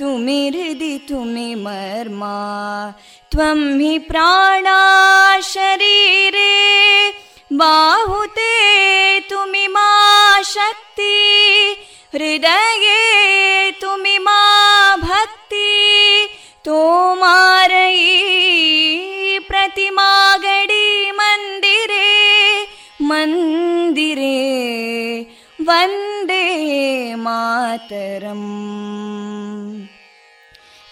तुमि हृदि तुमि मर्मा त्वं हि प्राणा शरीरे बाहुते तुमि मा शक्ति हृदये तुमि मा भक्ति तोमारयी प्रतिमागडी मन्दिरे मन्दिरे वन्दे मातरम्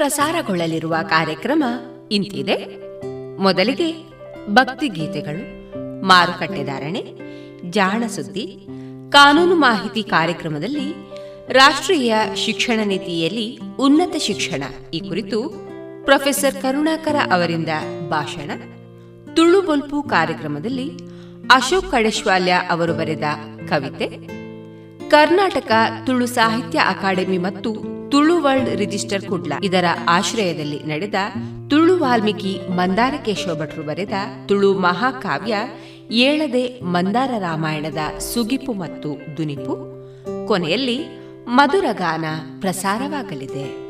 ಪ್ರಸಾರಗೊಳ್ಳಲಿರುವ ಕಾರ್ಯಕ್ರಮ ಇಂತಿದೆ. ಮೊದಲಿಗೆ ಭಕ್ತಿಗೀತೆಗಳು ಮಾರುಕಟ್ಟೆ ಧಾರಣೆ, ಜಾಣ ಕಾನೂನು ಮಾಹಿತಿ ಕಾರ್ಯಕ್ರಮದಲ್ಲಿ ರಾಷ್ಟ್ರೀಯ ಶಿಕ್ಷಣ ನೀತಿಯಲ್ಲಿ ಉನ್ನತ ಶಿಕ್ಷಣ. ಈ ಕುರಿತು ಪ್ರೊಫೆಸರ್ ಕರುಣಾಕರ ಅವರಿಂದ ಭಾಷಣ. ತುಳು ಬೊಲ್ಪು ಕಾರ್ಯಕ್ರಮದಲ್ಲಿ ಅಶೋಕ್ ಕಡೆಶ್ವಾಲ್ಯ ಅವರು ಬರೆದ ಕವಿತೆ. ಕರ್ನಾಟಕ ತುಳು ಸಾಹಿತ್ಯ ಅಕಾಡೆಮಿ ಮತ್ತು ತುಳು ವರ್ಲ್ಡ್ ರಿಜಿಸ್ಟರ್ ಕುಡ್ಲ. ಇದರ ಆಶ್ರಯದಲ್ಲಿ ನಡೆದ ತುಳು ವಾಲ್ಮೀಕಿ ಮಂದಾರ ಕೇಶವ ಭಟ್ರು ಬರೆದ ತುಳು ಮಹಾಕಾವ್ಯ, ಏಳದೆ ಮಂದಾರ ರಾಮಾಯಣದ ಸುಗಿಪು ಮತ್ತು ದುನಿಪು. ಕೊನೆಯಲ್ಲಿ ಮಧುರಗಾನ ಪ್ರಸಾರವಾಗಲಿದೆ.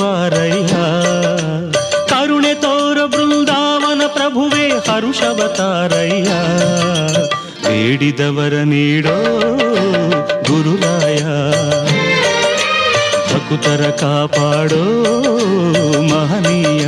ಬಾರಯ್ಯ ಕರುಣೆ ತೋರ ಬೃಂದಾವನ ಪ್ರಭುವೇ ಹರುಷವತಾರಯ್ಯ ಬೇಡಿದವರ ನೀಡೋ ಗುರುರಾಯ ಭಕುತರ ಕಾಪಾಡೋ ಮಹನೀಯ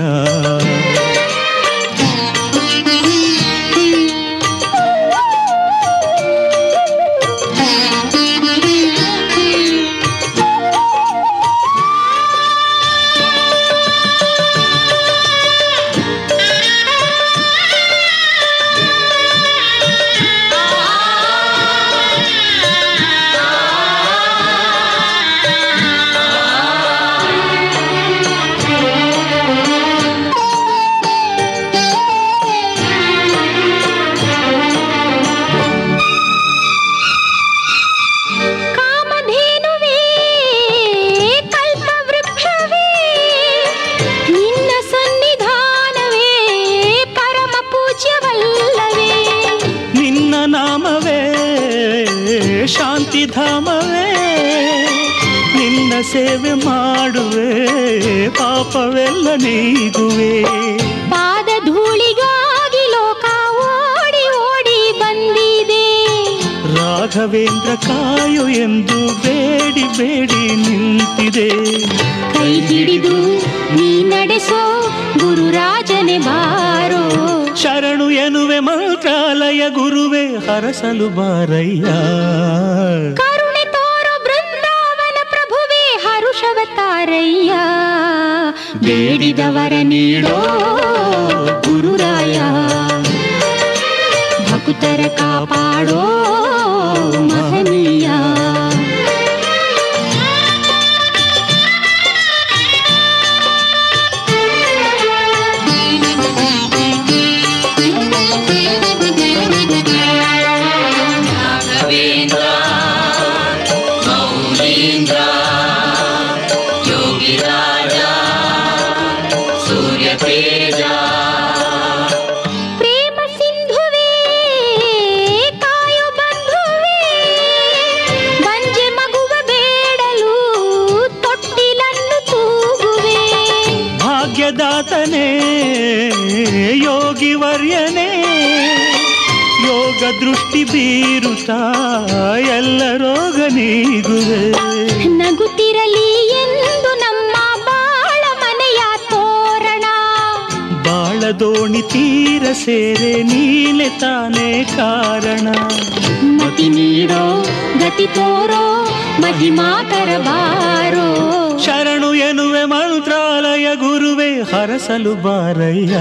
ನೀಗುವೆ ಪಾದ ಧೂಳಿಗಾಗಿ ಲೋಕ ಓಡಿ ಓಡಿ ಬಂದಿದೆ. ರಾಘವೇಂದ್ರ ಕಾಯು ಎಂದು ಬೇಡಿ ಬೇಡಿ ನಿಂತಿದೆ. ಕೈ ಹಿಡಿದು ನೀ ನಡೆಸೋ ಗುರುರಾಜನೆ ಬಾರೋ. ಶರಣು ಎನ್ನುವೆ ಮಂತ್ರ ಮಂತ್ರಾಲಯ ಗುರುವೆ ಹರಸಲು ಬಾರಯ್ಯ. ಕರುಣೆ ತೋರೋ ಬೃಂದಾವನ ಪ್ರಭುವೇ ಹರುಷವತಾರಯ್ಯ ಬೇಡಿದವರ ನೀಡೋ ಗುರುರಾಯ ಭಕ್ತರ ಕಾಪಾಡೋ ಬೀರುತ್ತಾ ಎಲ್ಲ ರೋಗ ನೀಗುವೆ. ನಗುತ್ತಿರಲಿ ಎಂದು ನಮ್ಮ ಬಾಳ ಮನೆಯ ತೋರಣ. ಬಾಳ ದೋಣಿ ತೀರ ಸೇರೆ ನೀನೆ ತಾನೇ ಕಾರಣ. ಮತಿ ನೀಡೋ ಗತಿ ತೋರೋ ಮಹಿಮಾ ಬಾರೋ. ಶರಣು ಎನ್ನುವೆ ಮಂತ್ರಾಲಯ ಗುರುವೆ ಹರಸಲು ಬಾರಯ್ಯ.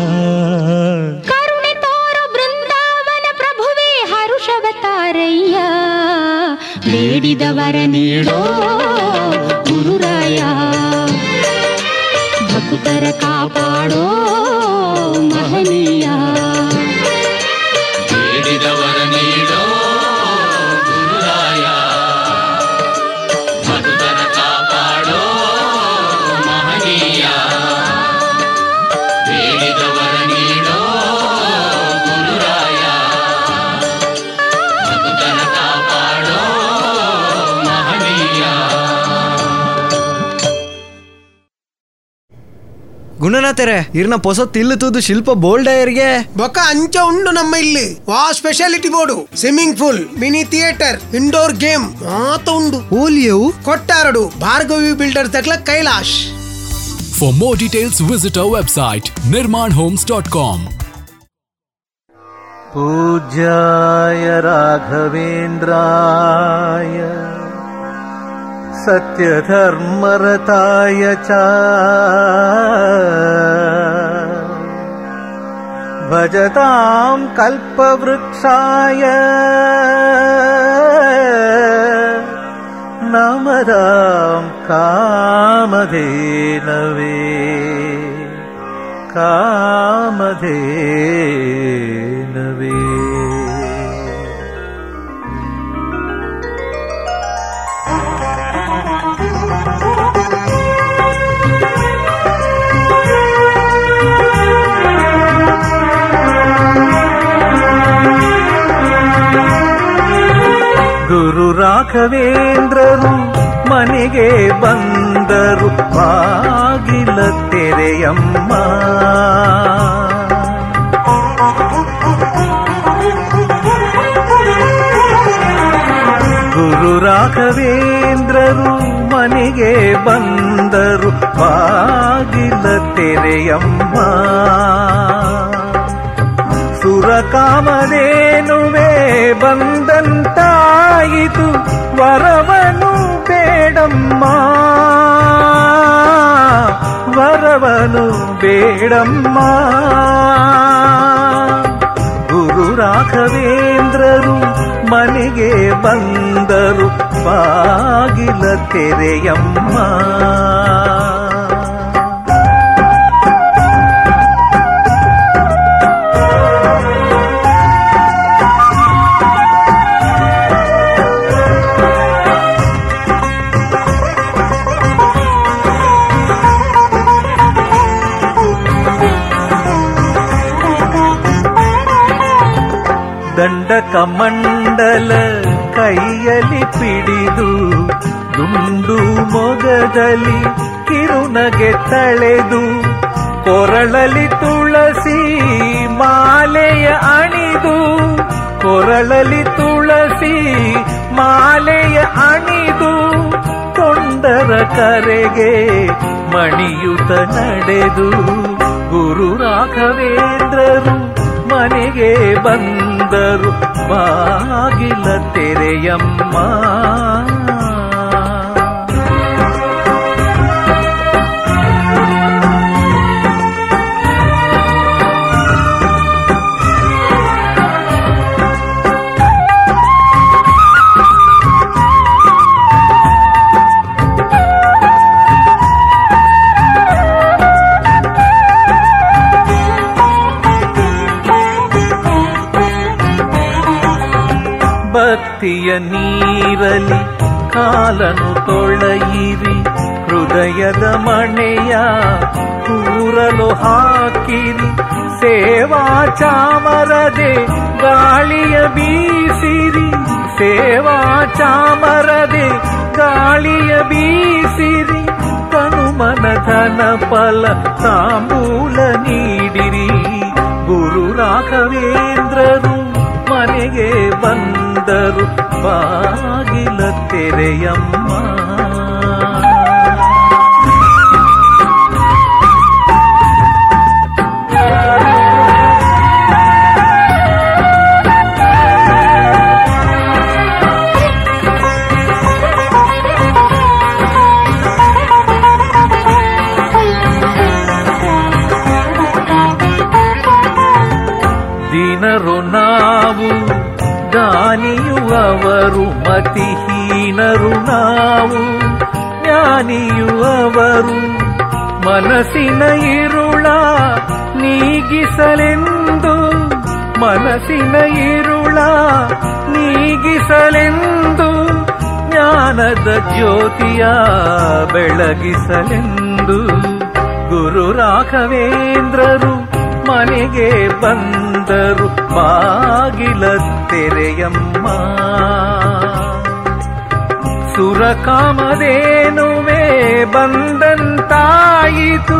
ಇರ್ನ ಪೊಸ ತಿಲ್ಲು ತೂದು ಶಿಲ್ಪ ಬೋಲ್ಡಯರ್ಗೆ ಬೊಕ್ಕ ಅಂಚ ಉಂಡು ನಮ್ಮ ಇಲ್ಲಿ ವಾ speciality board swimming pool mini theatre indoor game ಮಾತ ಉಂಡು ಓಲಿಯವು ಕೊಟ್ಟಾರಡು Bhargavi builder ತಕ್ಲ Kailash For more details, visit our website nirmanhomes.com. पूज्याय राघवेन्द्राय सत्यधर्मरताय च भजतां कल्पवृक्षाय नमदां कामधेनवे कामधेनवे ಗುರು ರಾಘವೇಂದ್ರರು ಮನೆಗೆ ಬಂದರು. ಬಾಗಿಲ ತೆರೆಯಮ್ಮ. ಗುರು ರಾಘವೇಂದ್ರರು ಮನೆಗೆ ಬಂದರು. ಬಾಗಿಲ ತೆರೆಯಮ್ಮ. ಸುರಕಾಮನೇನುವೆ ಬಂದಂತಾಯಿತು ವರವನು ಬೇಡಮ್ಮ. ವರವನು ಬೇಡಮ್ಮ. ಗುರು ರಾಘವೇಂದ್ರರು ಮನೆಗೆ ಬಂದರು ಬಾಗಿಲ ತೆರೆಯಮ್ಮ. ದಂಡಕ ಕಮಂಡಲ ಕೈಯಲ್ಲಿ ಪಿಡಿದು ದುಂಡು ಮೊಗದಲ್ಲಿ ಕಿರುನಗೆ ತಳೆದು ಕೊರಳಲಿ ತುಳಸಿ ಮಾಲೆಯ ಅಣಿದು ಕೊರಳಲಿ ತುಳಸಿ ಮಾಲೆಯ ಅಣಿದು ತೊಂಡರ ಕರೆಗೆ ಮಣಿಯುತ ನಡೆದು ಗುರು ರಾಘವೇಂದ್ರರು ಮನೆಗೆ ಬಂದರು ಬಾಗಿಲ ತೆರೆಯಮ್ಮ. ಭಕ್ತಿಯ ನೀರಲಿ ಕಾಲನು ತೊಳೆಯಿರಿ. ಹೃದಯದ ಮಣೆಯ ಕೂರಲು ಹಾಕಿರಿ. ಸೇವಾ ಚಾಮರದೆ ಗಾಳಿಯ ಬೀಸಿರಿ. ಸೇವಾ ಚಾಮರದೆ ಗಾಳಿಯ ಬೀಸಿರಿ. ತನುಮನ ಧನ ಫಲ ತಾಂಬೂಲ ನೀಡಿರಿ. ಗುರು ರಾಘವೇಂದ್ರರು ಮನೆಗೆ ಬಂದರು ಬಾಗಿಲ ತೆರೆಯಮ್ಮ. ಅವರು ಮತಿಹೀನರು ನಾವು. ಜ್ಞಾನಿಯು ಅವರು ಮನಸ್ಸಿನ ಇರುಳ ನೀಗಿಸಲೆಂದು. ಮನಸ್ಸಿನ ಇರುಳ ನೀಗಿಸಲೆಂದು. ಜ್ಞಾನದ ಜ್ಯೋತಿಯ ಬೆಳಗಿಸಲೆಂದು. ಗುರು ರಾಘವೇಂದ್ರರು ಮನೆಗೆ ಬಂದರು, ಬಾಗಿಲ ತೆರೆಯಮ್ಮ ಸುರಕಾಮದೇನುವೆ ಬಂದಂತಾಯಿತು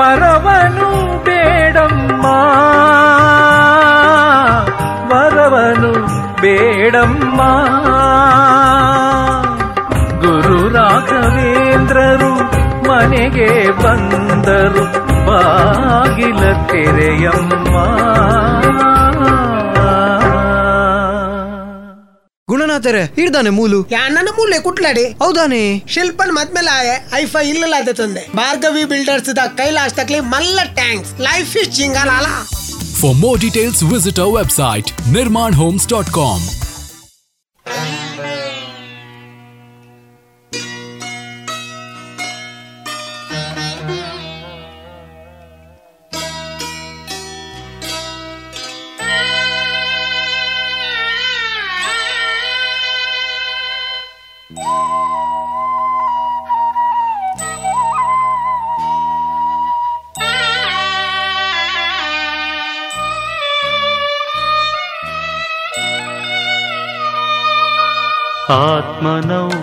ವರವನು ಬೇಡಮ್ಮ. ವರವನು ಬೇಡಮ್ಮ. ಗುರು ರಾಘವೇಂದ್ರರು ಮನೆಗೆ ಬಂದರು ಬಾಗಿಲ ತೆರೆಯಮ್ಮ. ಗುಣನಾಥರೇ ಇಡ್ದಾನೆ ಮೂಲು. ಯಾನನ ಮೂಲೆ ಕುಟ್ಲಾಡಿ. ಹೌದಾನೆ. ಶಿಲ್ಪನ್ ಮದ್ಮೇಲೆ ಆಯೆ ಐಫೈ ಇಲ್ಲ ತಂದೆ. ಭಾರ್ಗವಿ ಬಿಲ್ಡರ್ಸ್ ದ ಕೈಲಾಶ್ ತಕ್ಲಿ ಮಲ್ಲ thanks. Life is details For more details, visit our website nirmanhomes.com.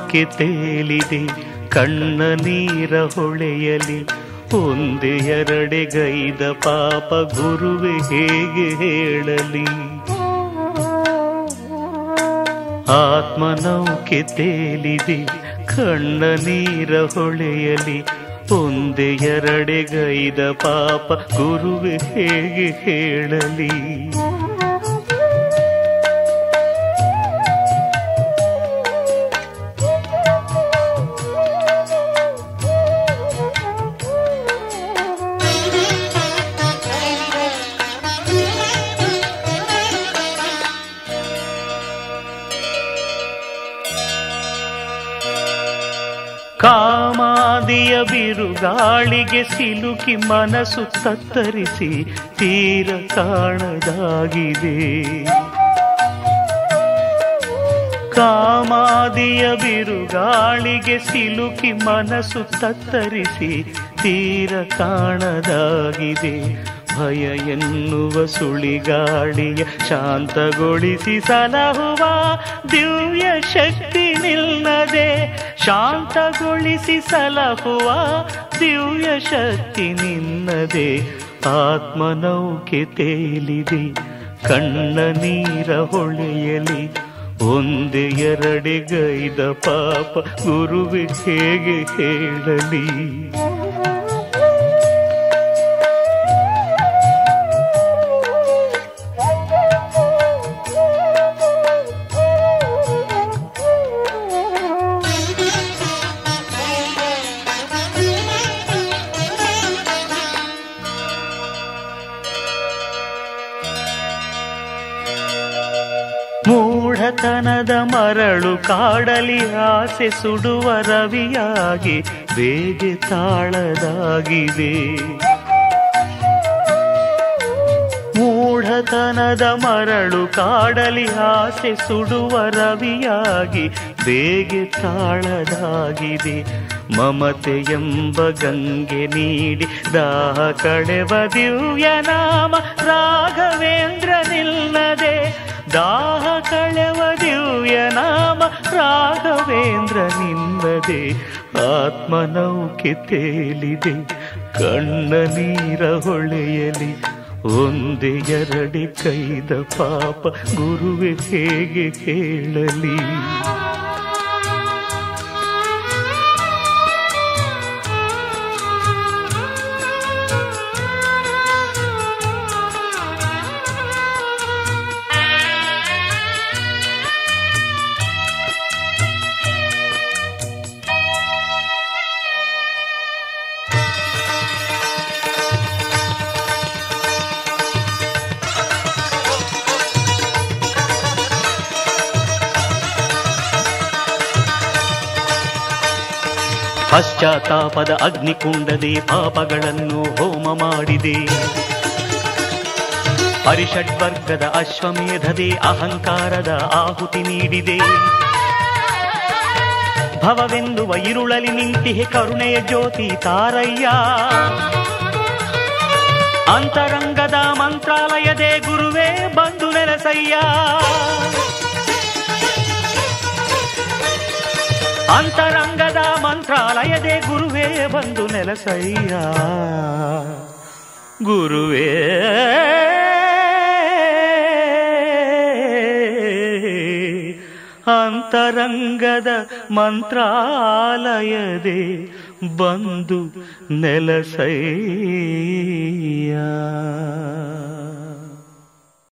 ಆತ್ಮನೌಕೆ ತೇಲಿದೆ. ಕಣ್ಣ ನೀರ ಹೊಳೆಯಲಿ. ಒಂದೆ ಎರಡೆಗೈದ ಪಾಪ ಗುರುವೆ ಹೇಗೆ ಹೇಳಲಿ? ಆತ್ಮನೌಕೆ ತೇಲಿದೆ. ಕಣ್ಣ ನೀರ ಹೊಳೆಯಲಿ. ಒಂದೆ ಎರಡೆಗೈದ ಪಾಪ ಗುರುವೆ ಹೇಗೆ ಹೇಳಲಿ? ಕಾಮಾದಿಯ ಬಿರುಗಾಳಿಗೆ ಸಿಲುಕಿ ಮನಸ್ಸು ತತ್ತರಿಸಿ ತೀರ ಕಾಣದಾಗಿದೆ ಕಾಮಾದಿಯ ಬಿರುಗಾಳಿಗೆ ಸಿಲುಕಿ ಮನಸ್ಸು ತತ್ತರಿಸಿ ತೀರ ಕಾಣದಾಗಿದೆ ಭಯ ಎನ್ನುವ ಸುಳಿಗಾಡಿಯ ಶಾಂತಗೊಳಿಸಿ ಸಲಹುವ ದಿವ್ಯ ಶಕ್ತಿ ನಿಲ್ಲದೆ ಶಾಂತಗೊಳಿಸಿ ಸಲಹುವ ದಿವ್ಯ ಶಕ್ತಿ ನಿನ್ನದೆ ಆತ್ಮನೌಕೆ ತೇಲಿದೆ ಕಣ್ಣ ನೀರ ಹೊಳೆಯಲಿ. ಒಂದೆ ಎರಡೆಗೈದ ಪಾಪ ಗುರುವೆ ಹೇಗೆ ಹೇಳಲಿ? ಮೂಢತನದ ಮರಳು ಕಾಡಲಿ ಆಸೆ ಸುಡುವ ರವಿಯಾಗಿ ಬೇಗೆ ತಾಳದಾಗಿದೆ. ಮೂಢತನದ ಮರಳು ಕಾಡಲಿ ಆಸೆ ಸುಡುವ ರವಿಯಾಗಿ ಬೇಗೆ ತಾಳದಾಗಿದೆ. ಮಮತೆ ಎಂಬ ಗಂಗೆ ನೀಡಿ ದಾಹ ಕಳೆವ ದಿವ್ಯ ನಾಮ ರಾಘವೇಂದ್ರ ನಿಲ್ಲದೆ ದಾಹ ಕಳೆವ ದಿವ್ಯ ನಾಮ ರಾಘವೇಂದ್ರ ನಿಂದದೆ ಆತ್ಮನೌಕೆ ತೇಲಿದೆ, ಕಣ್ಣ ನೀರ ಹೊಳೆಯಲಿ. ಒಂದೇ ಎರಡಿ ಕೈದ ಪಾಪ ಗುರುವೆ ಹೇಗೆ ಕೇಳಲಿ? ಪಶ್ಚಾತ್ತಾಪದ ಅಗ್ನಿಕುಂಡದೆ ಪಾಪಗಳನ್ನು ಹೋಮ ಮಾಡಿದೆ. ಪರಿಷಡ್ವರ್ಗದ ಅಶ್ವಮೇಧದೆ ಅಹಂಕಾರದ ಆಹುತಿ ನೀಡಿದೆ. ಭವವೆಂದುವ ಇರುಳಲಿ ನಿಂತಿಹೆ ಕರುಣೆಯ ಜ್ಯೋತಿ ತಾರಯ್ಯ. ಅಂತರಂಗದ ಮಂತ್ರಾಲಯದೇ ಗುರುವೇ ಬಂದು ನೆಲಸಯ್ಯ. ಅಂತರಂಗದ ಮಂತ್ರಾಲಯದೇ ಗುರುವೇ ಬಂದು ನೆಲಸಯ್ಯ. ಗುರುವೇ. ಅಂತರಂಗದ ಮಂತ್ರಾಲಯದೇ ಬಂದು ನೆಲಸಯ್ಯ.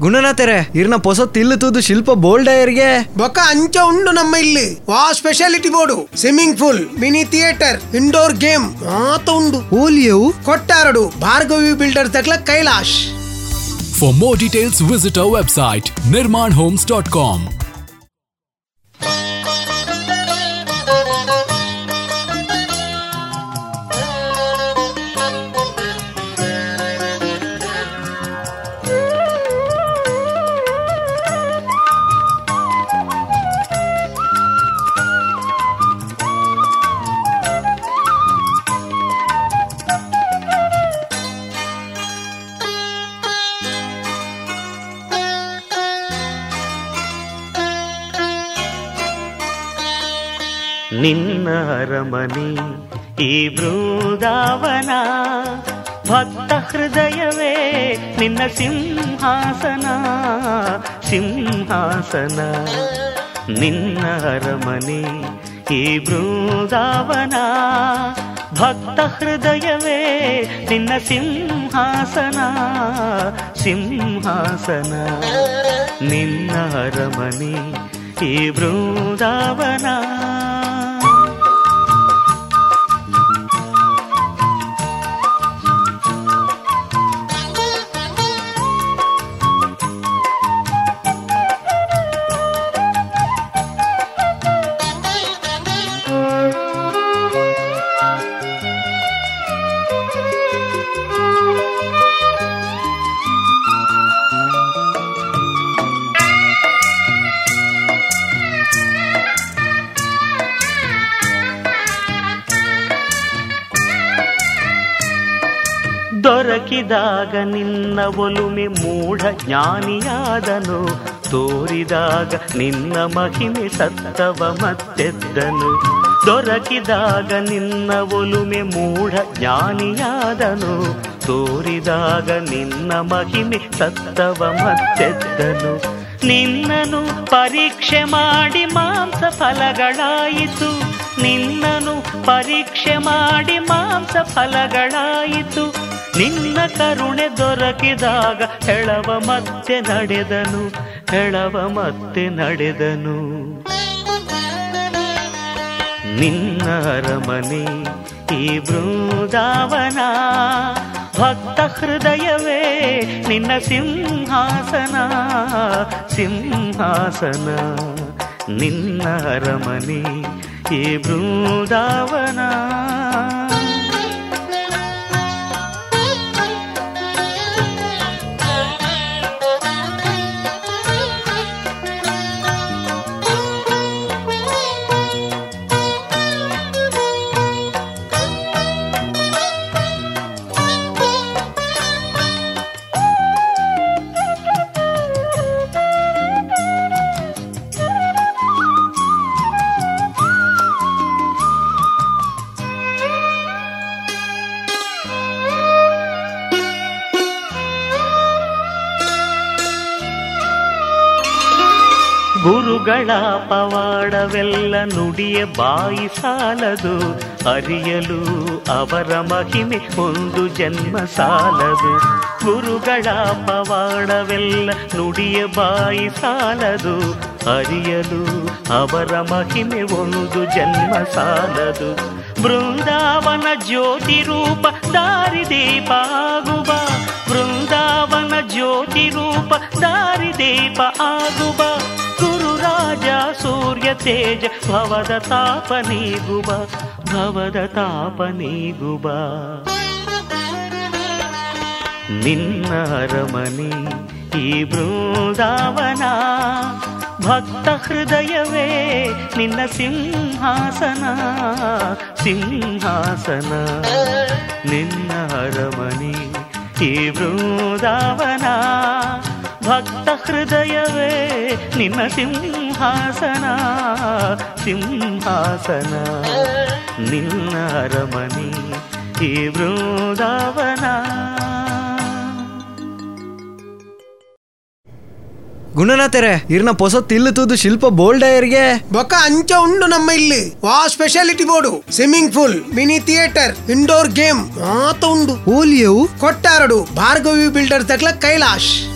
ಗುಣನಾಥರೆ ಇರ್ನ ಪೊಸ ತಿಲ್ಲು ತೂದು ಶಿಲ್ಪ ಬೋಲ್ಡಯರ್ಗೆ ಬೊಕ್ಕ ಅಂಚ ಉಂಡು ನಮ್ಮ ಇಲ್ಲಿ. ವಾ speciality board. Swimming pool mini theatre indoor game ಮಾತ ಉಂಡು. ಓಲಿಯವು? ಕೊಟ್ಟಾರಡು Bhargavi builders ದಕ್ಲ Kailash. For more details visit our website Nirman homes dot nirmanhomes.com. ನಿನ್ನ ಅರಮನೆ ಈ ಬೃಂದಾವನ, ಭಕ್ತ ಹೃದಯವೇ ನಿನ್ನ ಸಿಂಹಾಸನ ಸಿಂಹಾಸನ. ನಿನ್ನ ಅರಮನೆ ಈ ಬೃಂದಾವನ, ಭಕ್ತ ಹೃದಯವೇ ನಿನ್ನ ಸಿಂಹಾಸನ ಸಿಂಹಾಸನ. ನಿನ್ನ ಅರಮನೆ ಈ ಬೃಂದಾವನ ದೊರಕಿದಾಗ ನಿನ್ನ ಒಲುಮೆ ಮೂಢ ಜ್ಞಾನಿಯಾದನು. ತೋರಿದಾಗ ನಿನ್ನ ಮಹಿಮೆ ಸತ್ತವ ಮತ್ತೆದ್ದನು. ದೊರಕಿದಾಗ ನಿನ್ನ ಒಲುಮೆ ಮೂಢ ಜ್ಞಾನಿಯಾದನು. ತೋರಿದಾಗ ನಿನ್ನ ಮಹಿಮೆ ಸತ್ತವ ಮತ್ತೆದ್ದನು. ನಿನ್ನನು ಪರೀಕ್ಷೆ ಮಾಡಿ ಮಾಂಸ ಫಲಗಳಾಯಿತು. ನಿನ್ನನು ಪರೀಕ್ಷೆ ಮಾಡಿ ಮಾಂಸ ಫಲಗಳಾಯಿತು. ನಿನ್ನ ಕರುಣೆ ದೊರಕಿದಾಗ ಹೆಳವ ಮತ್ತೆ ನಡೆದನು, ಹೆಳವ ಮತ್ತೆ ನಡೆದನು. ನಿನ್ನ ಅರಮನೆ ಈ ಬೃಂದಾವನ, ಭಕ್ತ ಹೃದಯವೇ ನಿನ್ನ ಸಿಂಹಾಸನ ಸಿಂಹಾಸನ. ನಿನ್ನ ಅರಮನೆ ಈ ಬೃಂದಾವನ. ಗುರುಗಳ ಪವಾಡವೆಲ್ಲ ನುಡಿಯ ಬಾಯಿ ಸಾಲದು. ಅರಿಯಲು ಅವರ ಮಹಿಮೆ ಒಂದು ಜನ್ಮ ಸಾಲದು. ಗುರುಗಳ ಪವಾಡವೆಲ್ಲ ನುಡಿಯ ಬಾಯಿ ಸಾಲದು. ಅರಿಯಲು ಅವರ ಮಹಿಮೆ ಒಂದು ಜನ್ಮ ಸಾಲದು. ಬೃಂದಾವನ ಜ್ಯೋತಿ ರೂಪ ದಾರಿ ಆಗುವ. ಬೃಂದಾವನ ಜ್ಯೋತಿ ರೂಪ ದಾರಿ ದೀಪ ಆಗುವ. ಗುರುರಾಜ ಸೂರ್ಯ ತೇಜ, ಭವದ ತಾಪ ನೀಗುವ, ಭವದ ತಾಪ ನೀಗುವ. ನಿನ್ನ ಅರಮನೆ ಈ ಬೃಂದಾವನ, ಭಕ್ತ ಹೃದಯವೇ ನಿನ್ನ ಸಿಂಹಾಸನ ಸಿಂಹಾಸನ. ನಿನ್ನ ಅರಮನೆ ಈ ಬೃಂದಾವನ ಭಕ್ತ ಹೃದಯವೇ ನಿನ್ನ ಸಿಂಹಾಸನ ಸಿಂಹಾಸನ. ನಿನ್ನ ರಮಣಿ ಈ ಬೃಂದಾವನ. ಗುಣನಾಥರೆ ಇರ್ನ ಪೊಸ ತಿಲ್ಲು ತೂದು ಶಿಲ್ಪ ಬೋಲ್ಡಯರ್ಗೆ. ಬೊಕ್ಕ ಅಂಚ ಉಂಡು ನಮ್ಮ ಇಲ್ಲಿ. ವಾ speciality board. Swimming pool mini theatre indoor game ಮಾತ ಉಂಡು. ಓಲಿಯವು? ಕೊಟ್ಟಾರಡು ಭಾರ್ಗವಿ ಬಿಲ್ಡರ್ಸ್ ದಕ್ಲ Kailash.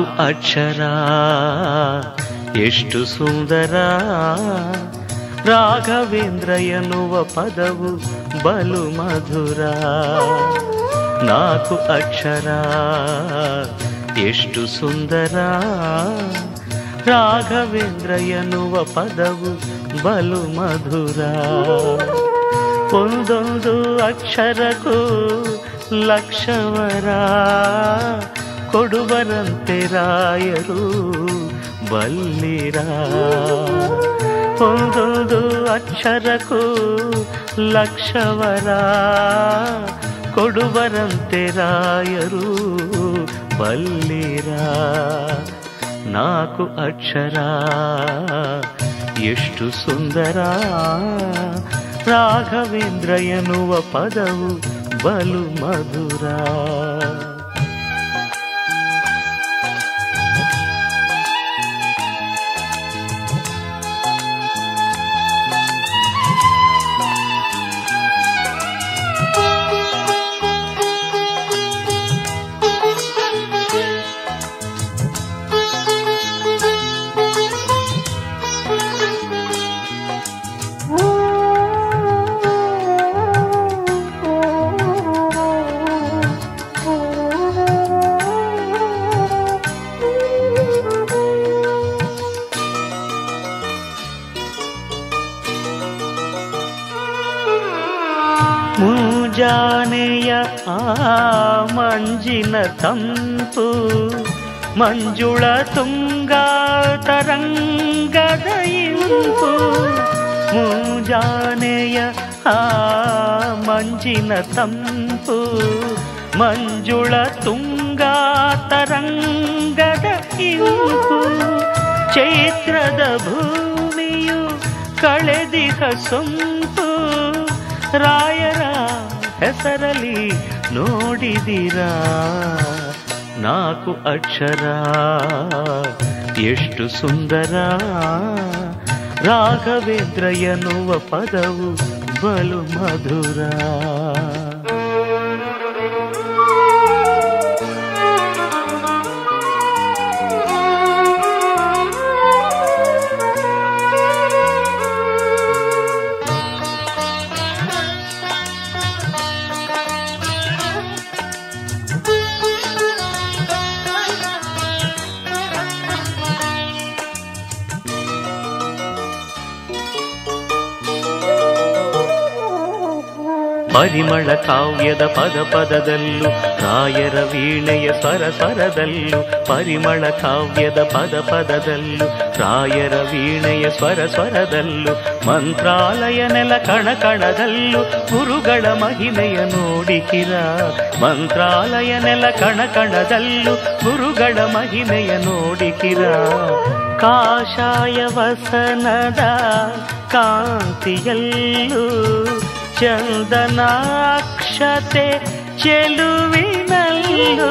ನಾಲ್ಕು ಅಕ್ಷರ. ಎಷ್ಟು ಸುಂದರ. ರಾಘವೇಂದ್ರ ಎನ್ನುವ ಪದವು ಬಲು ಮಧುರ. ನಾಲ್ಕು ಅಕ್ಷರ. ಎಷ್ಟು ಸುಂದರ. ರಾಘವೇಂದ್ರ ಎನ್ನುವ ಪದವು ಬಲು ಮಧುರ. ಒಂದೊಂದು ಅಕ್ಷರಕ್ಕೂ ಲಕ್ಷವರ. ಕೊಡುವರಂತೆ ರಾಯರು ಬಲ್ಲಿರ? ಒಂದೊಂದು ಅಕ್ಷರಕ್ಕೂ ಲಕ್ಷವರ ಕೊಡುವರಂತೆ ರಾಯರು ಬಲ್ಲಿರ? ನಾಲ್ಕು ಅಕ್ಷರ, ಎಷ್ಟು ಸುಂದರ? ರಾಘವೇಂದ್ರ ಎನ್ನುವ ಪದವು ಬಲು ಮಧುರ. ಆ ಮಂಜಿನ ತಂಪು ಮಂಜುಳ ತುಂಗ ತರಂಗದ ಇಂಪು ಮುಂಜಾನೆಯ ಆ ಮಂಜಿನ ತಂಪು ಮಂಜುಳ ತುಂಗ ತರಂಗದ ಇಂಪು ಚೈತ್ರದ ಭೂಮಿಯು ಕಳೆದಿಹ ಸೊಂಪು ರಾಯರ ಹೆಸರಲಿ ನೋಡಿದಿರಾ ನಾಲ್ಕು ಅಕ್ಷರ. ಎಷ್ಟು ಸುಂದರ. ರಾಘವೇಂದ್ರ ಎನ್ನುವ ಪದವು ಬಲು ಮಧುರ. ಪರಿಮಳ ಕಾವ್ಯದ ಪದ ಪದದಲ್ಲೂ ರಾಯರ ವೀಣೆಯ ಸ್ವರ ಸ್ವರದಲ್ಲೂ, ಪರಿಮಳ ಕಾವ್ಯದ ಪದ ಪದದಲ್ಲೂ, ರಾಯರ ವೀಣೆಯ ಸ್ವರ ಸ್ವರದಲ್ಲೂ, ಮಂತ್ರಾಲಯ ನೆಲ ಕಣ ಕಣದಲ್ಲೂ, ಗುರುಗಳ ಮಹಿಮೆಯ ನೋಡಿಕಿರ ಮಂತ್ರಾಲಯ ನೆಲ ಕಣ ಕಣದಲ್ಲೂ, ಗುರುಗಳ ಮಹಿಮೆಯ ನೋಡಿಕಿರ ಕಾಶಾಯ ವಸನದ ಕಾಂತಿಯಲ್ಲೂ ಚಂದನಾಕ್ಷತೆ ಚೆಲುವಿನಲ್ಲೂ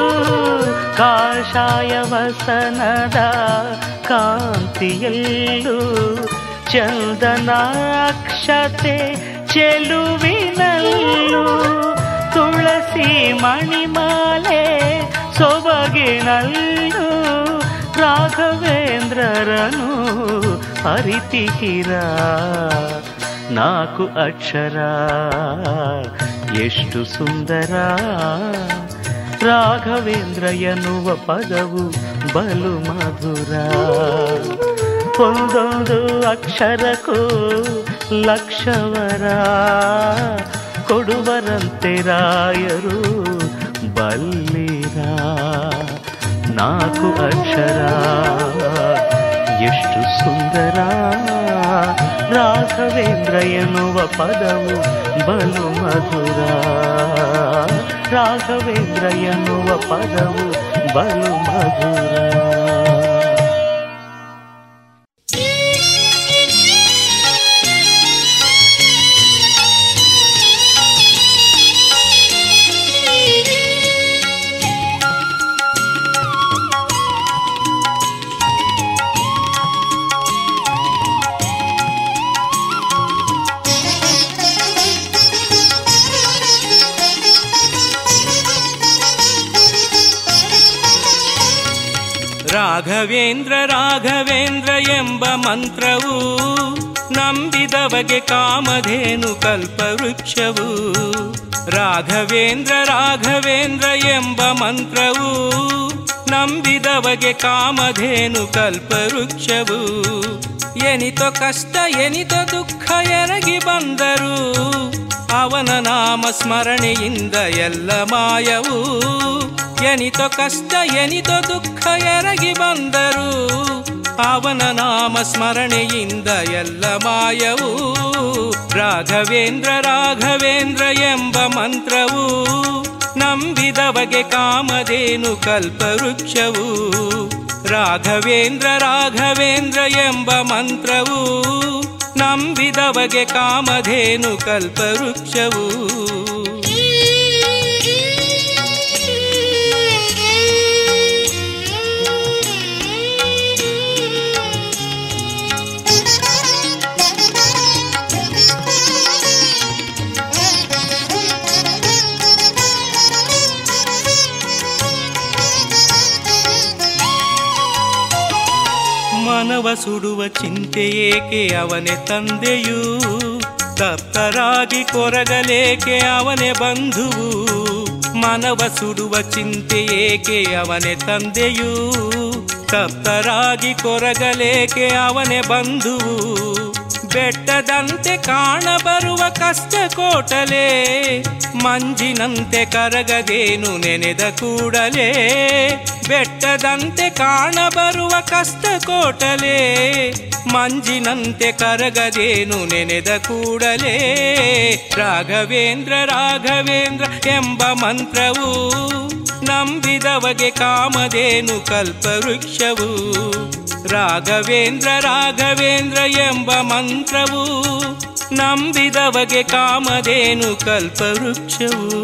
ಕಾಷಾಯ ವಸನದ ಕಾಂತಿಯಲ್ಲೂ ಚಂದನಾಕ್ಷತೆ ಚೆಲುವಿನಲ್ಲೂ ತುಳಸಿ ಮಣಿಮಾಲೆ ಸೊಬಗಿನಲ್ಲೂ ರಾಘವೇಂದ್ರರನು ಅರಿತಿಹಿರ ನಾಲ್ಕು ಅಕ್ಷರ. ಎಷ್ಟು ಸುಂದರ. ರಾಘವೇಂದ್ರ ಎನ್ನುವ ಪದವು ಬಲು ಮಧುರ. ಒಂದೊಂದು ಅಕ್ಷರಕ್ಕೂ ಲಕ್ಷವರ. ಕೊಡುವರಂತೆ ರಾಯರು ಬಲ್ಲಿರ. ನಾಲ್ಕು ಅಕ್ಷರ. ಎಷ್ಟು ಸುಂದರ. ರಾಘವೇಂದ್ರ ಎನ್ನುವ ಪದವು ಬಲು ಮಧುರ. ರಾಘವೇಂದ್ರ ಎನ್ನುವ ಪದವು ಬಲು ಮಧುರ. ರಾಘವೇಂದ್ರ ರಾಘವೇಂದ್ರ ಎಂಬ ಮಂತ್ರವು ನಂಬಿದವಗೆ ಕಾಮಧೇನು ಕಲ್ಪವೃಕ್ಷವು. ರಾಘವೇಂದ್ರ ರಾಘವೇಂದ್ರ ಎಂಬ ಮಂತ್ರವು ನಂಬಿದವಗೆ ಕಾಮಧೇನು ಕಲ್ಪವೃಕ್ಷವು. ಎನಿತೋ ಕಷ್ಟ, ಎನಿತೋ ದುಃಖ ಎರಗಿ ಬಂದರು ಅವನ ನಾಮ ಸ್ಮರಣೆಯಿಂದ ಎಲ್ಲ ಮಾಯವು ಎನಿತೋ ಕಷ್ಟ, ಎನಿತೋ ದುಃಖ ಎರಗಿ ಬಂದರು ಅವನ ನಾಮ ಸ್ಮರಣೆಯಿಂದ ಎಲ್ಲ ಮಾಯವು ರಾಘವೇಂದ್ರ ರಾಘವೇಂದ್ರ ಎಂಬ ಮಂತ್ರವು ನಂಬಿದವಗೆ ಕಾಮಧೇನು ಕಲ್ಪವೃಕ್ಷವು ರಾಘವೇಂದ್ರ ರಾಘವೇಂದ್ರ ಎಂಬ ಮಂತ್ರವು ನಂಬಿದವಗೆ ಕಾಮಧೇನು ಕಲ್ಪವೃಕ್ಷವು ಮನವ ಸುಡುವ ಚಿಂತೆ ಏಕೆ ಅವನೇ ತಂದೆಯೂ? ತಪ್ತರಾಗಿ ಕೊರಗಲೇಕೆ ಅವನೇ ಬಂಧುವು? ಮನವ ಸುಡುವ ಚಿಂತೆ ಏಕೆ ಅವನೇ ತಂದೆಯೂ? ತಪ್ತರಾಗಿ ಕೊರಗಲೇಕೆ ಅವನೇ ಬಂಧುವು? ಬೆಟ್ಟದಂತೆ ಕಾಣಬರುವ ಕಷ್ಟ ಕೋಟಲೆ ಮಂಜಿನಂತೆ ಕರಗದೇನು ನೆನೆದ ಕೂಡಲೇ, ಬೆಟ್ಟದಂತೆ ಕಾಣಬರುವ ಕಷ್ಟ ಕೋಟಲೆ ಮಂಜಿನಂತೆ ಕರಗದೇನು ನೆನೆದ ಕೂಡಲೇ, ರಾಘವೇಂದ್ರ ರಾಘವೇಂದ್ರ ಎಂಬ ಮಂತ್ರವು, ನಂಬಿದವಗೆ ಕಾಮದೇನು ಕಲ್ಪವೃಕ್ಷವು. ರಾಘವೇಂದ್ರ ರಾಘವೇಂದ್ರ ಎಂಬ ಮಂತ್ರವು ನಂಬಿದವಗೆ ಕಾಮಧೇನು ಕಲ್ಪವೃಕ್ಷವು.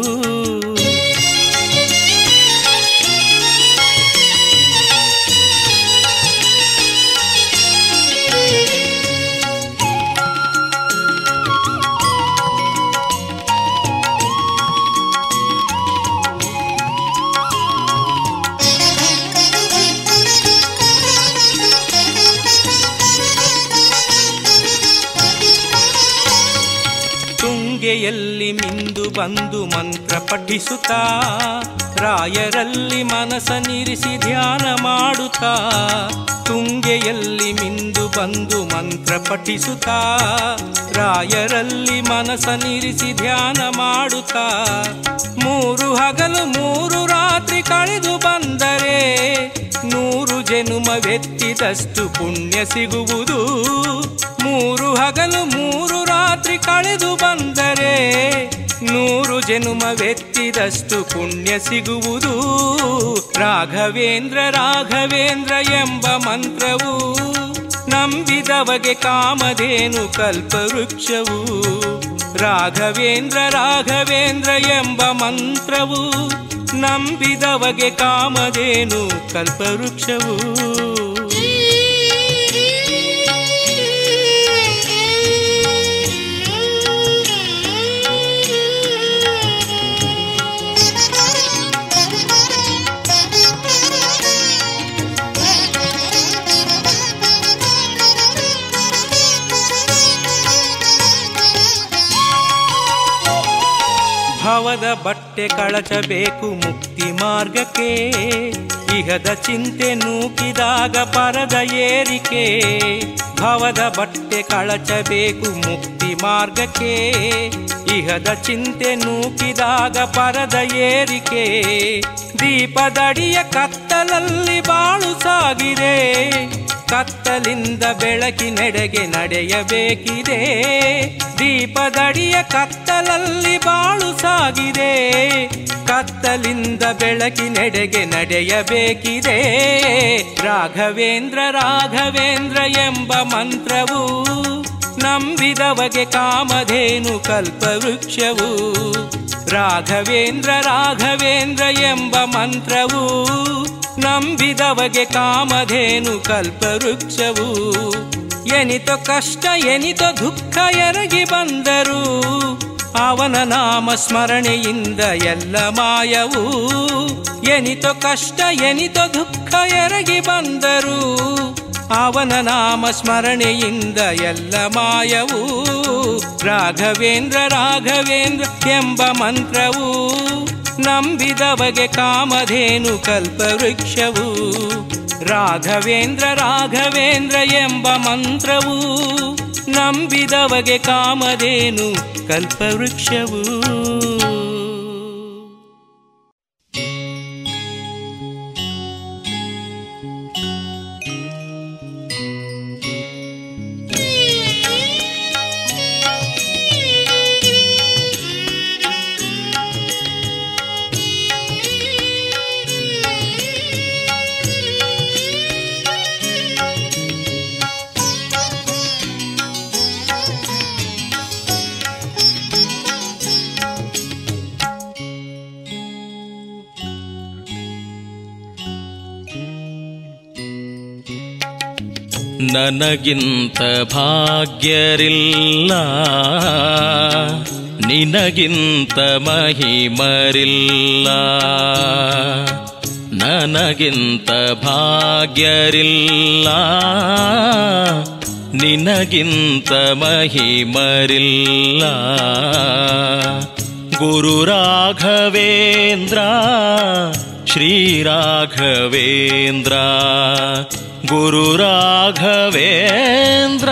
ತುಂಗೆಯಲ್ಲಿ ಮಿಂದು ಬಂದು ಮಂತ್ರ ಪಠಿಸುತ್ತಾ ರಾಯರಲ್ಲಿ ಮನಸನಿರಿಸಿ ಧ್ಯಾನ ಮಾಡುತ್ತಾ, ತುಂಗೆಯಲ್ಲಿ ಮಿಂದು ಬಂದು ಮಂತ್ರ ಪಠಿಸುತ್ತಾ, ರಾಯರಲ್ಲಿ ಮನಸನಿರಿಸಿ ಧ್ಯಾನ ಮಾಡುತ್ತಾ, ಮೂರು ಹಗಲು ಮೂರು ರಾತ್ರಿ ಕಳೆದು ಬಂದರೆ, ನೂರು ಜನುಮವೆತ್ತಿದಷ್ಟು ಪುಣ್ಯ ಸಿಗುವುದು. ಮೂರು ಹಗಲು ಮೂರು ರಾತ್ರಿ ಕಳೆದು ಬಂದರೆ ನೂರು ಜನುಮವೆತ್ತಿದಷ್ಟು ಪುಣ್ಯ ಸಿಗುವುದು. ರಾಘವೇಂದ್ರ ರಾಘವೇಂದ್ರ ಎಂಬ ಮಂತ್ರವು ನಂಬಿದವಗೆ ಕಾಮಧೇನು ಕಲ್ಪವೃಕ್ಷವು. ರಾಘವೇಂದ್ರ ರಾಘವೇಂದ್ರ ಎಂಬ ಮಂತ್ರವು ನಂಬಿದವಗೆ ಕಾಮಧೇನು ಕಲ್ಪವೃಕ್ಷವು. ಭವದ ಬಟ್ಟೆ ಕಳಚಬೇಕು ಮುಕ್ತಿ ಮಾರ್ಗಕ್ಕೆ. ಇಹದ ಚಿಂತೆ ನೂಕಿದಾಗ ಪರದ ಏರಿಕೆ. ಭವದ ಬಟ್ಟೆ ಕಳಚಬೇಕು ಮುಕ್ತಿ ಮಾರ್ಗಕ್ಕೆ. ಇಹದ ಚಿಂತೆ ನೂಕಿದಾಗ ಪರದ ಏರಿಕೆ. ದೀಪದಡಿಯ ಕತ್ತಲಲ್ಲಿ ಬಾಳು ಸಾಗಿದೆ. ಕತ್ತಲಿಂದ ಬೆಳಕಿನೆಡೆಗೆ ನಡೆಯಬೇಕಿದೆ. ದೀಪದಡಿಯ ಕತ್ತಲಲ್ಲಿ ಬಾಳು ಸಾಗಿದೆ. ಕತ್ತಲಿಂದ ಬೆಳಕಿನೆಡೆಗೆ ನಡೆಯಬೇಕಿದೆ. ರಾಘವೇಂದ್ರ ರಾಘವೇಂದ್ರ ಎಂಬ ಮಂತ್ರವು ನಂಬಿದವಗೆ ಕಾಮಧೇನು ಕಲ್ಪವೃಕ್ಷವು ರಾಘವೇಂದ್ರ ರಾಘವೇಂದ್ರ ಎಂಬ ಮಂತ್ರವು ನಂಬಿದವಗೆ ಕಾಮಧೇನು ಕಲ್ಪವೃಕ್ಷವು. ಎನಿತ ಕಷ್ಟ, ಎನಿತ ದುಃಖ ಎರಗಿ ಬಂದರು ಅವನ ನಾಮ ಸ್ಮರಣೆಯಿಂದ ಎಲ್ಲ ಮಾಯವು. ಎನಿತ ಕಷ್ಟ, ಎನಿತ ದುಃಖ ಎರಗಿ ಬಂದರು ಅವನ ನಾಮ ಸ್ಮರಣೆಯಿಂದ ಎಲ್ಲ ಮಾಯವು. ರಾಘವೇಂದ್ರ ರಾಘವೇಂದ್ರ ಎಂಬ ಮಂತ್ರವು ನಂಬಿದವಗೆ ಕಾಮಧೇನು ಕಲ್ಪವೃಕ್ಷವು. ರಾಘವೇಂದ್ರ ರಾಘವೇಂದ್ರ ಎಂಬ ಮಂತ್ರವು ನಂಬಿದವಗೆ ಕಾಮಧೇನು ಕಲ್ಪವೃಕ್ಷವು. ನನಗಿಂತ ಭಾಗ್ಯರಿಲ್ಲ ನಿನಗಿಂತ ಮಹಿಮರಿಲ್ಲ ನನಗಿಂತ ಭಾಗ್ಯರಿಲ್ಲ ನಿನಗಿಂತ ಮಹಿಮರಿಲ್ಲ ಗುರು ರಾಘವೇಂದ್ರ ಶ್ರೀ ರಾಘವೇಂದ್ರ ಗುರುರಾಘವೇಂದ್ರ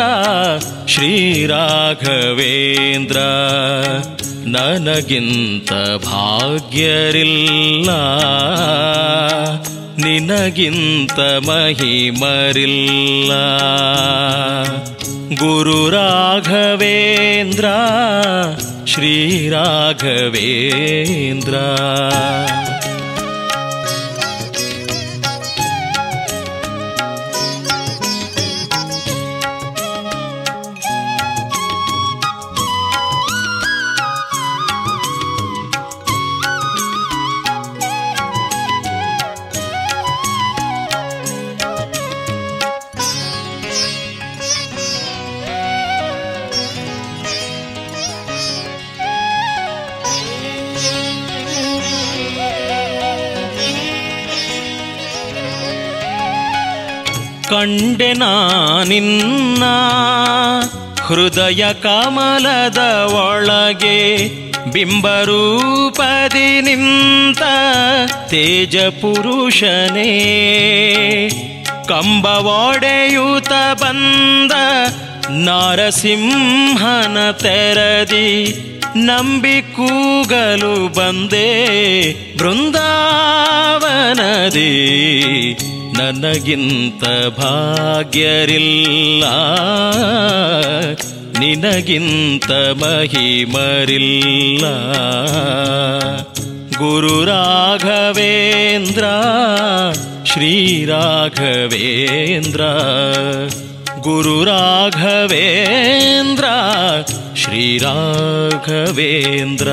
ಶ್ರೀರಾಘವೇಂದ್ರ ನನಗಿಂತ ಭಾಗ್ಯರಿಲ್ಲ ನಿನಗಿಂತ ಮಹಿಮರಿಲ್ಲ. ಗುರು ರಾಘವೇಂದ್ರ ಶ್ರೀರಾಘವೇಂದ್ರ ಕಂಡೆ ನಿನ್ನ ಹೃದಯ ಕಮಲದ ಒಳಗೆ ಬಿಂಬರೂಪದಿ ನಿಂತ ತೇಜ ಪುರುಷನೇ. ಕಂಬ ಒಡೆಯೂತ ಬಂದ ನಾರಸಿಂಹನ ತೆರದಿ ನಂಬಿ ಕೂಗಲು ಬಂದೆ ಬೃಂದಾವನದಿ. ನನಗಿಂತ ಭಾಗ್ಯರಿಲ್ಲ. ನಿನಗಿಂತ ಮಹಿಮರಿಲ್ಲ. ಗುರು ರಾಘವೇಂದ್ರ ಶ್ರೀರಾಘವೇಂದ್ರ ಗುರು ರಾಘವೇಂದ್ರ ಶ್ರೀರಾಘವೇಂದ್ರ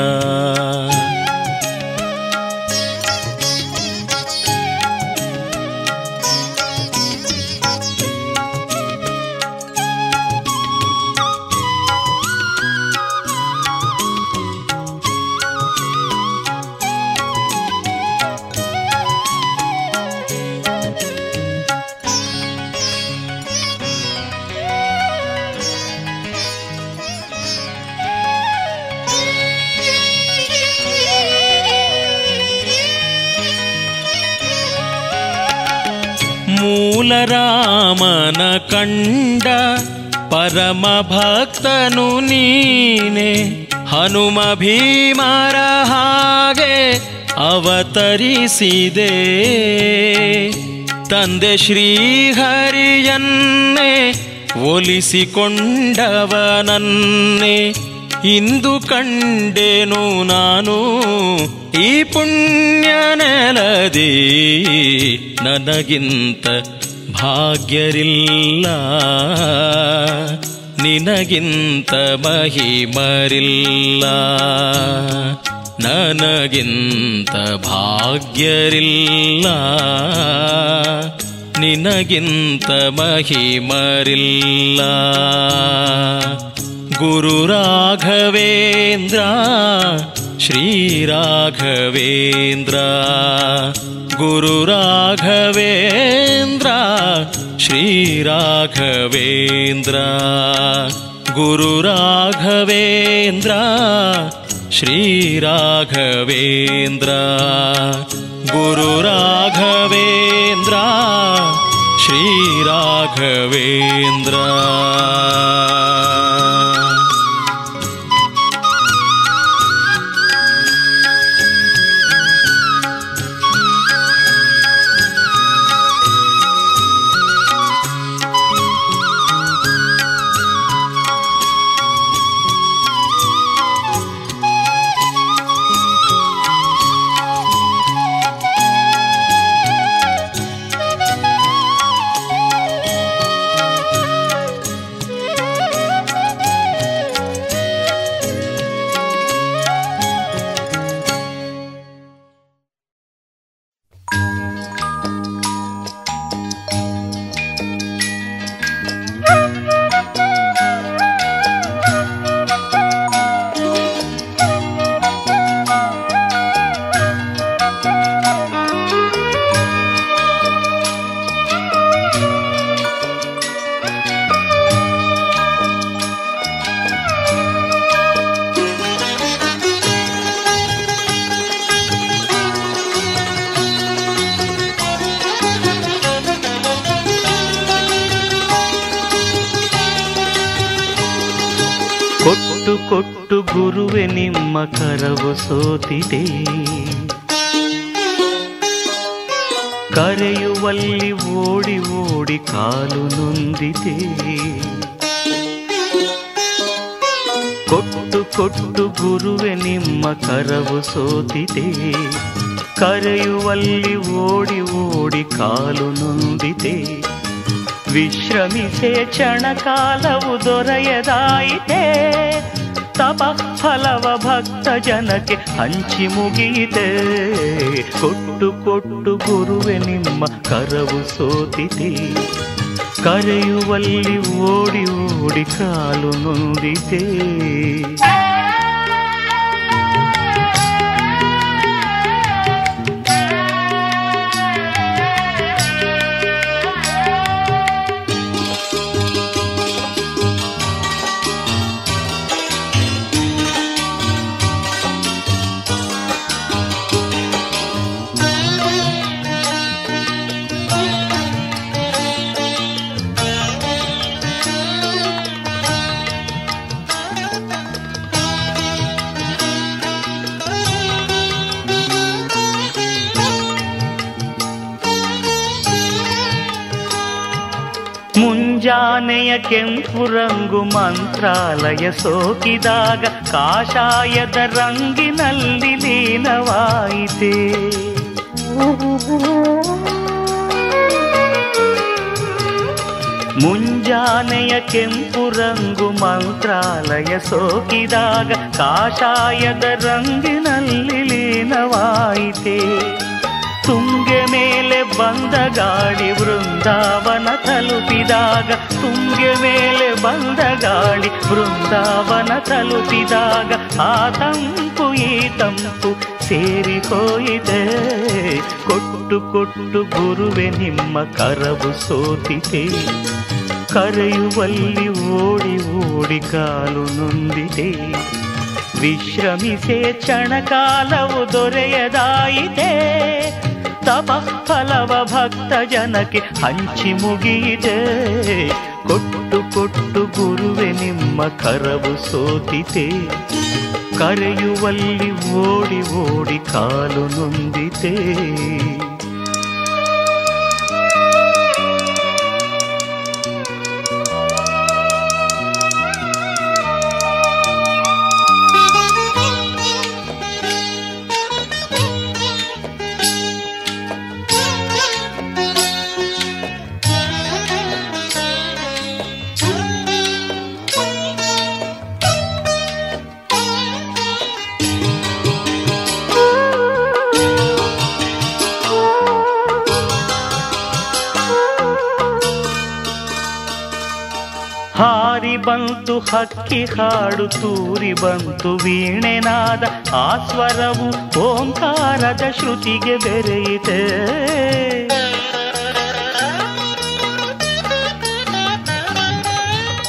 ಮೂಲರಾಮನ ಕಂಡ ಪರಮ ಭಕ್ತನು ನೀನೆ. ಹನುಮ ಭೀಮರ ಹಾಗೆ ಅವತರಿಸಿದೆ. ತಂದೆ ಶ್ರೀಹರಿಯನ್ನೇ ಒಲಿಸಿಕೊಂಡವನನ್ನೇ ಇಂದು ಕಂಡೆನು ನಾನು. ಈ ಪುಣ್ಯ ನೆಲದಿ ನನಗಿಂತ ಭಾಗ್ಯರಿಲ್ಲ. ನಿನಗಿಂತ ಮಹಿಮರಿಲ್ಲ. ನನಗಿಂತ ಭಾಗ್ಯರಿಲ್ಲ. ನಿನಗಿಂತ ಮಹಿಮರಿಲ್ಲ. ಗುರು ರಾಘವೇಂದ್ರ ಶ್ರೀರಾಘವೇಂದ್ರ ಗುರು ರಾಘವೇಂದ್ರ ಶ್ರೀರಾಘವೇಂದ್ರ ಗುರು ರಾಘವೇಂದ್ರ ಶ್ರೀರಾಘವೇಂದ್ರ ಗುರು ಕರೆಯುವಲ್ಲಿ ಓಡಿ ಓಡಿ ಕಾಲು ನೊಂದಿದೆ. ಕೊಟ್ಟು ಕೊಟ್ಟು ಗುರುವೆ ನಿಮ್ಮ ಕರವು ಸೋತಿದೆ. ಕರೆಯುವಲ್ಲಿ ಓಡಿ ಓಡಿ ಕಾಲು ನೊಂದಿದೆ. ವಿಶ್ರಮಿಸೆ ಕ್ಷಣ ಕಾಲವು ದೊರೆಯದಾಯಿತೆ. ತಪ ಫಲವ ಭಕ್ತ ಜನಕ್ಕೆ ಹಂಚಿ ಮುಗಿಯಿತೆ ಕೊಟ್ಟು ಕೊಟ್ಟು ಗುರುವೆ ನಿಮ್ಮ ಕರವು ಸೋತಿದೆ ಕರೆಯುವಲ್ಲಿ ಓಡಿ ಓಡಿ ಕಾಲು ನೊಂದಿದೆ ಮುಂಜಾನೆಯ ಕೆಂಪು ರಂಗು ಮಂತ್ರಾಲಯ ಸೋಕಿದಾಗ ಕಾಷಾಯದ ರಂಗಿನಲ್ಲಿ ಲೀನವಾಯಿತೆ. ಮುಂಜಾನೆಯ ಕೆಂಪು ರಂಗು ಮಂತ್ರಾಲಯ ಸೋಕಿದಾಗ ಕಾಷಾಯದ ರಂಗಿನಲ್ಲಿ ಲೀನವಾಯಿತೆ. ತುಂಗೆ ಮೇಲೆ ಬಂದ ಗಾಡಿ ವೃಂದಾವನ ತಲುಪಿದಾಗ, ತುಂಗೆ ಮೇಲೆ ಬಂದ ಗಾಡಿ ವೃಂದಾವನ ತಲುಪಿದಾಗ, ಆ ತಂಪು ಈ ತಂಪು ಸೇರಿ ಹೋಯಿದೆ ಕೊಟ್ಟು ಕೊಟ್ಟು ಗುರುವೆ ನಿಮ್ಮ ಕರವು ಸೋತಿದೆ ಕರೆಯುವಲ್ಲಿ ಓಡಿ ಓಡಿ ಕಾಲು ನೊಂದಿದೆ ವಿಶ್ರಮಿಸೆ ಕ್ಷಣಕಾಲವು ದೊರೆಯದಾಯಿತೆ. ತಪ ಫಲವ ಭಕ್ತ ಜನಕ್ಕೆ ಹಂಚಿ ಮುಗಿಯಿದೆ ಕೊಟ್ಟು ಕೊಟ್ಟು ಗುರುವೆ ನಿಮ್ಮ ಕರವು ಸೋತಿತೆ. ಕರೆಯುವಲ್ಲಿ ಓಡಿ ಓಡಿ ಕಾಲು ನೊಂದಿದೆ ಬಂತು ಹಕ್ಕಿ ಹಾಡು ತೂರಿ ಬಂತು ವೀಣೆನಾದ ಆ ಸ್ವರವು ಓಂಕಾರದ ಶ್ರುತಿಗೆ ಬೆರೆಯಿತೆ.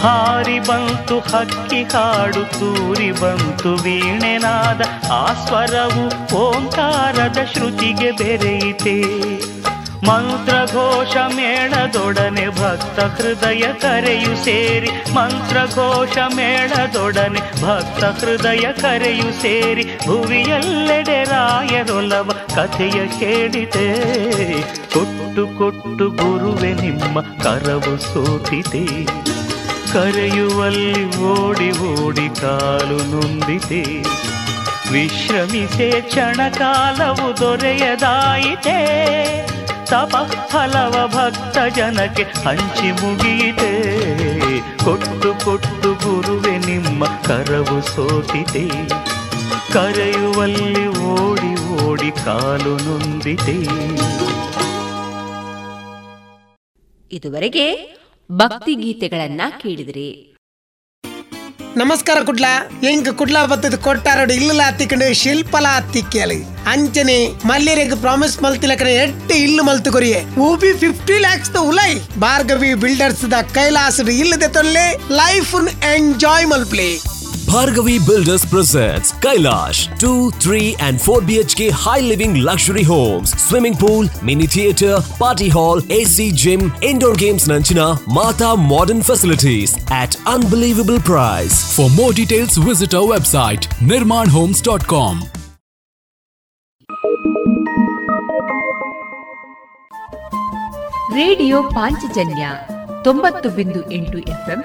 ಹಾರಿ ಬಂತು ಹಕ್ಕಿ ಹಾಡು ತೂರಿ ಬಂತು ವೀಣೆನಾದ ಆ ಸ್ವರವು ಓಂಕಾರದ ಶ್ರುತಿಗೆ ಬೆರೆಯಿತೆ. ಮಂತ್ರಘೋಷ ಮೇಳದೊಡನೆ ಭಕ್ತ ಹೃದಯ ಕರೆಯು ಸೇರಿ. ಮಂತ್ರಘೋಷ ಮೇಳದೊಡನೆ ಭಕ್ತ ಹೃದಯ ಕರೆಯು ಸೇರಿ. ಭುವಿಯಲ್ಲೆಡೆ ರಾಯರೊಲವ ಕಥೆಯ ಕೇಳಿದೆ. ಕೊಟ್ಟು ಕೊಟ್ಟು ಗುರುವೆ ನಿಮ್ಮ ಕರವು ಸೋತಿದೆ. ಕರೆಯುವಲ್ಲಿ ಓಡಿ ಓಡಿ ಕಾಲು ನೊಂದಿದೆ. ವಿಶ್ರಮಿಸೆ ಕ್ಷಣಕಾಲವು ದೊರೆಯದಾಯಿತೆ. ತಪ ಹಲವ ಭಕ್ತ ಜನಕ್ಕೆ ಹಂಚಿ ಮುಗಿಯಿತೆ. ಕೊಟ್ಟು ಕೊಟ್ಟು ಗುರುವೆ ನಿಮ್ಮ ಕರವು ಸೋತಿದೆ ಕರೆಯುವಲ್ಲಿ ಓಡಿ ಓಡಿ ಕಾಲು ನೊಂದಿದೆ ಇದುವರೆಗೆ ಭಕ್ತಿ ಗೀತೆಗಳನ್ನ ಕೇಳಿದ್ರಿ. ನಮಸ್ಕಾರ ಕುಡ್ಲ. ಎಂಕ್ ಕುಡ್ಲ ಬತ್ತದ ಕೊಟ್ಟಾರೋಡು ಇಲ್ಲ ಹತ್ತಿಕೊಂಡು ಶಿಲ್ಪಲ ಹತ್ತಿಕ್ಕಲಿ ಅಂಚನೆ, ಮಲ್ಲಿರೆಗ್ ಪ್ರಾಮಿಸ್ ಮಲ್ತಿಲಕನ ಎಟ್ಟು ಇಲ್ಲು ಮಲ್ತು ಕೊರಿಯೆ. ಊಬಿ ಫಿಫ್ಟಿ ಲ್ಯಾಕ್ಸ್ ದ ಉಲೈ. ಭಾರ್ಗವಿ ಬಿಲ್ಡರ್ಸ್ ದ ಕೈಲಾಸ ಇಲ್ಲದೆ ತೊಲ್ಲೆ ಲೈಫ್ ಎಂಜಾಯ್ ಮಲ್ಪ್ಲೇ. Bhargavi Builders presents Kailash 2, 3 and 4 BHK high living luxury homes, swimming pool, mini theater, party hall, AC gym, indoor games Nanchina, Mata modern facilities at unbelievable price. For more details, visit our website nirmanhomes.com. Radio Panchajanya ತೊಂಬತ್ತು ಬಿಂದು ಎಂಟು FM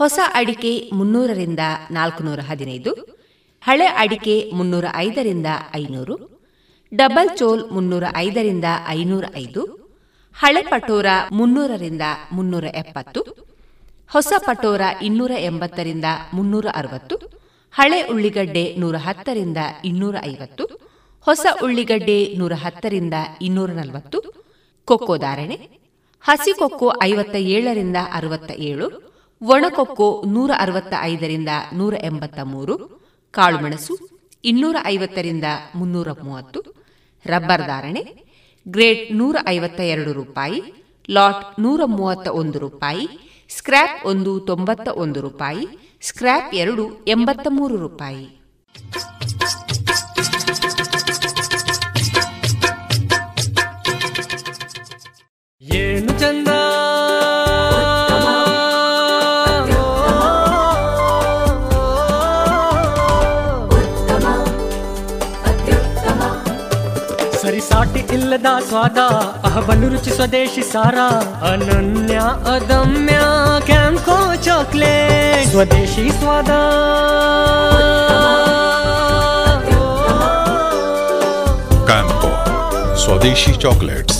ಹೊಸ ಅಡಿಕೆ ಮುನ್ನೂರರಿಂದ ನಾಲ್ಕುನೂರ ಹದಿನೈದು, ಹಳೆ ಅಡಿಕೆ ಮುನ್ನೂರ ಐದರಿಂದ ಐನೂರು, ಡಬಲ್ ಚೋಲ್ ಮುನ್ನೂರ ಐದರಿಂದ ಐನೂರ ಐದು, ಹಳೆ ಪಟೋರ ಮುನ್ನೂರರಿಂದ ಮುನ್ನೂರ ಎಪ್ಪತ್ತು, ಹೊಸ ಪಟೋರ ಇನ್ನೂರ ಎಂಬತ್ತರಿಂದ ಮುನ್ನೂರ ಅರವತ್ತು, ಹಳೆ ಉಳ್ಳಿಗಡ್ಡೆ ನೂರ ಹತ್ತರಿಂದ ಇನ್ನೂರ ಐವತ್ತು, ಹೊಸ ಉಳ್ಳಿಗಡ್ಡೆ ನೂರ ಹತ್ತರಿಂದ ಇನ್ನೂರ ನಲವತ್ತು, ಕೊಕ್ಕೋ ಧಾರಣೆ ಹಸಿಕೊಕ್ಕೋ ಐವತ್ತ ಏಳರಿಂದ ಅರವತ್ತ ಏಳು ಒಣಕೊಕ್ಕೋ ನೂರ ಅರವತ್ತ ಐದರಿಂದ ನೂರ ಎಂಬತ್ತ ಮೂರು ಕಾಳುಮೆಣಸು ಇನ್ನೂರ ಐವತ್ತರಿಂದ ಮುನ್ನೂರ ಮೂವತ್ತು ರಬ್ಬರ್ ಧಾರಣೆ ಗ್ರೇಡ್ ನೂರ ಐವತ್ತ ಎರಡು ರೂಪಾಯಿ, ಲಾಟ್ ನೂರ ಮೂವತ್ತ ಒಂದು ರೂಪಾಯಿ, ಸ್ಕ್ರ್ಯಾಪ್ ಒಂದು ತೊಂಬತ್ತ ಒಂದು ರೂಪಾಯಿ, ಸ್ಕ್ರ್ಯಾಪ್ ಎರಡು ಎಂಬತ್ತ ಮೂರು ರೂಪಾಯಿ. ಏನು ಚಂದ ಸರಿಸಾಟಿ ಇಲ್ಲದ ಸ್ವಾದ ಅಹಬಲು ರುಚಿ ಸ್ವದೇಶಿ ಸಾರ ಅನನ್ಯ ಅದಮ್ಯ ಕ್ಯಾಂಕೋ ಚಾಕ್ಲೇಟ್ ಸ್ವದೇಶಿ ಸ್ವಾದ ಕ್ಯಾಂಪೋ ಸ್ವದೇಶಿ ಚಾಕ್ಲೇಟ್ಸ್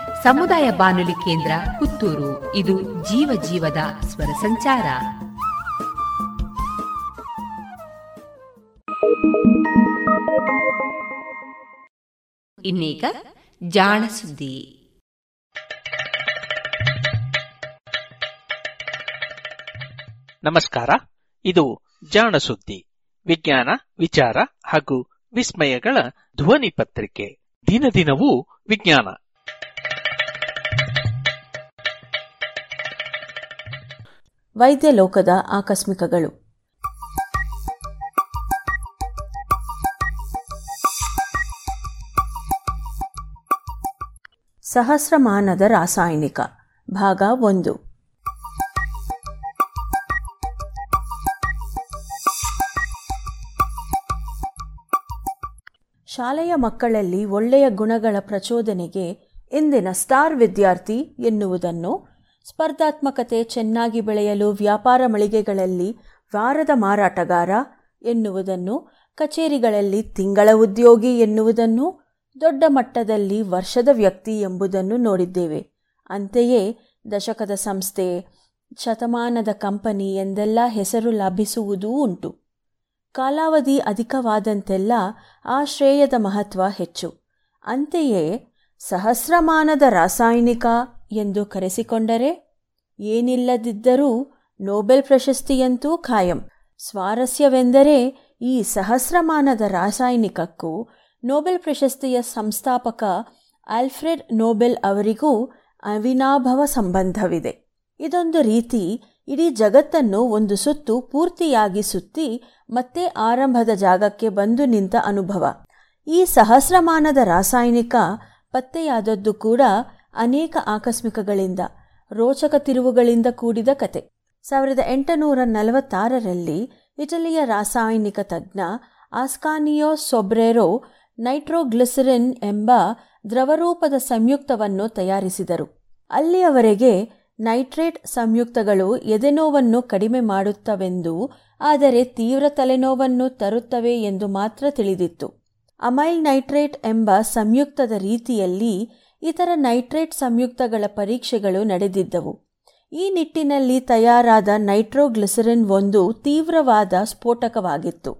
ಸಮುದಾಯ ಬಾನುಲಿ ಕೇಂದ್ರ ಪುತ್ತೂರು. ಇದು ಜೀವ ಜೀವದ ಸ್ವರ ಸಂಚಾರ. ಇನ್ನೀಗ ಜಾಣ ಸುದ್ದಿ. ನಮಸ್ಕಾರ. ಇದು ಜಾಣ ಸುದ್ದಿ. ವಿಜ್ಞಾನ, ವಿಚಾರ ಹಾಗೂ ವಿಸ್ಮಯಗಳ ಧ್ವನಿ ಪತ್ರಿಕೆ. ದಿನ ದಿನವೂ ವಿಜ್ಞಾನ. ವೈದ್ಯ ಲೋಕದ ಆಕಸ್ಮಿಕಗಳು. ಸಹಸ್ರಮಾನದ ರಾಸಾಯನಿಕ, ಭಾಗ ಒಂದು. ಶಾಲೆಯ ಮಕ್ಕಳಲ್ಲಿ ಒಳ್ಳೆಯ ಗುಣಗಳ ಪ್ರಚೋದನೆಗೆ ಇಂದಿನ ಸ್ಟಾರ್ ವಿದ್ಯಾರ್ಥಿ ಎನ್ನುವುದನ್ನು ಸ್ಪರ್ಧಾತ್ಮಕತೆ ಚೆನ್ನಾಗಿ ಬೆಳೆಯಲು ವ್ಯಾಪಾರ ಮಳಿಗೆಗಳಲ್ಲಿ ವಾರದ ಮಾರಾಟಗಾರ ಎನ್ನುವುದನ್ನು, ಕಚೇರಿಗಳಲ್ಲಿ ತಿಂಗಳ ಉದ್ಯೋಗಿ ಎನ್ನುವುದನ್ನು, ದೊಡ್ಡ ಮಟ್ಟದಲ್ಲಿ ವರ್ಷದ ವ್ಯಕ್ತಿ ಎಂಬುದನ್ನು ನೋಡಿದ್ದೇವೆ. ಅಂತೆಯೇ ದಶಕದ ಸಂಸ್ಥೆ, ಶತಮಾನದ ಕಂಪನಿ ಎಂದೆಲ್ಲ ಹೆಸರು ಲಭಿಸುವುದೂ ಉಂಟು. ಕಾಲಾವಧಿ ಅಧಿಕವಾದಂತೆಲ್ಲ ಆ ಶ್ರೇಯದ ಮಹತ್ವ ಹೆಚ್ಚು. ಅಂತೆಯೇ ಸಹಸ್ರಮಾನದ ರಾಸಾಯನಿಕ ಎಂದು ಕರೆಸಿಕೊಂಡರೆ, ಏನಿಲ್ಲದಿದ್ದರೂ ನೋಬೆಲ್ ಪ್ರಶಸ್ತಿಯಂತೂ ಖಾಯಂ. ಸ್ವಾರಸ್ಯವೆಂದರೆ ಈ ಸಹಸ್ರಮಾನದ ರಾಸಾಯನಿಕಕ್ಕೂ ನೋಬೆಲ್ ಪ್ರಶಸ್ತಿಯ ಸಂಸ್ಥಾಪಕ ಆಲ್ಫ್ರೆಡ್ ನೋಬೆಲ್ ಅವರಿಗೂ ಅವಿನಾಭವ ಸಂಬಂಧವಿದೆ. ಇದೊಂದು ರೀತಿ ಇಡೀ ಜಗತ್ತನ್ನು ಒಂದು ಸುತ್ತು ಪೂರ್ತಿಯಾಗಿ ಸುತ್ತಿ ಮತ್ತೆ ಆರಂಭದ ಜಾಗಕ್ಕೆ ಬಂದು ನಿಂತ ಅನುಭವ. ಈ ಸಹಸ್ರಮಾನದ ರಾಸಾಯನಿಕ ಪತ್ತೆಯಾದದ್ದು ಕೂಡ ಅನೇಕ ಆಕಸ್ಮಿಕಗಳಿಂದ, ರೋಚಕ ತಿರುವುಗಳಿಂದ ಕೂಡಿದ ಕತೆ. ಸಾವಿರದ ಎಂಟುನೂರ ನಲವತ್ತಾರರಲ್ಲಿ ಇಟಲಿಯ ರಾಸಾಯನಿಕ ತಜ್ಞ ಆಸ್ಕಾನಿಯೋ ಸೊಬ್ರೆರೋ ನೈಟ್ರೋಗ್ಲಿಸರಿನ್ ಎಂಬ ದ್ರವರೂಪದ ಸಂಯುಕ್ತವನ್ನು ತಯಾರಿಸಿದರು. ಅಲ್ಲಿಯವರೆಗೆ ನೈಟ್ರೇಟ್ ಸಂಯುಕ್ತಗಳು ಎದೆನೋವನ್ನು ಕಡಿಮೆ ಮಾಡುತ್ತವೆಂದು, ಆದರೆ ತೀವ್ರ ತಲೆನೋವನ್ನು ತರುತ್ತವೆ ಎಂದು ಮಾತ್ರ ತಿಳಿದಿತ್ತು. ಅಮೈಲ್ ನೈಟ್ರೇಟ್ ಎಂಬ ಸಂಯುಕ್ತದ ರೀತಿಯಲ್ಲಿ ಇತರ ನೈಟ್ರೇಟ್ ಸಂಯುಕ್ತಗಳ ಪರೀಕ್ಷೆಗಳು ನಡೆದಿದ್ದವು. ಈ ನಿಟ್ಟಿನಲ್ಲಿ ತಯಾರಾದ ನೈಟ್ರೋಗ್ಲಿಸರಿನ್ ಒಂದು ತೀವ್ರವಾದ ಸ್ಫೋಟಕವಾಗಿತ್ತು.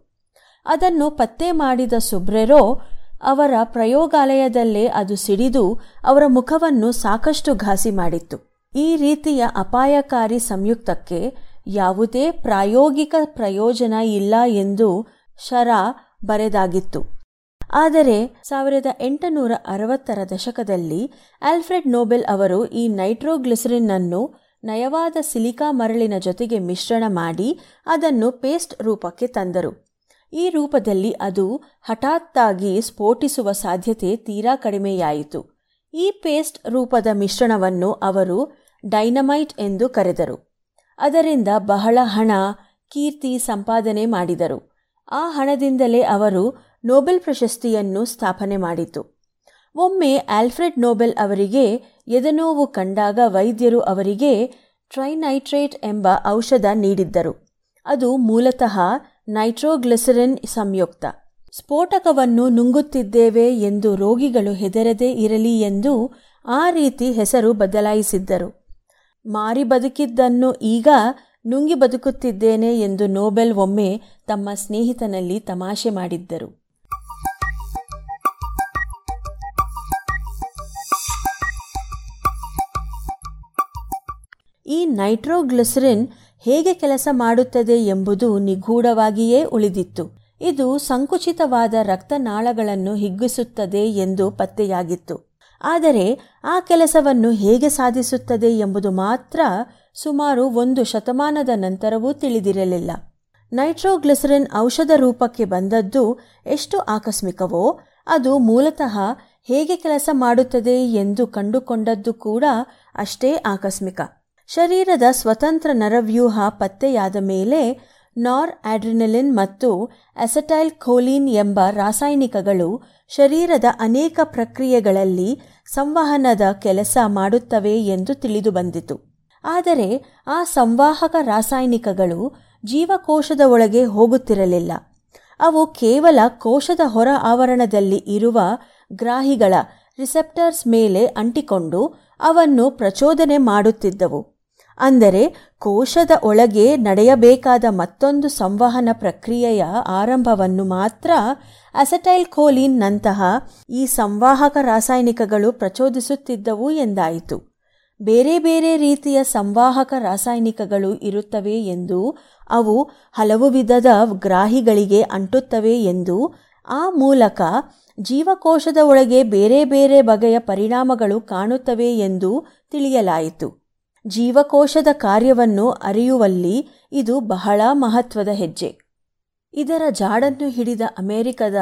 ಅದನ್ನು ಪತ್ತೆ ಮಾಡಿದ ಸುಬ್ರೆರೋ, ಅವರ ಪ್ರಯೋಗಾಲಯದಲ್ಲೇ ಅದು ಸಿಡಿದು ಅವರ ಮುಖವನ್ನು ಸಾಕಷ್ಟು ಘಾಸಿ ಮಾಡಿತ್ತು. ಈ ರೀತಿಯ ಅಪಾಯಕಾರಿ ಸಂಯುಕ್ತಕ್ಕೆ ಯಾವುದೇ ಪ್ರಾಯೋಗಿಕ ಪ್ರಯೋಜನ ಇಲ್ಲ ಎಂದು ಶರಾ ಬರೆದಾಗಿತ್ತು. ಆದರೆ ಸಾವಿರದ ಎಂಟುನೂರ ಅರವತ್ತರ ದಶಕದಲ್ಲಿ ಆಲ್ಫ್ರೆಡ್ ನೋಬೆಲ್ ಅವರು ಈ ನೈಟ್ರೋಗ್ಲಿಸರಿನ್ ಅನ್ನು ನಯವಾದ ಸಿಲಿಕಾ ಮರಳಿನ ಜೊತೆಗೆ ಮಿಶ್ರಣ ಮಾಡಿ ಅದನ್ನು ಪೇಸ್ಟ್ ರೂಪಕ್ಕೆ ತಂದರು. ಈ ರೂಪದಲ್ಲಿ ಅದು ಹಠಾತ್ತಾಗಿ ಸ್ಫೋಟಿಸುವ ಸಾಧ್ಯತೆ ತೀರಾ ಕಡಿಮೆಯಾಯಿತು. ಈ ಪೇಸ್ಟ್ ರೂಪದ ಮಿಶ್ರಣವನ್ನು ಅವರು ಡೈನಮೈಟ್ ಎಂದು ಕರೆದರು. ಅದರಿಂದ ಬಹಳ ಹಣ, ಕೀರ್ತಿ, ಸಂಪಾದನೆ ಮಾಡಿದರು. ಆ ಹಣದಿಂದಲೇ ಅವರು ನೊಬೆಲ್ ಪ್ರಶಸ್ತಿಯನ್ನು ಸ್ಥಾಪನೆ ಮಾಡಿತು. ಒಮ್ಮೆ ಆಲ್ಫ್ರೆಡ್ ನೋಬೆಲ್ ಅವರಿಗೆ, ಎದೆನೋವು ಕಂಡಾಗ ವೈದ್ಯರು ಅವರಿಗೆ ಟ್ರೈನೈಟ್ರೇಟ್ ಎಂಬ ಔಷಧ ನೀಡಿದ್ದರು. ಅದು ಮೂಲತಃ ನೈಟ್ರೋಗ್ಲಿಸರಿನ್ ಸಂಯುಕ್ತ. ಸ್ಫೋಟಕವನ್ನು ನುಂಗುತ್ತಿದ್ದೇವೆ ಎಂದು ರೋಗಿಗಳು ಹೆದರದೇ ಇರಲಿ ಎಂದು ಆ ರೀತಿ ಹೆಸರು ಬದಲಾಯಿಸಿದ್ದರು. ಮಾರಿ ಬದುಕಿದ್ದನ್ನು ಈಗ ನುಂಗಿ ಬದುಕುತ್ತಿದ್ದೇನೆ ಎಂದು ನೋಬೆಲ್ ಒಮ್ಮೆ ತಮ್ಮ ಸ್ನೇಹಿತನಲ್ಲಿ ತಮಾಷೆ ಮಾಡಿದ್ದರು. ಈ ನೈಟ್ರೋಗ್ಲಿಸರಿನ್ ಹೇಗೆ ಕೆಲಸ ಮಾಡುತ್ತದೆ ಎಂಬುದು ನಿಗೂಢವಾಗಿಯೇ ಉಳಿದಿತ್ತು. ಇದು ಸಂಕುಚಿತವಾದ ರಕ್ತನಾಳಗಳನ್ನು ಹಿಗ್ಗಿಸುತ್ತದೆ ಎಂದು ಪತ್ತೆಯಾಗಿತ್ತು. ಆದರೆ ಆ ಕೆಲಸವನ್ನು ಹೇಗೆ ಸಾಧಿಸುತ್ತದೆ ಎಂಬುದು ಮಾತ್ರ ಸುಮಾರು ಒಂದು ಶತಮಾನದ ನಂತರವೂ ತಿಳಿದಿರಲಿಲ್ಲ. ನೈಟ್ರೋಗ್ಲಿಸರಿನ್ ಔಷಧ ರೂಪಕ್ಕೆ ಬಂದದ್ದು ಎಷ್ಟು ಆಕಸ್ಮಿಕವೋ, ಅದು ಮೂಲತಃ ಹೇಗೆ ಕೆಲಸ ಮಾಡುತ್ತದೆ ಎಂದು ಕಂಡುಕೊಂಡದ್ದು ಕೂಡ ಅಷ್ಟೇ ಆಕಸ್ಮಿಕ. ಶರೀರದ ಸ್ವತಂತ್ರ ನರವ್ಯೂಹ ಪತ್ತೆಯಾದ ಮೇಲೆ ನಾರ್ ಆಡ್ರಿನಲಿನ್ ಮತ್ತು ಅಸೆಟೈಲ್ ಖೋಲಿನ್ ಎಂಬ ರಾಸಾಯನಿಕಗಳು ಶರೀರದ ಅನೇಕ ಪ್ರಕ್ರಿಯೆಗಳಲ್ಲಿ ಸಂವಹನದ ಕೆಲಸ ಮಾಡುತ್ತವೆ ಎಂದು ತಿಳಿದು ಬಂದಿತು. ಆದರೆ ಆ ಸಂವಾಹಕ ರಾಸಾಯನಿಕಗಳು ಜೀವಕೋಶದ ಒಳಗೆ ಹೋಗುತ್ತಿರಲಿಲ್ಲ. ಅವು ಕೇವಲ ಕೋಶದ ಹೊರ ಆವರಣದಲ್ಲಿ ಇರುವ ಗ್ರಾಹಿಗಳ ರಿಸೆಪ್ಟರ್ಸ್ ಮೇಲೆ ಅಂಟಿಕೊಂಡು ಅವನ್ನು ಪ್ರಚೋದನೆ ಮಾಡುತ್ತಿದ್ದವು. ಅಂದರೆ ಕೋಶದ ಒಳಗೆ ನಡೆಯಬೇಕಾದ ಮತ್ತೊಂದು ಸಂವಹನ ಪ್ರಕ್ರಿಯೆಯ ಆರಂಭವನ್ನು ಮಾತ್ರ ಅಸೆಟೈಲ್ ಕೋಲಿನ್ ನಂತಹ ಈ ಸಂವಾಹಕ ರಾಸಾಯನಿಕಗಳು ಪ್ರಚೋದಿಸುತ್ತಿದ್ದವು ಎಂದಾಯಿತು. ಬೇರೆ ಬೇರೆ ರೀತಿಯ ಸಂವಾಹಕ ರಾಸಾಯನಿಕಗಳು ಇರುತ್ತವೆ ಎಂದು ಅವು ಹಲವು ವಿಧದ ಗ್ರಾಹಿಗಳಿಗೆ ಅಂಟುತ್ತವೆ ಎಂದು ಆ ಮೂಲಕ ಜೀವಕೋಶದ ಒಳಗೆ ಬೇರೆ ಬೇರೆ ಬಗೆಯ ಪರಿಣಾಮಗಳು ಕಾಣುತ್ತವೆ ಎಂದು ತಿಳಿಯಲಾಯಿತು. ಜೀವಕೋಶದ ಕಾರ್ಯವನ್ನು ಅರಿಯುವಲ್ಲಿ ಇದು ಬಹಳ ಮಹತ್ವದ ಹೆಜ್ಜೆ. ಇದರ ಜಾಡನ್ನು ಹಿಡಿದ ಅಮೆರಿಕದ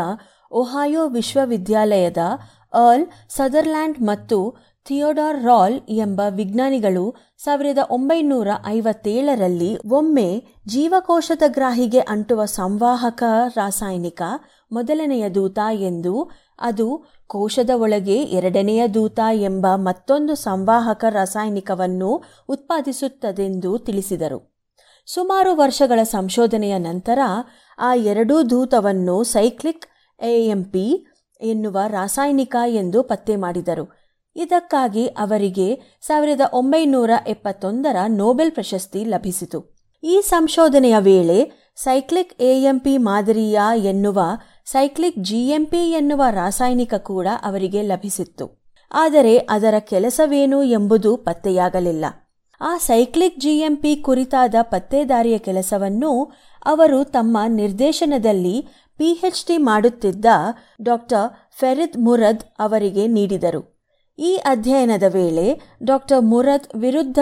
ಒಹಾಯೋ ವಿಶ್ವವಿದ್ಯಾಲಯದ ಅರ್ಲ್ ಸದರ್ಲ್ಯಾಂಡ್ ಮತ್ತು ಥಿಯೋಡಾರ್ ರಾಲ್ ಎಂಬ ವಿಜ್ಞಾನಿಗಳು ಸಾವಿರದ ಒಂಬೈನೂರ ಐವತ್ತೇಳರಲ್ಲಿ ಒಮ್ಮೆ ಜೀವಕೋಶದ ಗ್ರಾಹಿಗೆ ಅಂಟುವ ಸಂವಾಹಕ ರಾಸಾಯನಿಕ ಮೊದಲನೆಯ ದೂತ ಎಂದು ಅದು ಕೋಶದ ಒಳಗೆ ಎರಡನೆಯ ದೂತ ಎಂಬ ಮತ್ತೊಂದು ಸಂವಾಹಕ ರಾಸಾಯನಿಕವನ್ನು ಉತ್ಪಾದಿಸುತ್ತದೆಂದು ತಿಳಿಸಿದರು. ಸುಮಾರು ವರ್ಷಗಳ ಸಂಶೋಧನೆಯ ನಂತರ ಆ ಎರಡೂ ದೂತವನ್ನು ಸೈಕ್ಲಿಕ್ ಎಎಂಪಿ ಎನ್ನುವ ರಾಸಾಯನಿಕ ಎಂದು ಪತ್ತೆ ಮಾಡಿದರು. ಇದಕ್ಕಾಗಿ ಅವರಿಗೆ ಸಾವಿರದ ಒಂಬೈನೂರ ಎಪ್ಪತ್ತೊಂದರ ನೋಬೆಲ್ ಪ್ರಶಸ್ತಿ ಲಭಿಸಿತು. ಈ ಸಂಶೋಧನೆಯ ವೇಳೆ ಸೈಕ್ಲಿಕ್ ಎಎಂಪಿ ಮಾದರಿಯ ಎನ್ನುವ ಸೈಕ್ಲಿಕ್ ಜಿಎಂಪಿ ಎನ್ನುವ ರಾಸಾಯನಿಕ ಕೂಡ ಅವರಿಗೆ ಲಭಿಸಿತ್ತು. ಆದರೆ ಅದರ ಕೆಲಸವೇನು ಎಂಬುದು ಪತ್ತೆಯಾಗಲಿಲ್ಲ. ಆ ಸೈಕ್ಲಿಕ್ ಜಿಎಂಪಿ ಕುರಿತಾದ ಪತ್ತೆದಾರಿಯ ಕೆಲಸವನ್ನು ಅವರು ತಮ್ಮ ನಿರ್ದೇಶನದಲ್ಲಿ ಪಿಎಚ್ಡಿ ಮಾಡುತ್ತಿದ್ದ ಡಾಕ್ಟರ್ ಫೆರಿದ್ ಮುರದ್ ಅವರಿಗೆ ನೀಡಿದರು. ಈ ಅಧ್ಯಯನದ ವೇಳೆ ಡಾಕ್ಟರ್ ಮುರದ್ ವಿರುದ್ಧ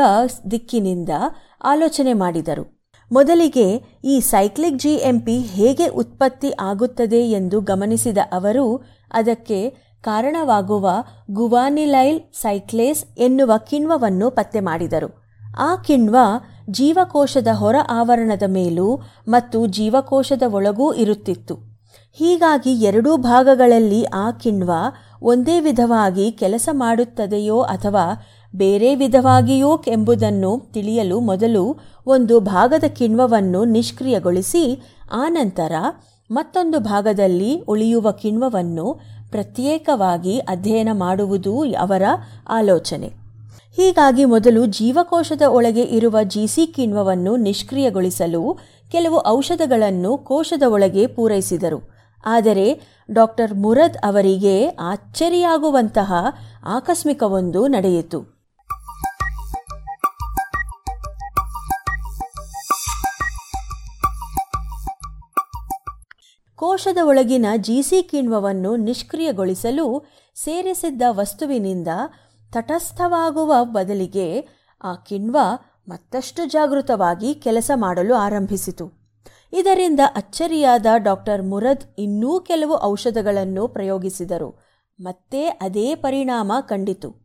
ದಿಕ್ಕಿನಿಂದ ಆಲೋಚನೆ ಮಾಡಿದರು. ಮೊದಲಿಗೆ ಈ ಸೈಕ್ಲಿಕ್ ಜಿಎಂಪಿ ಹೇಗೆ ಉತ್ಪತ್ತಿ ಆಗುತ್ತದೆ ಎಂದು ಗಮನಿಸಿದ ಅವರು, ಅದಕ್ಕೆ ಕಾರಣವಾಗುವ ಗುವಾನಿಲೈಲ್ ಸೈಕ್ಲೇಸ್ ಎನ್ನುವ ಕಿಣ್ವವನ್ನು ಪತ್ತೆ ಮಾಡಿದರು. ಆ ಕಿಣ್ವ ಜೀವಕೋಶದ ಹೊರ ಆವರಣದ ಮೇಲೂ ಮತ್ತು ಜೀವಕೋಶದ ಒಳಗೂ ಇರುತ್ತಿತ್ತು. ಹೀಗಾಗಿ ಎರಡೂ ಭಾಗಗಳಲ್ಲಿ ಆ ಕಿಣ್ವ ಒಂದೇ ವಿಧವಾಗಿ ಕೆಲಸ ಮಾಡುತ್ತದೆಯೋ ಅಥವಾ ಬೇರೆ ವಿಧವಾಗಿಯೋ ಎಂಬುದನ್ನು ತಿಳಿಯಲು ಮೊದಲು ಒಂದು ಭಾಗದ ಕಿಣ್ವವನ್ನು ನಿಷ್ಕ್ರಿಯಗೊಳಿಸಿ ಆನಂತರ ಮತ್ತೊಂದು ಭಾಗದಲ್ಲಿ ಉಳಿಯುವ ಕಿಣ್ವವನ್ನು ಪ್ರತ್ಯೇಕವಾಗಿ ಅಧ್ಯಯನ ಮಾಡುವುದು ಅವರ ಆಲೋಚನೆ. ಹೀಗಾಗಿ ಮೊದಲು ಜೀವಕೋಶದ ಒಳಗೆ ಇರುವ ಜಿಸಿ ಕಿಣ್ವವನ್ನು ನಿಷ್ಕ್ರಿಯಗೊಳಿಸಲು ಕೆಲವು ಔಷಧಗಳನ್ನು ಕೋಶದ ಒಳಗೆ ಪೂರೈಸಿದರು. ಆದರೆ ಡಾಕ್ಟರ್ ಮುರದ್ ಅವರಿಗೆ ಆಶ್ಚರ್ಯಾಗುವಂತಹ ಆಕಸ್ಮಿಕವೊಂದು ನಡೆಯಿತು. ಕೋಶದ ಒಳಗಿನ ಜಿಸಿ ಕಿಣ್ವವನ್ನು ನಿಷ್ಕ್ರಿಯಗೊಳಿಸಲು ಸೇರಿಸಿದ್ದ ವಸ್ತುವಿನಿಂದ ತಟಸ್ಥವಾಗುವ ಬದಲಿಗೆ ಆ ಕಿಣ್ವ ಮತ್ತಷ್ಟು ಜಾಗೃತವಾಗಿ ಕೆಲಸ ಮಾಡಲು ಆರಂಭಿಸಿತು. ಇದರಿಂದ ಅಚ್ಚರಿಯಾದ ಡಾಕ್ಟರ್ ಮುರದ್ ಇನ್ನೂ ಕೆಲವು ಔಷಧಗಳನ್ನು ಪ್ರಯೋಗಿಸಿದರು. ಮತ್ತೆ ಅದೇ ಪರಿಣಾಮ ಕಂಡಿತು.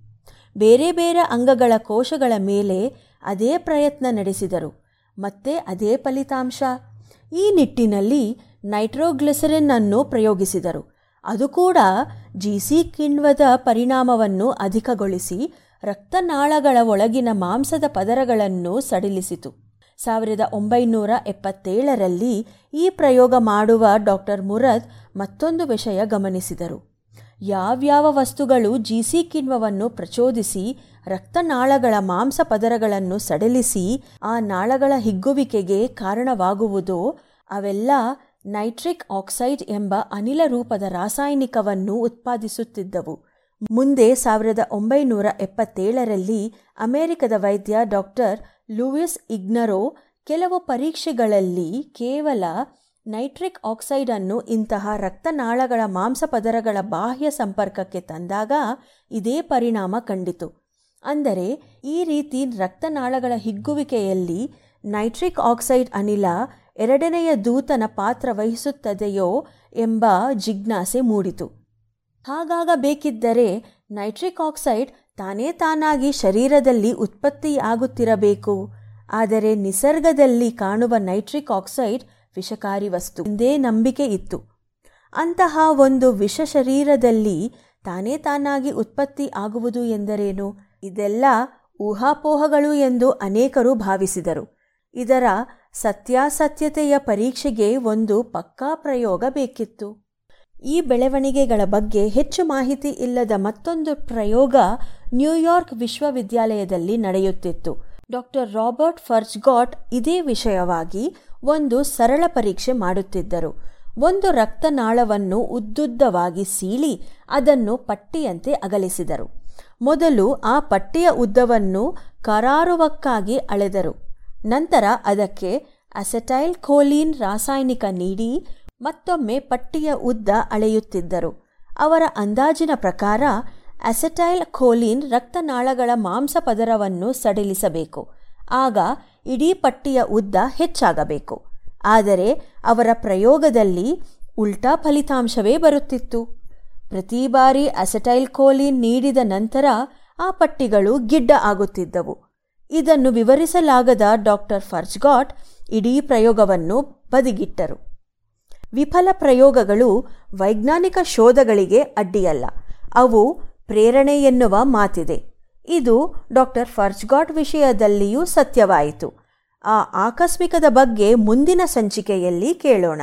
ಬೇರೆ ಬೇರೆ ಅಂಗಗಳ ಕೋಶಗಳ ಮೇಲೆ ಅದೇ ಪ್ರಯತ್ನ ನಡೆಸಿದರು. ಮತ್ತೆ ಅದೇ ಫಲಿತಾಂಶ. ಈ ನಿಟ್ಟಿನಲ್ಲಿ ನೈಟ್ರೋಗ್ಲಿಸರಿನ್ ಅನ್ನು ಪ್ರಯೋಗಿಸಿದರು. ಅದು ಕೂಡ ಜಿಸಿ ಕಿಣ್ವದ ಪರಿಣಾಮವನ್ನು ಅಧಿಕಗೊಳಿಸಿ ರಕ್ತನಾಳಗಳ ಒಳಗಿನ ಮಾಂಸದ ಪದರಗಳನ್ನು ಸಡಿಲಿಸಿತು. ಸಾವಿರದ ಒಂಬೈನೂರ ಎಪ್ಪತ್ತೇಳರಲ್ಲಿ ಈ ಪ್ರಯೋಗ ಮಾಡುವ ಡಾಕ್ಟರ್ ಮುರದ್ ಮತ್ತೊಂದು ವಿಷಯ ಗಮನಿಸಿದರು. ಯಾವ್ಯಾವ ವಸ್ತುಗಳು ಜಿಸಿ ಕಿಣ್ವವನ್ನು ಪ್ರಚೋದಿಸಿ ರಕ್ತನಾಳಗಳ ಮಾಂಸ ಪದರಗಳನ್ನು ಸಡಿಲಿಸಿ ಆ ನಾಳಗಳ ಹಿಗ್ಗುವಿಕೆಗೆ ಕಾರಣವಾಗುವುದೋ ಅವೆಲ್ಲ ನೈಟ್ರಿಕ್ ಆಕ್ಸೈಡ್ ಎಂಬ ಅನಿಲ ರೂಪದ ರಾಸಾಯನಿಕವನ್ನು ಉತ್ಪಾದಿಸುತ್ತಿದ್ದವು. ಮುಂದೆ ಸಾವಿರದ ಒಂಬೈನೂರ ಎಪ್ಪತ್ತೇಳರಲ್ಲಿ ಅಮೆರಿಕದ ವೈದ್ಯ ಡಾಕ್ಟರ್ ಲೂಯಿಸ್ ಇಗ್ನರೋ ಕೆಲವು ಪರೀಕ್ಷೆಗಳಲ್ಲಿ ಕೇವಲ ನೈಟ್ರಿಕ್ ಆಕ್ಸೈಡ್ ಅನ್ನು ಇಂತಹ ರಕ್ತನಾಳಗಳ ಮಾಂಸ ಪದರಗಳ ಬಾಹ್ಯ ಸಂಪರ್ಕಕ್ಕೆ ತಂದಾಗ ಇದೇ ಪರಿಣಾಮ ಕಂಡಿತು. ಅಂದರೆ, ಈ ರೀತಿ ರಕ್ತನಾಳಗಳ ಹಿಗ್ಗುವಿಕೆಯಲ್ಲಿ ನೈಟ್ರಿಕ್ ಆಕ್ಸೈಡ್ ಅನಿಲ ಎರಡನೆಯ ದೂತನ ಪಾತ್ರ ವಹಿಸುತ್ತದೆಯೋ ಎಂಬ ಜಿಜ್ಞಾಸೆ ಮೂಡಿತು. ಹಾಗಾಗಬೇಕಿದ್ದರೆ ನೈಟ್ರಿಕ್ ಆಕ್ಸೈಡ್ ತಾನೇ ತಾನಾಗಿ ಶರೀರದಲ್ಲಿ ಉತ್ಪತ್ತಿಯಾಗುತ್ತಿರಬೇಕು. ಆದರೆ ನಿಸರ್ಗದಲ್ಲಿ ಕಾಣುವ ನೈಟ್ರಿಕ್ ಆಕ್ಸೈಡ್ ವಿಷಕಾರಿ ವಸ್ತು ಎಂದೇ ನಂಬಿಕೆ ಇತ್ತು. ಅಂತಹ ಒಂದು ವಿಷ ಶರೀರದಲ್ಲಿ ತಾನೇ ತಾನಾಗಿ ಉತ್ಪತ್ತಿ ಆಗುವುದು ಎಂದರೇನು? ಇದೆಲ್ಲ ಊಹಾಪೋಹಗಳು ಎಂದು ಅನೇಕರು ಭಾವಿಸಿದರು. ಇದರ ಸತ್ಯಾಸತ್ಯತೆಯ ಪರೀಕ್ಷೆಗೆ ಒಂದು ಪಕ್ಕಾ ಪ್ರಯೋಗ ಬೇಕಿತ್ತು. ಈ ಬೆಳವಣಿಗೆಗಳ ಬಗ್ಗೆ ಹೆಚ್ಚು ಮಾಹಿತಿ ಇಲ್ಲದ ಮತ್ತೊಂದು ಪ್ರಯೋಗ ನ್ಯೂಯಾರ್ಕ್ ವಿಶ್ವವಿದ್ಯಾಲಯದಲ್ಲಿ ನಡೆಯುತ್ತಿತ್ತು. ಡಾಕ್ಟರ್ ರಾಬರ್ಟ್ ಫರ್ಜ್ಗಾಟ್ ಇದೇ ವಿಷಯವಾಗಿ ಒಂದು ಸರಳ ಪರೀಕ್ಷೆ ಮಾಡುತ್ತಿದ್ದರು. ಒಂದು ರಕ್ತನಾಳವನ್ನು ಉದ್ದುದ್ದವಾಗಿ ಸೀಳಿ ಅದನ್ನು ಪಟ್ಟಿಯಂತೆ ಅಗಲಿಸಿದರು. ಮೊದಲು ಆ ಪಟ್ಟಿಯ ಉದ್ದವನ್ನು ಕರಾರುವಕ್ಕಾಗಿ ಅಳೆದರು. ನಂತರ ಅದಕ್ಕೆ ಅಸೆಟೈಲ್ ಖೋಲೀನ್ ರಾಸಾಯನಿಕ ನೀಡಿ ಮತ್ತೊಮ್ಮೆ ಪಟ್ಟಿಯ ಉದ್ದ ಅಳೆಯುತ್ತಿದ್ದರು. ಅವರ ಅಂದಾಜಿನ ಪ್ರಕಾರ ಅಸೆಟೈಲ್ ಖೋಲೀನ್ ರಕ್ತನಾಳಗಳ ಮಾಂಸ ಪದರವನ್ನು ಸಡಿಲಿಸಬೇಕು. ಆಗ ಇಡೀ ಪಟ್ಟಿಯ ಉದ್ದ ಹೆಚ್ಚಾಗಬೇಕು. ಆದರೆ ಅವರ ಪ್ರಯೋಗದಲ್ಲಿ ಉಲ್ಟಾ ಫಲಿತಾಂಶವೇ ಬರುತ್ತಿತ್ತು. ಪ್ರತಿ ಬಾರಿ ಅಸೆಟೈಲ್ ಖೋಲೀನ್ ನೀಡಿದ ನಂತರ ಆ ಪಟ್ಟಿಗಳು ಗಿಡ್ಡ ಆಗುತ್ತಿದ್ದವು. ಇದನ್ನು ವಿವರಿಸಲಾಗದ ಡಾಕ್ಟರ್ ಫರ್ಜ್ಗಾಟ್ ಇಡೀ ಪ್ರಯೋಗವನ್ನು ಬದಿಗಿಟ್ಟರು. ವಿಫಲ ಪ್ರಯೋಗಗಳು ವೈಜ್ಞಾನಿಕ ಶೋಧಗಳಿಗೆ ಅಡ್ಡಿಯಲ್ಲ, ಅವು ಪ್ರೇರಣೆ ಎನ್ನುವ ಮಾತಿದೆ. ಇದು ಡಾಕ್ಟರ್ ಫರ್ಜ್ಗಾಟ್ ವಿಷಯದಲ್ಲಿಯೂ ಸತ್ಯವಾಯಿತು. ಆ ಆಕಸ್ಮಿಕದ ಬಗ್ಗೆ ಮುಂದಿನ ಸಂಚಿಕೆಯಲ್ಲಿ ಕೇಳೋಣ.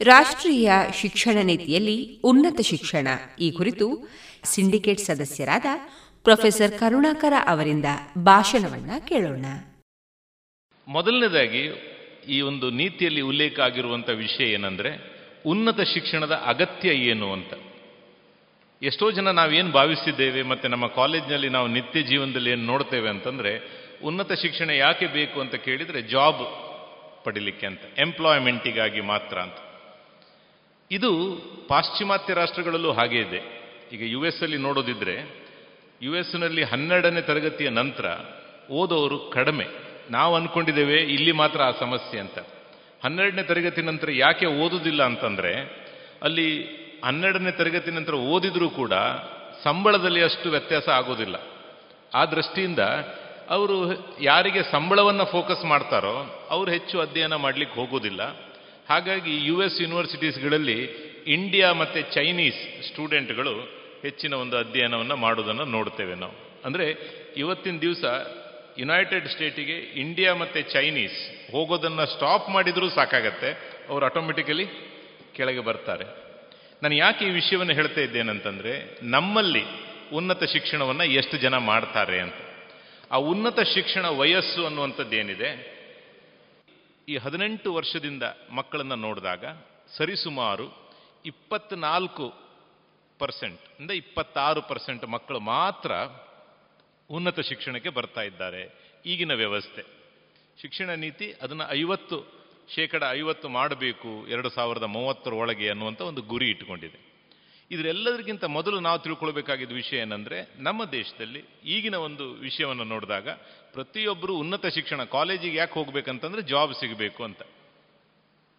ರಾಷ್ಟ್ರೀಯ ಶಿಕ್ಷಣ ನೀತಿಯಲ್ಲಿ ಉನ್ನತ ಶಿಕ್ಷಣ. ಈ ಕುರಿತು ಸಿಂಡಿಕೇಟ್ ಸದಸ್ಯರಾದ ಪ್ರೊಫೆಸರ್ ಕರುಣಾಕರ ಅವರಿಂದ ಭಾಷಣವನ್ನ ಕೇಳೋಣ. ಮೊದಲನೇದಾಗಿ ಈ ಒಂದು ನೀತಿಯಲ್ಲಿ ಉಲ್ಲೇಖ ಆಗಿರುವಂಥ ವಿಷಯ ಏನಂದ್ರೆ ಉನ್ನತ ಶಿಕ್ಷಣದ ಅಗತ್ಯ ಏನು ಅಂತ. ಎಷ್ಟೋ ಜನ ನಾವೇನು ಭಾವಿಸಿದ್ದೇವೆ ಮತ್ತೆ ನಮ್ಮ ಕಾಲೇಜ್ನಲ್ಲಿ ನಾವು ನಿತ್ಯ ಜೀವನದಲ್ಲಿ ಏನು ನೋಡ್ತೇವೆ ಅಂತಂದ್ರೆ ಉನ್ನತ ಶಿಕ್ಷಣ ಯಾಕೆ ಬೇಕು ಅಂತ ಕೇಳಿದ್ರೆ ಜಾಬ್ ಪಡಿಲಿಕ್ಕೆ ಅಂತ ಎಂಪ್ಲಾಯ್ಮೆಂಟಿಗಾಗಿ ಮಾತ್ರ ಅಂತ. ಇದು ಪಾಶ್ಚಿಮಾತ್ಯ ರಾಷ್ಟ್ರಗಳಲ್ಲೂ ಹಾಗೆ ಇದೆ. ಈಗ ಯು ಎಸ್ ಅಲ್ಲಿ ನೋಡೋದಿದ್ರೆ ಯು ಎಸ್ನಲ್ಲಿ ಹನ್ನೆರಡನೇ ತರಗತಿಯ ನಂತರ ಓದೋರು ಕಡಿಮೆ. ನಾವು ಅಂದ್ಕೊಂಡಿದ್ದೇವೆ ಇಲ್ಲಿ ಮಾತ್ರ ಆ ಸಮಸ್ಯೆ ಅಂತ. ಹನ್ನೆರಡನೇ ತರಗತಿ ನಂತರ ಯಾಕೆ ಓದುದಿಲ್ಲ ಅಂತಂದ್ರೆ, ಅಲ್ಲಿ ಹನ್ನೆರಡನೇ ತರಗತಿ ನಂತರ ಓದಿದ್ರೂ ಕೂಡ ಸಂಬಳದಲ್ಲಿ ಅಷ್ಟು ವ್ಯತ್ಯಾಸ ಆಗೋದಿಲ್ಲ. ಆ ದೃಷ್ಟಿಯಿಂದ ಅವರು ಯಾರಿಗೆ ಸಂಬಳವನ್ನು ಫೋಕಸ್ ಮಾಡ್ತಾರೋ, ಅವರು ಹೆಚ್ಚು ಅಧ್ಯಯನ ಮಾಡಲಿಕ್ಕೆ ಹೋಗೋದಿಲ್ಲ. ಹಾಗಾಗಿ ಯು ಎಸ್ ಯೂನಿವರ್ಸಿಟೀಸ್ಗಳಲ್ಲಿ ಇಂಡಿಯಾ ಮತ್ತು ಚೈನೀಸ್ ಸ್ಟೂಡೆಂಟ್ಗಳು ಹೆಚ್ಚಿನ ಒಂದು ಅಧ್ಯಯನವನ್ನು ಮಾಡೋದನ್ನು ನೋಡ್ತೇವೆ ನಾವು. ಅಂದರೆ ಇವತ್ತಿನ ದಿವಸ ಯುನೈಟೆಡ್ ಸ್ಟೇಟಿಗೆ ಇಂಡಿಯಾ ಮತ್ತು ಚೈನೀಸ್ ಹೋಗೋದನ್ನು ಸ್ಟಾಪ್ ಮಾಡಿದರೂ ಸಾಕಾಗತ್ತೆ. ಅವರು ಆಟೋಮೆಟಿಕಲಿ ಕೆಳಗೆ ಬರ್ತಾರೆ. ನಾನು ಯಾಕೆ ಈ ವಿಷಯವನ್ನು ಹೇಳ್ತಾ ಇದ್ದೇನಂತಂದರೆ ನಮ್ಮಲ್ಲಿ ಉನ್ನತ ಶಿಕ್ಷಣವನ್ನು ಎಷ್ಟು ಜನ ಮಾಡ್ತಾರೆ ಅಂತ. ಆ ಉನ್ನತ ಶಿಕ್ಷಣ ವಯಸ್ಸು ಅನ್ನುವಂಥದ್ದೇನಿದೆ? ಈ ಹದಿನೆಂಟು ವರ್ಷದಿಂದ ಮಕ್ಕಳನ್ನು ನೋಡಿದಾಗ ಸರಿಸುಮಾರು ಇಪ್ಪತ್ನಾಲ್ಕು ಪರ್ಸೆಂಟ್ ಅಂದರೆ ಇಪ್ಪತ್ತಾರು ಪರ್ಸೆಂಟ್ ಮಕ್ಕಳು ಮಾತ್ರ ಉನ್ನತ ಶಿಕ್ಷಣಕ್ಕೆ ಬರ್ತಾ ಇದ್ದಾರೆ ಈಗಿನ ವ್ಯವಸ್ಥೆ. ಶಿಕ್ಷಣ ನೀತಿ ಅದನ್ನು ಐವತ್ತು ಶೇಕಡ ಐವತ್ತು ಮಾಡಬೇಕು ಎರಡು ಸಾವಿರದ ಮೂವತ್ತರ ಒಳಗೆ ಅನ್ನುವಂಥ ಒಂದು ಗುರಿ ಇಟ್ಟುಕೊಂಡಿದೆ. ಇದರೆಲ್ಲದಕ್ಕಿಂತ ಮೊದಲು ನಾವು ತಿಳ್ಕೊಳ್ಬೇಕಾಗಿದ್ದ ವಿಷಯ ಏನಂದರೆ, ನಮ್ಮ ದೇಶದಲ್ಲಿ ಈಗಿನ ಒಂದು ವಿಷಯವನ್ನು ನೋಡಿದಾಗ ಪ್ರತಿಯೊಬ್ಬರು ಉನ್ನತ ಶಿಕ್ಷಣ ಕಾಲೇಜಿಗೆ ಯಾಕೆ ಹೋಗ್ಬೇಕಂತಂದ್ರೆ ಜಾಬ್ ಸಿಗಬೇಕು ಅಂತ.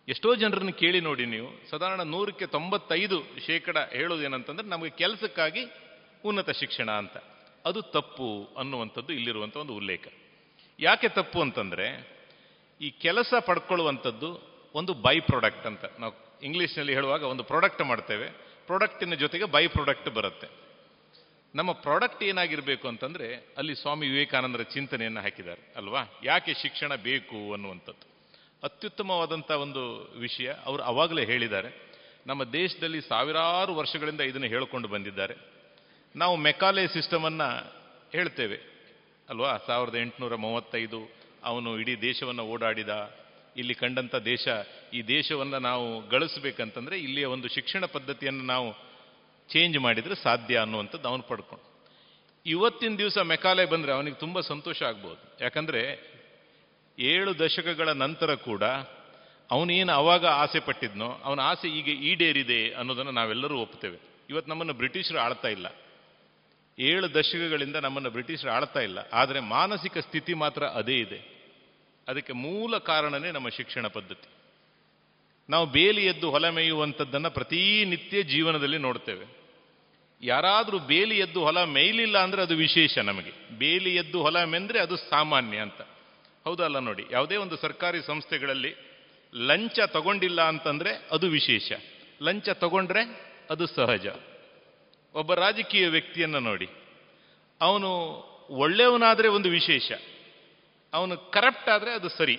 ಎಷ್ಟೋ ಜನರನ್ನು ಕೇಳಿ ನೋಡಿ ನೀವು, ಸಾಧಾರಣ ನೂರಕ್ಕೆ ತೊಂಬತ್ತೈದು ಶೇಕಡ ಹೇಳೋದೇನಂತಂದ್ರೆ ನಮಗೆ ಕೆಲಸಕ್ಕಾಗಿ ಉನ್ನತ ಶಿಕ್ಷಣ ಅಂತ. ಅದು ತಪ್ಪು ಅನ್ನುವಂಥದ್ದು ಇಲ್ಲಿರುವಂಥ ಒಂದು ಉಲ್ಲೇಖ. ಯಾಕೆ ತಪ್ಪು ಅಂತಂದ್ರೆ, ಈ ಕೆಲಸ ಪಡ್ಕೊಳ್ಳುವಂಥದ್ದು ಒಂದು ಬೈ ಪ್ರಾಡಕ್ಟ್ ಅಂತ. ನಾವು ಇಂಗ್ಲೀಷ್ನಲ್ಲಿ ಹೇಳುವಾಗ ಒಂದು ಪ್ರಾಡಕ್ಟ್ ಮಾಡ್ತೇವೆ. ಪ್ರಾಡಕ್ಟಿನ ಜೊತೆಗೆ ಬೈ ಪ್ರಾಡಕ್ಟ್ ಬರುತ್ತೆ. ನಮ್ಮ ಪ್ರಾಡಕ್ಟ್ ಏನಾಗಿರಬೇಕು ಅಂತಂದರೆ, ಅಲ್ಲಿ ಸ್ವಾಮಿ ವಿವೇಕಾನಂದರ ಚಿಂತನೆಯನ್ನು ಹಾಕಿದ್ದಾರೆ, ಅಲ್ವಾ? ಯಾಕೆ ಶಿಕ್ಷಣ ಬೇಕು ಅನ್ನುವಂಥದ್ದು. ಅತ್ಯುತ್ತಮವಾದಂಥ ಒಂದು ವಿಷಯ ಅವರು ಅವಾಗಲೇ ಹೇಳಿದ್ದಾರೆ. ನಮ್ಮ ದೇಶದಲ್ಲಿ ಸಾವಿರಾರು ವರ್ಷಗಳಿಂದ ಇದನ್ನು ಹೇಳಿಕೊಂಡು ಬಂದಿದ್ದಾರೆ. ನಾವು ಮೆಕಾಲೆ ಸಿಸ್ಟಮನ್ನು ಹೇಳ್ತೇವೆ, ಅಲ್ವಾ? ಸಾವಿರದ ಎಂಟುನೂರ ಮೂವತ್ತೈದು, ಅವನು ಇಡೀ ದೇಶವನ್ನು ಓಡಾಡಿದ, ಇಲ್ಲಿ ಕಂಡಂಥ ದೇಶ ಈ ದೇಶವನ್ನು ನಾವು ಗಳಿಸ್ಬೇಕಂತಂದ್ರೆ ಇಲ್ಲಿಯ ಒಂದು ಶಿಕ್ಷಣ ಪದ್ಧತಿಯನ್ನು ನಾವು ಚೇಂಜ್ ಮಾಡಿದರೆ ಸಾಧ್ಯ ಅನ್ನುವಂಥದ್ದು ಅವನು ಪಡ್ಕೊಂಡು. ಇವತ್ತಿನ ದಿವಸ ಮೆಕಾಲೆ ಬಂದರೆ ಅವನಿಗೆ ತುಂಬ ಸಂತೋಷ ಆಗ್ಬೋದು. ಯಾಕಂದರೆ ಏಳು ದಶಕಗಳ ನಂತರ ಕೂಡ ಅವನೇನು ಅವಾಗ ಆಸೆ ಪಟ್ಟಿದ್ನೋ, ಅವನ ಆಸೆ ಈಗ ಈಡೇರಿದೆ ಅನ್ನೋದನ್ನು ನಾವೆಲ್ಲರೂ ಒಪ್ತೇವೆ. ಇವತ್ತು ನಮ್ಮನ್ನು ಬ್ರಿಟಿಷರು ಆಳ್ತಾ ಇಲ್ಲ. ಏಳು ದಶಕಗಳಿಂದ ನಮ್ಮನ್ನು ಬ್ರಿಟಿಷರು ಆಳ್ತಾ ಇಲ್ಲ. ಆದರೆ ಮಾನಸಿಕ ಸ್ಥಿತಿ ಮಾತ್ರ ಅದೇ ಇದೆ. ಅದಕ್ಕೆ ಮೂಲ ಕಾರಣನೇ ನಮ್ಮ ಶಿಕ್ಷಣ ಪದ್ಧತಿ. ನಾವು ಬೇಲಿ ಎದ್ದು ಹೊಲ ಮೇಯುವಂಥದ್ದನ್ನು ಪ್ರತಿನಿತ್ಯ ಜೀವನದಲ್ಲಿ ನೋಡ್ತೇವೆ. ಯಾರಾದರೂ ಬೇಲಿ ಎದ್ದು ಹೊಲ ಮೇಯ್ಲಿಲ್ಲ ಅಂದರೆ ಅದು ವಿಶೇಷ ನಮಗೆ. ಬೇಲಿ ಎದ್ದು ಹೊಲ ಮೆಂದರೆ ಅದು ಸಾಮಾನ್ಯ ಅಂತ. ಹೌದಲ್ಲ ನೋಡಿ, ಯಾವುದೇ ಒಂದು ಸರ್ಕಾರಿ ಸಂಸ್ಥೆಗಳಲ್ಲಿ ಲಂಚ ತಗೊಂಡಿಲ್ಲ ಅಂತಂದರೆ ಅದು ವಿಶೇಷ. ಲಂಚ ತಗೊಂಡ್ರೆ ಅದು ಸಹಜ. ಒಬ್ಬ ರಾಜಕೀಯ ವ್ಯಕ್ತಿಯನ್ನು ನೋಡಿ, ಅವನು ಒಳ್ಳೆಯವನಾದರೆ ಒಂದು ವಿಶೇಷ, ಅವನು ಕರಪ್ಟ್ ಆದರೆ ಅದು ಸರಿ.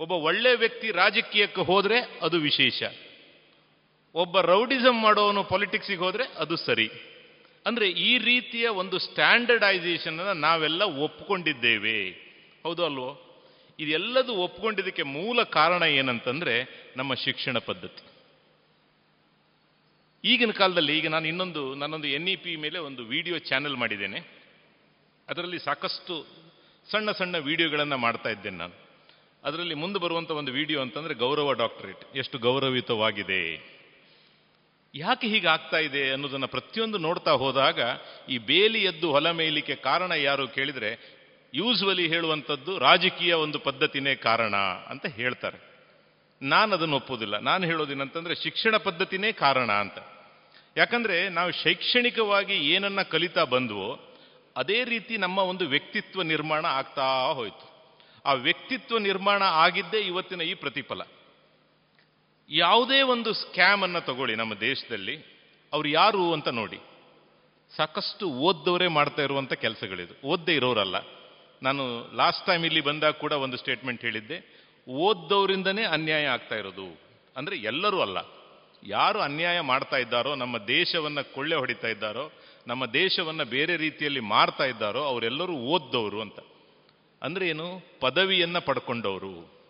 ಒಬ್ಬ ಒಳ್ಳೆ ವ್ಯಕ್ತಿ ರಾಜಕೀಯಕ್ಕೆ ಹೋದರೆ ಅದು ವಿಶೇಷ. ಒಬ್ಬ ರೌಡಿಸಮ್ ಮಾಡೋನು ಪಾಲಿಟಿಕ್ಸಿಗೆ ಹೋದರೆ ಅದು ಸರಿ. ಅಂದರೆ ಈ ರೀತಿಯ ಒಂದು ಸ್ಟ್ಯಾಂಡರ್ಡೈಸೇಷನ್ ನಾವೆಲ್ಲ ಒಪ್ಕೊಂಡಿದ್ದೇವೆ. ಹೌದು ಅಲ್ವೋ? ಇದೆಲ್ಲದೂ ಒಪ್ಕೊಂಡಿದ್ದಕ್ಕೆ ಮೂಲ ಕಾರಣ ಏನಂತಂದರೆ ನಮ್ಮ ಶಿಕ್ಷಣ ಪದ್ಧತಿ. ಈಗಿನ ಕಾಲದಲ್ಲಿ ಈಗ ನಾನು ಇನ್ನೊಂದು, ನನ್ನೊಂದು ಎನ್ ಇ ಪಿ ಮೇಲೆ ಒಂದು ವಿಡಿಯೋ ಚಾನೆಲ್ ಮಾಡಿದ್ದೇನೆ. ಅದರಲ್ಲಿ ಸಾಕಷ್ಟು ಸಣ್ಣ ಸಣ್ಣ ವಿಡಿಯೋಗಳನ್ನು ಮಾಡ್ತಾ ನಾನು. ಅದರಲ್ಲಿ ಮುಂದೆ ಬರುವಂಥ ಒಂದು ವಿಡಿಯೋ ಅಂತಂದ್ರೆ ಗೌರವ ಡಾಕ್ಟರೇಟ್. ಎಷ್ಟು ಗೌರವಿತವಾಗಿದೆ ಯಾಕೆ ಹೀಗೆ ಆಗ್ತಾ ಇದೆ ಅನ್ನೋದನ್ನು ಪ್ರತಿಯೊಂದು ನೋಡ್ತಾ ಹೋದಾಗ ಈ ಬೇಲಿ ಎದ್ದು ಹೊಲ ಮೇಯಲಿಕ್ಕೆ ಕಾರಣ ಯಾರು ಕೇಳಿದ್ರೆ ಯೂಸ್ವಲಿ ಹೇಳುವಂಥದ್ದು ರಾಜಕೀಯ ಒಂದು ಪದ್ಧತಿನೇ ಕಾರಣ ಅಂತ ಹೇಳ್ತಾರೆ. ನಾನು ಅದನ್ನು ಒಪ್ಪೋದಿಲ್ಲ ನಾನು ಹೇಳೋದೇನಂತಂದರೆ ಶಿಕ್ಷಣ ಪದ್ಧತಿನೇ ಕಾರಣ ಅಂತ. ಯಾಕಂದ್ರೆ ನಾವು ಶೈಕ್ಷಣಿಕವಾಗಿ ಏನನ್ನ ಕಲಿತಾ ಬಂದ್ವೋ, ಅದೇ ರೀತಿ ನಮ್ಮ ಒಂದು ವ್ಯಕ್ತಿತ್ವ ನಿರ್ಮಾಣ ಆಗ್ತಾ ಹೋಯ್ತು. ಆ ವ್ಯಕ್ತಿತ್ವ ನಿರ್ಮಾಣ ಆಗಿದ್ದೇ ಇವತ್ತಿನ ಈ ಪ್ರತಿಫಲ. ಯಾವುದೇ ಒಂದು ಸ್ಕ್ಯಾಮ್ ಅನ್ನು ತಗೊಳ್ಳಿ ನಮ್ಮ ದೇಶದಲ್ಲಿ, ಅವ್ರು ಯಾರು ಅಂತ ನೋಡಿ. ಸಾಕಷ್ಟು ಓದ್ದವರೇ ಮಾಡ್ತಾ ಇರುವಂಥ ಕೆಲಸಗಳಿದು. ಓದ್ದೇ ಇರೋರಲ್ಲ. ನಾನು ಲಾಸ್ಟ್ ಟೈಮ್ ಇಲ್ಲಿ ಬಂದಾಗ ಕೂಡ ಒಂದು ಸ್ಟೇಟ್ಮೆಂಟ್ ಹೇಳಿದ್ದೆ. ಓದ್ದವರಿಂದನೇ ಅನ್ಯಾಯ ಆಗ್ತಾ ಇರೋದು. ಅಂದರೆ ಎಲ್ಲರೂ ಅಲ್ಲ. ಯಾರು ಅನ್ಯಾಯ ಮಾಡ್ತಾ ಇದ್ದಾರೋ, ನಮ್ಮ ದೇಶವನ್ನು ಕೊಳ್ಳೆ ಹೊಡಿತಾ ಇದ್ದಾರೋ, ನಮ್ಮ ದೇಶವನ್ನು ಬೇರೆ ರೀತಿಯಲ್ಲಿ ಮಾರ್ತಾ ಇದ್ದಾರೋ, ಅವರೆಲ್ಲರೂ ಓದ್ದವರು ಅಂತ. ಅಂದ್ರೆ ಏನು? ಪದವಿಯನ್ನು ಪಡ್ಕೊಂಡವರು.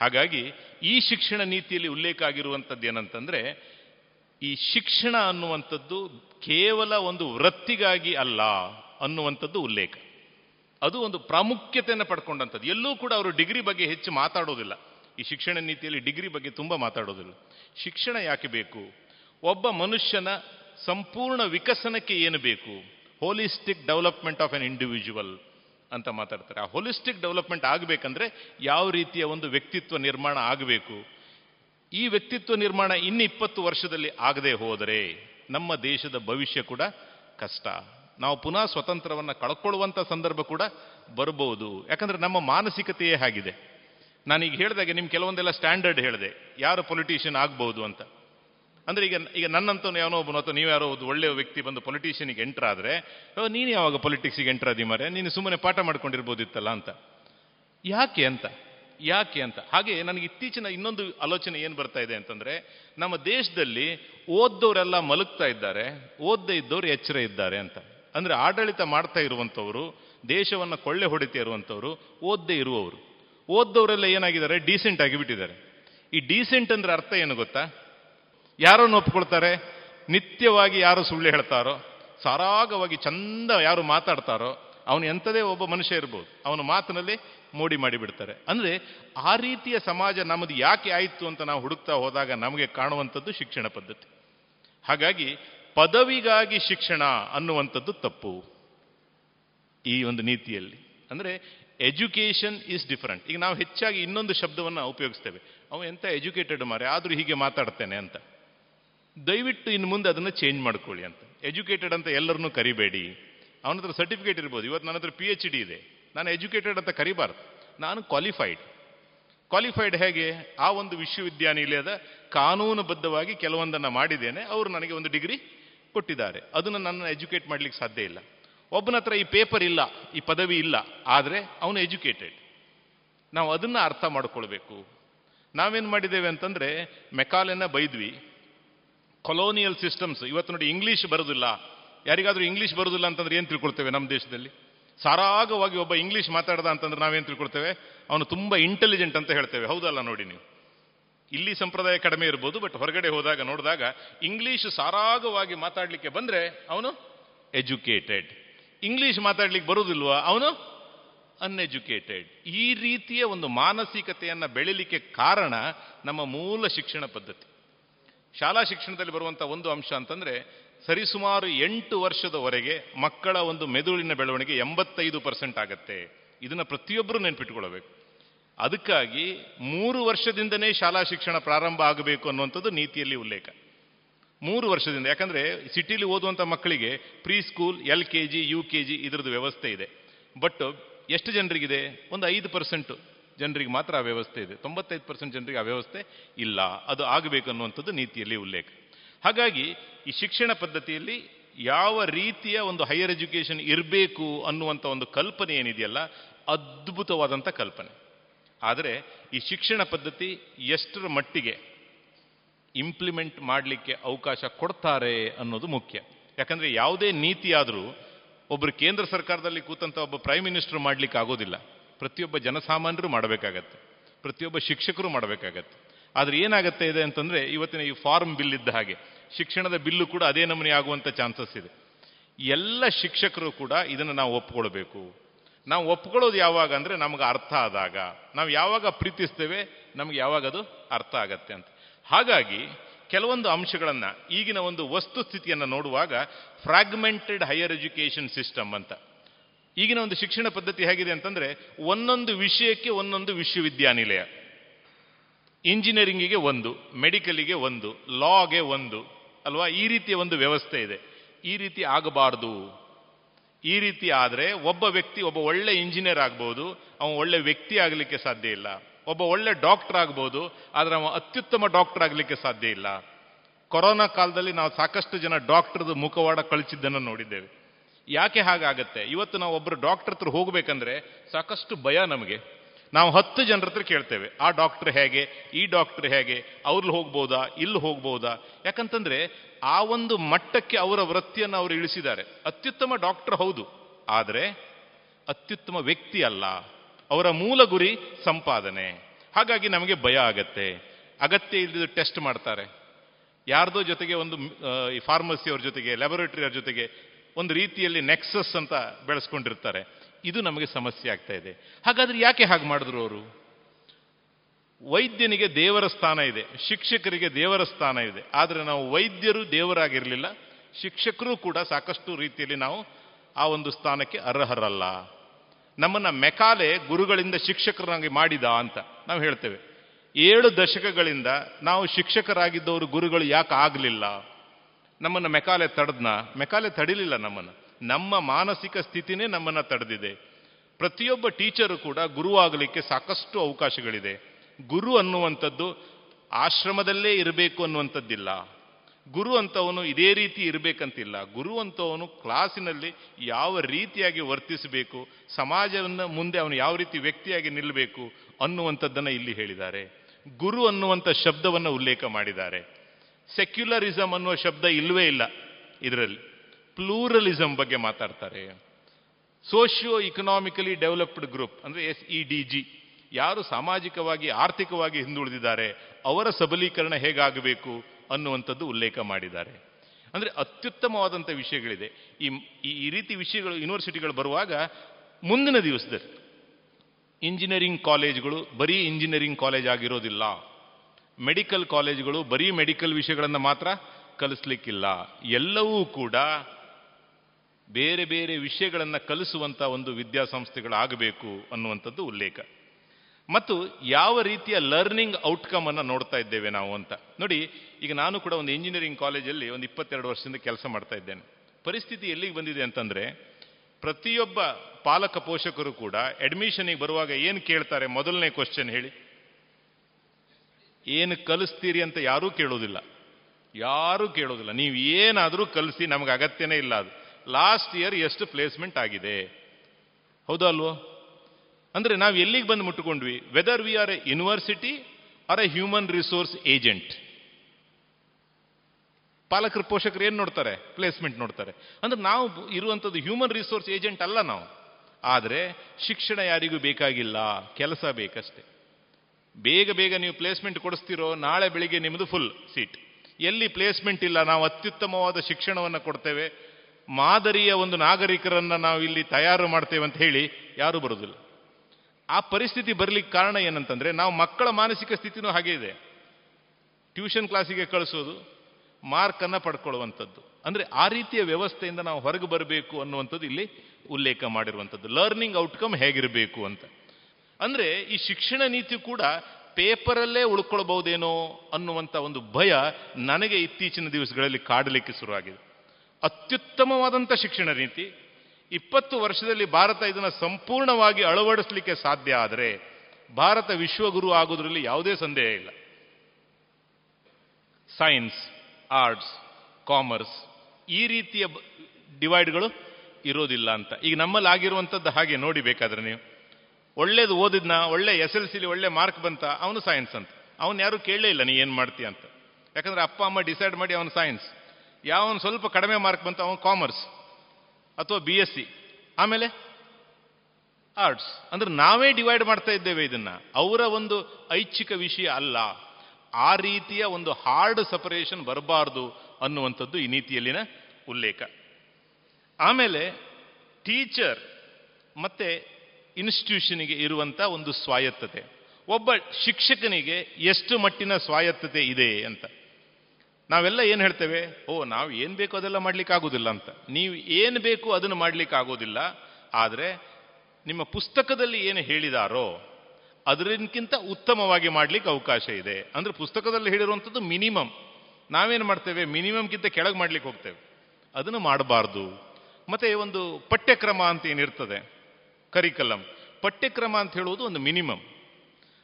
ಹಾಗಾಗಿ ಈ ಶಿಕ್ಷಣ ನೀತಿಯಲ್ಲಿ ಉಲ್ಲೇಖ ಆಗಿರುವಂಥದ್ದು ಏನಂತಂದರೆ, ಈ ಶಿಕ್ಷಣ ಅನ್ನುವಂಥದ್ದು ಕೇವಲ ಒಂದು ವೃತ್ತಿಗಾಗಿ ಅಲ್ಲ ಅನ್ನುವಂಥದ್ದು ಉಲ್ಲೇಖ. ಅದು ಒಂದು ಪ್ರಾಮುಖ್ಯತೆಯನ್ನು ಪಡ್ಕೊಂಡಂಥದ್ದು. ಎಲ್ಲೂ ಕೂಡ ಅವರು ಡಿಗ್ರಿ ಬಗ್ಗೆ ಹೆಚ್ಚು ಮಾತಾಡೋದಿಲ್ಲ. ಈ ಶಿಕ್ಷಣ ನೀತಿಯಲ್ಲಿ ಡಿಗ್ರಿ ಬಗ್ಗೆ ತುಂಬ ಮಾತಾಡೋದಿಲ್ಲ. ಶಿಕ್ಷಣ ಯಾಕೆ ಬೇಕು? ಒಬ್ಬ ಮನುಷ್ಯನ ಸಂಪೂರ್ಣ ವಿಕಸನಕ್ಕೆ ಏನು ಬೇಕು? Holistic development of an individual ಅಂತ ಮಾತಾಡ್ತಾರೆ. ಆ ಹೋಲಿಸ್ಟಿಕ್ ಡೆವಲಪ್ಮೆಂಟ್ ಆಗಬೇಕಂದ್ರೆ ಯಾವ ರೀತಿಯ ಒಂದು ವ್ಯಕ್ತಿತ್ವ ನಿರ್ಮಾಣ ಆಗಬೇಕು? ಈ ವ್ಯಕ್ತಿತ್ವ ನಿರ್ಮಾಣ ಇನ್ನು ಇಪ್ಪತ್ತು ವರ್ಷದಲ್ಲಿ ಆಗದೆ ಹೋದರೆ ನಮ್ಮ ದೇಶದ ಭವಿಷ್ಯ ಕೂಡ ಕಷ್ಟ. ನಾವು ಪುನಃ ಸ್ವತಂತ್ರವನ್ನು ಕಳ್ಕೊಳ್ಳುವಂಥ ಸಂದರ್ಭ ಕೂಡ ಬರಬಹುದು. ಯಾಕಂದ್ರೆ ನಮ್ಮ ಮಾನಸಿಕತೆಯೇ ಆಗಿದೆ ನಾನೀಗ ಹೇಳಿದಾಗೆ ನಿಮ್ಗೆ ಕೆಲವೊಂದೆಲ್ಲ ಸ್ಟ್ಯಾಂಡರ್ಡ್ ಹೇಳಿದೆ. ಯಾರು ಪೊಲಿಟಿಷಿಯನ್ ಆಗ್ಬೋದು ಅಂತ. ಅಂದ್ರೆ ಈಗ ಈಗ ನನ್ನಂತವನು ಯಾವನೋ ಒಬ್ಬನು ಅಥವಾ ನೀವು ಯಾರೋ ಒಂದು ಒಳ್ಳೆಯ ವ್ಯಕ್ತಿ ಬಂದು ಪೊಲಿಟಿಷಿಯನ್ಗೆ ಎಂಟರ್ ಆದ್ರೆ "ಓ, ನೀನು ಯಾವಾಗ ಪೊಲಿಟಿಕ್ಸಿಗೆ ಎಂಟರ್ ಆದಿ ನೀನು ಸುಮ್ಮನೆ ಪಾಠ ಮಾಡ್ಕೊಂಡಿರ್ಬೋದಿತ್ತಲ್ಲ ಅಂತ. ಯಾಕೆ ಅಂತ? ಯಾಕೆ ಅಂತ? ಹಾಗೆ ನನಗೆ ಇತ್ತೀಚಿನ ಇನ್ನೊಂದು ಆಲೋಚನೆ ಏನು ಬರ್ತಾ ಇದೆ ಅಂತಂದ್ರೆ ನಮ್ಮ ದೇಶದಲ್ಲಿ ಓದ್ದವರೆಲ್ಲ ಮಲಗ್ತಾ ಇದ್ದಾರೆ ಓದ್ದೇ ಇದ್ದವರು ಎಚ್ಚರ ಇದ್ದಾರೆ ಅಂತ. ಅಂದ್ರೆ ಆಡಳಿತ ಮಾಡ್ತಾ ಇರುವಂಥವರು ದೇಶವನ್ನ ಕೊಳ್ಳೆ ಹೊಡಿತಾ ಇರುವಂಥವರು ಓದ್ದೇ ಇರುವವರು. ಓದ್ದವರೆಲ್ಲ ಏನಾಗಿದ್ದಾರೆ? ಡೀಸೆಂಟ್ ಆಗಿಬಿಟ್ಟಿದ್ದಾರೆ ಈ ಡೀಸೆಂಟ್ ಅಂದ್ರೆ ಅರ್ಥ ಏನು ಗೊತ್ತಾ? ಯಾರನ್ನು ಒಪ್ಕೊಳ್ತಾರೆ? ನಿತ್ಯವಾಗಿ ಯಾರು ಸುಳ್ಳು ಹೇಳ್ತಾರೋ, ಸಾರಾಗವಾಗಿ ಚಂದ ಯಾರು ಮಾತಾಡ್ತಾರೋ, ಅವನು ಎಂಥದೇ ಒಬ್ಬ ಮನುಷ್ಯ ಇರ್ಬೋದು. ಅವನ ಮಾತಿನಲ್ಲಿ ಮೋಡಿ ಮಾಡಿಬಿಡ್ತಾರೆ. ಅಂದರೆ ಆ ರೀತಿಯ ಸಮಾಜ ನಮ್ಮದು ಯಾಕೆ ಆಯಿತು ಅಂತ ನಾವು ಹುಡುಕ್ತಾ ಹೋದಾಗ ನಮಗೆ ಕಾಣುವಂಥದ್ದು ಶಿಕ್ಷಣ ಪದ್ಧತಿ. ಹಾಗಾಗಿ ಪದವಿಗಾಗಿ ಶಿಕ್ಷಣ ಅನ್ನುವಂಥದ್ದು ತಪ್ಪು. ಈ ಒಂದು ನೀತಿಯಲ್ಲಿ. ಅಂದರೆ ಎಜುಕೇಷನ್ ಈಸ್ ಡಿಫರೆಂಟ್. ಈಗ ನಾವು ಹೆಚ್ಚಾಗಿ ಇನ್ನೊಂದು ಶಬ್ದವನ್ನು ಉಪಯೋಗಿಸ್ತೇವೆ. ಅವನು ಎಂಥ ಎಜುಕೇಟೆಡ್ ಮಾರೆ, ಆದರೂ ಹೀಗೆ ಮಾತಾಡ್ತೇನೆ ಅಂತ. ದಯವಿಟ್ಟು ಇನ್ನು ಮುಂದೆ ಅದನ್ನು ಚೇಂಜ್ ಮಾಡ್ಕೊಳ್ಳಿ ಅಂತ. ಎಜುಕೇಟೆಡ್ ಅಂತ ಎಲ್ಲರನ್ನೂ ಕರಿಬೇಡಿ. ಅವನ ಹತ್ರ ಸರ್ಟಿಫಿಕೇಟ್ ಇರ್ಬೋದು. ಇವತ್ತು ನನ್ನ ಹತ್ರ ಪಿ ಎಚ್ ಡಿ ಇದೆ. ನಾನು ಎಜುಕೇಟೆಡ್ ಅಂತ ಕರಿಬಾರ್ದು. ನಾನು ಕ್ವಾಲಿಫೈಡ್ ಕ್ವಾಲಿಫೈಡ್ ಹೇಗೆ? ಆ ಒಂದು ವಿಶ್ವವಿದ್ಯಾನಿಲಯದ ಕಾನೂನುಬದ್ಧವಾಗಿ ಕೆಲವೊಂದನ್ನು ಮಾಡಿದ್ದೇನೆ. ಅವರು ನನಗೆ ಒಂದು ಡಿಗ್ರಿ ಕೊಟ್ಟಿದ್ದಾರೆ. ಅದನ್ನು ನನ್ನ ಎಜುಕೇಟ್ ಮಾಡ್ಲಿಕ್ಕೆ ಸಾಧ್ಯ ಇಲ್ಲ. ಒಬ್ಬನ ಹತ್ರ ಈ ಪೇಪರ್ ಇಲ್ಲ, ಈ ಪದವಿ ಇಲ್ಲ, ಆದರೆ ಅವನು ಎಜುಕೇಟೆಡ್ ನಾವು ಅದನ್ನು ಅರ್ಥ ಮಾಡ್ಕೊಳ್ಬೇಕು. ನಾವೇನು ಮಾಡಿದ್ದೇವೆ ಅಂತಂದರೆ ಮೆಕಾಲೆನ ಬೈದ್ವಿ. ಕೊಲೋನಿಯಲ್ ಸಿಸ್ಟಮ್ಸ್ ಇವತ್ತು ನೋಡಿ ಇಂಗ್ಲೀಷ್ ಬರೋದಿಲ್ಲ. ಯಾರಿಗಾದ್ರೂ ಇಂಗ್ಲೀಷ್ ಬರೋದಿಲ್ಲ ಅಂತಂದ್ರೆ ಏನು ತಿಳ್ಕೊಳ್ತೇವೆ ನಮ್ಮ ದೇಶದಲ್ಲಿ? ಸಾರಾಗವಾಗಿ ಒಬ್ಬ ಇಂಗ್ಲೀಷ್ ಮಾತಾಡ್ದ ಅಂತಂದ್ರೆ ನಾವೇನು ತಿಳ್ಕೊಳ್ತೇವೆ? ಅವನು ತುಂಬಾ ಇಂಟೆಲಿಜೆಂಟ್ ಅಂತ ಹೇಳ್ತೇವೆ. ಹೌದಲ್ಲ ನೋಡಿ ನೀವು? ಇಲ್ಲಿ ಸಂಪ್ರದಾಯ ಕಡಿಮೆ ಇರ್ಬೋದು ಬಟ್ ಹೊರಗಡೆ ಹೋದಾಗ, ನೋಡಿದಾಗ ಇಂಗ್ಲೀಷ್ ಸಾರಾಗವಾಗಿ ಮಾತಾಡ್ಲಿಕ್ಕೆ ಬಂದ್ರೆ ಅವನು ಎಜುಕೇಟೆಡ್ ಇಂಗ್ಲೀಷ್ ಮಾತಾಡ್ಲಿಕ್ಕೆ ಬರುವುದಿಲ್ವಾ ಅವನು ಅನ್ಎಜುಕೇಟೆಡ್ ಈ ರೀತಿಯ ಒಂದು ಮಾನಸಿಕತೆಯನ್ನು ಬೆಳಿಲಿಕ್ಕೆ ಕಾರಣ ನಮ್ಮ ಮೂಲ ಶಿಕ್ಷಣ ಪದ್ಧತಿ. ಶಾಲಾ ಶಿಕ್ಷಣದಲ್ಲಿ ಬರುವಂಥ ಒಂದು ಅಂಶ ಅಂತಂದರೆ ಸರಿಸುಮಾರು ಎಂಟು ವರ್ಷದವರೆಗೆ ಮಕ್ಕಳ ಒಂದು ಮೆದುಳಿನ ಬೆಳವಣಿಗೆ ಎಂಬತ್ತೈದು ಪರ್ಸೆಂಟ್ ಆಗತ್ತೆ. ಇದನ್ನು ಪ್ರತಿಯೊಬ್ಬರು ನೆನ್ಪಿಟ್ಕೊಳ್ಬೇಕು. ಅದಕ್ಕಾಗಿ ಮೂರು ವರ್ಷದಿಂದನೇ ಶಾಲಾ ಶಿಕ್ಷಣ ಪ್ರಾರಂಭ ಆಗಬೇಕು ಅನ್ನುವಂಥದ್ದು ನೀತಿಯಲ್ಲಿ ಉಲ್ಲೇಖ. ಮೂರು ವರ್ಷದಿಂದ, ಯಾಕಂದರೆ ಸಿಟಿಲಿ ಓದುವಂಥ ಮಕ್ಕಳಿಗೆ pre school L K G U K G ಇದ್ರದ್ದು ವ್ಯವಸ್ಥೆ ಇದೆ. ಬಟ್ ಎಷ್ಟು ಜನರಿಗಿದೆ? ಒಂದು ಐದು ಪರ್ಸೆಂಟ್ ಜನರಿಗೆ ಮಾತ್ರ ಆ ವ್ಯವಸ್ಥೆ ಇದೆ. ತೊಂಬತ್ತೈದು ಪರ್ಸೆಂಟ್ ಜನರಿಗೆ ಆ ವ್ಯವಸ್ಥೆ ಇಲ್ಲ. ಅದು ಆಗಬೇಕು ಅನ್ನುವಂಥದ್ದು ನೀತಿಯಲ್ಲಿ ಉಲ್ಲೇಖ. ಹಾಗಾಗಿ ಈ ಶಿಕ್ಷಣ ಪದ್ಧತಿಯಲ್ಲಿ ಯಾವ ರೀತಿಯ ಒಂದು ಹೈಯರ್ ಎಜುಕೇಶನ್ ಇರಬೇಕು ಅನ್ನುವಂಥ ಒಂದು ಕಲ್ಪನೆ ಏನಿದೆಯಲ್ಲ, ಅದ್ಭುತವಾದಂಥ ಕಲ್ಪನೆ. ಆದರೆ ಈ ಶಿಕ್ಷಣ ಪದ್ಧತಿ ಎಷ್ಟರ ಮಟ್ಟಿಗೆ ಇಂಪ್ಲಿಮೆಂಟ್ ಮಾಡಲಿಕ್ಕೆ ಅವಕಾಶ ಕೊಡ್ತಾರೆ ಅನ್ನೋದು ಮುಖ್ಯ. ಯಾಕಂದರೆ ಯಾವುದೇ ನೀತಿಯಾದರೂ ಒಬ್ಬರು ಕೇಂದ್ರ ಸರ್ಕಾರದಲ್ಲಿ ಕೂತಂಥ ಒಬ್ಬ ಪ್ರೈಮ್ ಮಿನಿಸ್ಟರ್ ಮಾಡ್ಲಿಕ್ಕೆ ಆಗೋದಿಲ್ಲ. ಪ್ರತಿಯೊಬ್ಬ ಜನಸಾಮಾನ್ಯರು ಮಾಡಬೇಕಾಗತ್ತೆ. ಪ್ರತಿಯೊಬ್ಬ ಶಿಕ್ಷಕರು ಮಾಡಬೇಕಾಗತ್ತೆ. ಆದರೆ ಏನಾಗುತ್ತೆ ಇದೆ ಅಂತಂದ್ರೆ ಇವತ್ತಿನ ಈ ಫಾರ್ಮ್ ಬಿಲ್ ಇದ್ದ ಹಾಗೆ ಶಿಕ್ಷಣದ ಬಿಲ್ಲು ಕೂಡ ಅದೇ ನಮೂನೆ ಆಗುವಂಥ ಚಾನ್ಸಸ್ ಇದೆ. ಎಲ್ಲ ಶಿಕ್ಷಕರು ಕೂಡ ಇದನ್ನು ನಾವು ಒಪ್ಕೊಳ್ಬೇಕು. ನಾವು ಒಪ್ಕೊಳ್ಳೋದು ಯಾವಾಗ ಅಂದರೆ ನಮ್ಗೆ ಅರ್ಥ ಆದಾಗ. ನಾವು ಯಾವಾಗ ಪ್ರೀತಿಸ್ತೇವೆ, ನಮ್ಗೆ ಯಾವಾಗ ಅದು ಅರ್ಥ ಆಗತ್ತೆ ಅಂತ. ಹಾಗಾಗಿ ಕೆಲವೊಂದು ಅಂಶಗಳನ್ನು ಈಗಿನ ಒಂದು ವಸ್ತುಸ್ಥಿತಿಯನ್ನು ನೋಡುವಾಗ ಫ್ರಾಗ್ಮೆಂಟೆಡ್ ಹೈಯರ್ ಎಜುಕೇಷನ್ ಸಿಸ್ಟಮ್ ಅಂತ. ಈಗಿನ ಒಂದು ಶಿಕ್ಷಣ ಪದ್ಧತಿ ಹೇಗಿದೆ ಅಂತಂದರೆ ಒಂದೊಂದು ವಿಷಯಕ್ಕೆ ಒಂದೊಂದು ವಿಶ್ವವಿದ್ಯಾನಿಲಯ. ಇಂಜಿನಿಯರಿಂಗಿಗೆ ಒಂದು, ಮೆಡಿಕಲಿಗೆ ಒಂದು, ಲಾಗೆ ಒಂದು, ಅಲ್ವಾ? ಈ ರೀತಿಯ ಒಂದು ವ್ಯವಸ್ಥೆ ಇದೆ. ಈ ರೀತಿ ಆಗಬಾರ್ದು. ಈ ರೀತಿ ಆದರೆ ಒಬ್ಬ ವ್ಯಕ್ತಿ, ಒಬ್ಬ ಒಳ್ಳೆ ಇಂಜಿನಿಯರ್ ಆಗ್ಬೋದು, ಅವನು ಒಳ್ಳೆ ವ್ಯಕ್ತಿ ಆಗಲಿಕ್ಕೆ ಸಾಧ್ಯ ಇಲ್ಲ. ಒಬ್ಬ ಒಳ್ಳೆ ಡಾಕ್ಟರ್ ಆಗ್ಬೋದು, ಆದರೆ ಅವ ಅತ್ಯುತ್ತಮ ಡಾಕ್ಟರ್ ಆಗಲಿಕ್ಕೆ ಸಾಧ್ಯ ಇಲ್ಲ. ಕೊರೋನಾ ಕಾಲದಲ್ಲಿ ನಾವು ಸಾಕಷ್ಟು ಜನ ಡಾಕ್ಟರ್ದು ಮುಖವಾಡ ಕಳಿಸಿದ್ದನ್ನು ನೋಡಿದ್ದೇವೆ. ಯಾಕೆ ಹಾಗಾಗತ್ತೆ? ಇವತ್ತು ನಾವು ಒಬ್ಬರು ಡಾಕ್ಟರ್ ಹತ್ರ ಹೋಗ್ಬೇಕಂದ್ರೆ ಸಾಕಷ್ಟು ಭಯ ನಮಗೆ. ನಾವು ಹತ್ತು ಜನರ ಹತ್ರ ಕೇಳ್ತೇವೆ, ಆ ಡಾಕ್ಟರ್ ಹೇಗೆ, ಈ ಡಾಕ್ಟರ್ ಹೇಗೆ ಅವ್ರಲ್ಲಿ ಹೋಗ್ಬೋದಾ, ಇಲ್ಲಿ ಹೋಗ್ಬೋದಾ? ಯಾಕಂತಂದ್ರೆ ಆ ಒಂದು ಮಟ್ಟಕ್ಕೆ ಅವರ ವೃತ್ತಿಯನ್ನು ಅವರು ಇಳಿಸಿದ್ದಾರೆ. ಅತ್ಯುತ್ತಮ ಡಾಕ್ಟರ್ ಹೌದು, ಆದರೆ ಅತ್ಯುತ್ತಮ ವ್ಯಕ್ತಿ ಅಲ್ಲ. ಅವರ ಮೂಲ ಗುರಿ ಸಂಪಾದನೆ. ಹಾಗಾಗಿ ನಮಗೆ ಭಯ ಆಗತ್ತೆ. ಅಗತ್ಯ ಇಲ್ಲದ ಟೆಸ್ಟ್ ಮಾಡ್ತಾರೆ. ಯಾರ್ದೋ ಜೊತೆಗೆ ಒಂದು ಈ ಫಾರ್ಮಸಿಯವ್ರ ಜೊತೆಗೆ ಲ್ಯಾಬೊರೇಟರಿಯವ್ರ ಜೊತೆಗೆ ಒಂದು ರೀತಿಯಲ್ಲಿ ನೆಕ್ಸಸ್ ಅಂತ ಬೆಳೆಸ್ಕೊಂಡಿರ್ತಾರೆ. ಇದು ನಮಗೆ ಸಮಸ್ಯೆ ಆಗ್ತಾ ಇದೆ. ಹಾಗಾದ್ರೆ ಯಾಕೆ ಹಾಗೆ ಮಾಡಿದ್ರು ಅವರು? ವೈದ್ಯನಿಗೆ ದೇವರ ಸ್ಥಾನ ಇದೆ, ಶಿಕ್ಷಕರಿಗೆ ದೇವರ ಸ್ಥಾನ ಇದೆ. ಆದರೆ ನಾವು ವೈದ್ಯರು ದೇವರಾಗಿರಲಿಲ್ಲ, ಶಿಕ್ಷಕರು ಕೂಡ ಸಾಕಷ್ಟು ರೀತಿಯಲ್ಲಿ ನಾವು ಆ ಒಂದು ಸ್ಥಾನಕ್ಕೆ ಅರ್ಹರಲ್ಲ. ನಮ್ಮನ್ನ ಮೆಕಾಲೆ ಗುರುಗಳಿಂದ ಶಿಕ್ಷಕರಾಗಿ ಮಾಡಿದ ಅಂತ ನಾವು ಹೇಳ್ತೇವೆ. ಏಳು ದಶಕಗಳಿಂದ ನಾವು ಶಿಕ್ಷಕರಾಗಿದ್ದವರು ಗುರುಗಳು ಯಾಕೆ ಆಗಲಿಲ್ಲ? ನಮ್ಮನ್ನು ಮೆಕಾಲೆ ತಡೆದ್ನ? ಮೆಕಾಲೆ ತಡಿಲಿಲ್ಲ ನಮ್ಮನ್ನು. ನಮ್ಮ ಮಾನಸಿಕ ಸ್ಥಿತಿನೇ ನಮ್ಮನ್ನು ತಡೆದಿದೆ. ಪ್ರತಿಯೊಬ್ಬ ಟೀಚರು ಕೂಡ ಗುರುವಾಗಲಿಕ್ಕೆ ಸಾಕಷ್ಟು ಅವಕಾಶಗಳಿದೆ. ಗುರು ಅನ್ನುವಂಥದ್ದು ಆಶ್ರಮದಲ್ಲೇ ಇರಬೇಕು ಅನ್ನುವಂಥದ್ದಿಲ್ಲ. ಗುರು ಅಂತವನು ಇದೇ ರೀತಿ ಇರಬೇಕಂತಿಲ್ಲ. ಗುರು ಅಂತವನು ಕ್ಲಾಸಿನಲ್ಲಿ ಯಾವ ರೀತಿಯಾಗಿ ವರ್ತಿಸಬೇಕು, ಸಮಾಜವನ್ನು ಮುಂದೆ ಅವನು ಯಾವ ರೀತಿ ವ್ಯಕ್ತಿಯಾಗಿ ನಿಲ್ಲಬೇಕು ಅನ್ನುವಂಥದ್ದನ್ನು ಇಲ್ಲಿ ಹೇಳಿದ್ದಾರೆ. ಗುರು ಅನ್ನುವಂಥ ಶಬ್ದವನ್ನು ಉಲ್ಲೇಖ ಮಾಡಿದ್ದಾರೆ. ಸೆಕ್ಯುಲರಿಸಮ್ ಅನ್ನುವ ಶಬ್ದ ಇಲ್ಲವೇ ಇಲ್ಲ ಇದರಲ್ಲಿ. ಪ್ಲೂರಲಿಸಮ್ ಬಗ್ಗೆ ಮಾತಾಡ್ತಾರೆ. ಸೋಷಿಯೋ ಇಕನಾಮಿಕಲಿ ಡೆವಲಪ್ಡ್ ಗ್ರೂಪ್ ಅಂದರೆ ಎಸ್ ಇ ಡಿ ಜಿ ಯಾರು ಸಾಮಾಜಿಕವಾಗಿ, ಆರ್ಥಿಕವಾಗಿ ಹಿಂದುಳಿದಿದ್ದಾರೆ, ಅವರ ಸಬಲೀಕರಣ ಹೇಗಾಗಬೇಕು ಅನ್ನುವಂಥದ್ದು ಉಲ್ಲೇಖ ಮಾಡಿದ್ದಾರೆ. ಅಂದರೆ ಅತ್ಯುತ್ತಮವಾದಂಥ ವಿಷಯಗಳಿದೆ. ಈ, ಈ- ಈ ರೀತಿ ವಿಷಯಗಳು ಯೂನಿವರ್ಸಿಟಿಗಳು ಬರುವಾಗ ಮುಂದಿನ ದಿವಸದಲ್ಲಿ ಇಂಜಿನಿಯರಿಂಗ್ ಕಾಲೇಜ್ಗಳು ಬರೀ ಇಂಜಿನಿಯರಿಂಗ್ ಕಾಲೇಜ್ ಆಗಿರೋದಿಲ್ಲ. ಮೆಡಿಕಲ್ ಕಾಲೇಜ್ಗಳು ಬರೀ ಮೆಡಿಕಲ್ ವಿಷಯಗಳನ್ನು ಮಾತ್ರ ಕಲಿಸ್ಲಿಕ್ಕಿಲ್ಲ. ಎಲ್ಲವೂ ಕೂಡ ಬೇರೆ ಬೇರೆ ವಿಷಯಗಳನ್ನು ಕಲಿಸುವಂಥ ಒಂದು ವಿದ್ಯಾಸಂಸ್ಥೆಗಳಾಗಬೇಕು ಅನ್ನುವಂಥದ್ದು ಉಲ್ಲೇಖ. ಮತ್ತು ಯಾವ ರೀತಿಯ ಲರ್ನಿಂಗ್ ಔಟ್ಕಮ್ ಅನ್ನು ನೋಡ್ತಾ ಇದ್ದೇವೆ ನಾವು ಅಂತ. ನೋಡಿ, ಈಗ ನಾನು ಕೂಡ ಒಂದು ಇಂಜಿನಿಯರಿಂಗ್ ಕಾಲೇಜಲ್ಲಿ ಒಂದು ಇಪ್ಪತ್ತೆರಡು ವರ್ಷದಿಂದ ಕೆಲಸ ಮಾಡ್ತಾ ಇದ್ದೇನೆ. ಪರಿಸ್ಥಿತಿ ಎಲ್ಲಿಗೆ ಬಂದಿದೆ ಅಂತಂದರೆ, ಪ್ರತಿಯೊಬ್ಬ ಪಾಲಕ ಪೋಷಕರು ಕೂಡ ಅಡ್ಮಿಷನಿಗೆ ಬರುವಾಗ ಏನು ಕೇಳ್ತಾರೆ? ಮೊದಲನೇ ಕ್ವಶನ್ ಹೇಳಿ. ಏನು ಕಲಿಸ್ತೀರಿ ಅಂತ ಯಾರೂ ಕೇಳೋದಿಲ್ಲ. ಯಾರೂ ಕೇಳೋದಿಲ್ಲ. ನೀವು ಏನಾದರೂ ಕಲಿಸಿ ನಮ್ಗೆ ಅಗತ್ಯನೇ ಇಲ್ಲ ಅದು. ಲಾಸ್ಟ್ ಇಯರ್ ಎಷ್ಟು ಪ್ಲೇಸ್ಮೆಂಟ್ ಆಗಿದೆ? ಹೌದಾ ಅಲ್ವೋ? ಅಂದರೆ ನಾವು ಎಲ್ಲಿಗೆ ಬಂದು ಮುಟ್ಟುಕೊಂಡ್ವಿ? Whether we are a university or a human resource agent ಪಾಲಕರು, ಪೋಷಕರು ಏನು ನೋಡ್ತಾರೆ? ಪ್ಲೇಸ್ಮೆಂಟ್ ನೋಡ್ತಾರೆ. ಅಂದ್ರೆ ನಾವು ಇರುವಂಥದ್ದು ಹ್ಯೂಮನ್ ರಿಸೋರ್ಸ್ ಏಜೆಂಟ್ ಅಲ್ಲ ನಾವು. ಆದರೆ ಶಿಕ್ಷಣ ಯಾರಿಗೂ ಬೇಕಾಗಿಲ್ಲ. ಕೆಲಸ ಬೇಕಷ್ಟೇ. ಬೇಗ ಬೇಗ ನೀವು ಪ್ಲೇಸ್ಮೆಂಟ್ ಕೊಡಿಸ್ತಿರೋ, ನಾಳೆ ಬೆಳಿಗ್ಗೆ ನಿಮ್ಮದು ಫುಲ್ ಸೀಟ್ ಎಲ್ಲಿ ಪ್ಲೇಸ್ಮೆಂಟ್ ಇಲ್ಲ, ನಾವು ಅತ್ಯುತ್ತಮವಾದ ಶಿಕ್ಷಣವನ್ನು ಕೊಡ್ತೇವೆ. ಮಾದರಿಯ ಒಂದು ನಾಗರಿಕರನ್ನು ನಾವು ಇಲ್ಲಿ ತಯಾರು ಮಾಡ್ತೇವೆ ಅಂತ ಹೇಳಿ ಯಾರೂ ಬರೋದಿಲ್ಲ. ಆ ಪರಿಸ್ಥಿತಿ ಬರಲಿಕ್ಕೆ ಕಾರಣ ಏನಂತಂದರೆ, ನಾವು ಮಕ್ಕಳ ಮಾನಸಿಕ ಸ್ಥಿತಿನೂ ಹಾಗೆ ಇದೆ. ಟ್ಯೂಷನ್ ಕ್ಲಾಸಿಗೆ ಕಳಿಸೋದು ಮಾರ್ಕನ್ನು ಪಡ್ಕೊಳ್ಳುವಂಥದ್ದು. ಅಂದರೆ ಆ ರೀತಿಯ ವ್ಯವಸ್ಥೆಯಿಂದ ನಾವು ಹೊರಗೆ ಬರಬೇಕು ಅನ್ನುವಂಥದ್ದು ಇಲ್ಲಿ ಉಲ್ಲೇಖ ಮಾಡಿರುವಂಥದ್ದು. ಲರ್ನಿಂಗ್ ಔಟ್ಕಮ್ ಹೇಗಿರಬೇಕು ಅಂತ. ಅಂದ್ರೆ ಈ ಶಿಕ್ಷಣ ನೀತಿ ಕೂಡ ಪೇಪರಲ್ಲೇ ಉಳ್ಕೊಳ್ಬಹುದೇನೋ ಅನ್ನುವಂಥ ಒಂದು ಭಯ ನನಗೆ ಇತ್ತೀಚಿನ ದಿವಸಗಳಲ್ಲಿ ಕಾಡಲಿಕ್ಕೆ ಶುರುವಾಗಿದೆ. ಅತ್ಯುತ್ತಮವಾದಂಥ ಶಿಕ್ಷಣ ನೀತಿ, ಇಪ್ಪತ್ತು ವರ್ಷದಲ್ಲಿ ಭಾರತ ಇದನ್ನು ಸಂಪೂರ್ಣವಾಗಿ ಅಳವಡಿಸಲಿಕ್ಕೆ ಸಾಧ್ಯ ಆದರೆ ಭಾರತ ವಿಶ್ವಗುರು ಆಗೋದ್ರಲ್ಲಿ ಯಾವುದೇ ಸಂದೇಹ ಇಲ್ಲ. ಸೈನ್ಸ್ ಆರ್ಟ್ಸ್ ಕಾಮರ್ಸ್ ಈ ರೀತಿಯ ಡಿವೈಡ್ಗಳು ಇರೋದಿಲ್ಲ ಅಂತ. ಈಗ ನಮ್ಮಲ್ಲಿ ಆಗಿರುವಂಥದ್ದು ಹಾಗೆ ನೋಡಿ ಬೇಕಾದ್ರೆ ನೀವು. ಒಳ್ಳೇದು ಓದಿದ್ನ, ಒಳ್ಳೆ ಎಸ್ ಎಲ್ ಸಿಲಿ ಒಳ್ಳೆ ಮಾರ್ಕ್ ಬಂತ, ಅವನು ಸೈನ್ಸ್ ಅಂತ. ಅವನು ಯಾರು ಕೇಳಲೇ ಇಲ್ಲ, ನೀ ಏನು ಮಾಡ್ತೀಯ ಅಂತ. ಯಾಕಂದ್ರೆ ಅಪ್ಪ, ಅಮ್ಮ ಡಿಸೈಡ್ ಮಾಡಿ ಅವನು ಸೈನ್ಸ್ ಯಾವನು ಸ್ವಲ್ಪ ಕಡಿಮೆ ಮಾರ್ಕ್ ಬಂತ, ಅವನು ಕಾಮರ್ಸ್ ಅಥವಾ ಬಿ ಎಸ್ ಸಿ ಆಮೇಲೆ ಆರ್ಟ್ಸ್ ಅಂದ್ರೆ ನಾವೇ ಡಿವೈಡ್ ಮಾಡ್ತಾ ಇದ್ದೇವೆ ಇದನ್ನ. ಅವರ ಒಂದು ಐಚ್ಛಿಕ ವಿಷಯ ಅಲ್ಲ. ಆ ರೀತಿಯ ಒಂದು ಹಾರ್ಡ್ ಸಪರೇಷನ್ ಬರಬಾರ್ದು ಅನ್ನುವಂಥದ್ದು ಈ ನೀತಿಯಲ್ಲಿನ ಉಲ್ಲೇಖ. ಆಮೇಲೆ ಟೀಚರ್ ಮತ್ತೆ ಇನ್ಸ್ಟಿಟ್ಯೂಷನ್ಗೆ ಇರುವಂಥ ಒಂದು ಸ್ವಾಯತ್ತತೆ. ಒಬ್ಬ ಶಿಕ್ಷಕನಿಗೆ ಎಷ್ಟು ಮಟ್ಟಿನ ಸ್ವಾಯತ್ತತೆ ಇದೆ ಅಂತ. ನಾವೆಲ್ಲ ಏನು ಹೇಳ್ತೇವೆ? ಓ, ನಾವು ಏನು ಬೇಕು ಅದೆಲ್ಲ ಮಾಡ್ಲಿಕ್ಕೆ ಆಗೋದಿಲ್ಲ ಅಂತ. ನೀವು ಏನು ಬೇಕು ಅದನ್ನು ಮಾಡ್ಲಿಕ್ಕೆ ಆಗೋದಿಲ್ಲ ಆದರೆ ನಿಮ್ಮ ಪುಸ್ತಕದಲ್ಲಿ ಏನು ಹೇಳಿದಾರೋ ಅದರಿಂದಕ್ಕಿಂತ ಉತ್ತಮವಾಗಿ ಮಾಡ್ಲಿಕ್ಕೆ ಅವಕಾಶ ಇದೆ. ಅಂದರೆ ಪುಸ್ತಕದಲ್ಲಿ ಹೇಳಿರುವಂಥದ್ದು ಮಿನಿಮಮ್. ನಾವೇನು ಮಾಡ್ತೇವೆ? ಮಿನಿಮಮ್ಗಿಂತ ಕೆಳಗೆ ಮಾಡ್ಲಿಕ್ಕೆ ಹೋಗ್ತೇವೆ. ಅದನ್ನು ಮಾಡಬಾರ್ದು. ಮತ್ತು ಒಂದು ಪಠ್ಯಕ್ರಮ ಅಂತ ಏನಿರ್ತದೆ? ಕರಿಕಲಂ ಪಠ್ಯಕ್ರಮ ಅಂತ ಹೇಳುವುದು ಒಂದು ಮಿನಿಮಮ್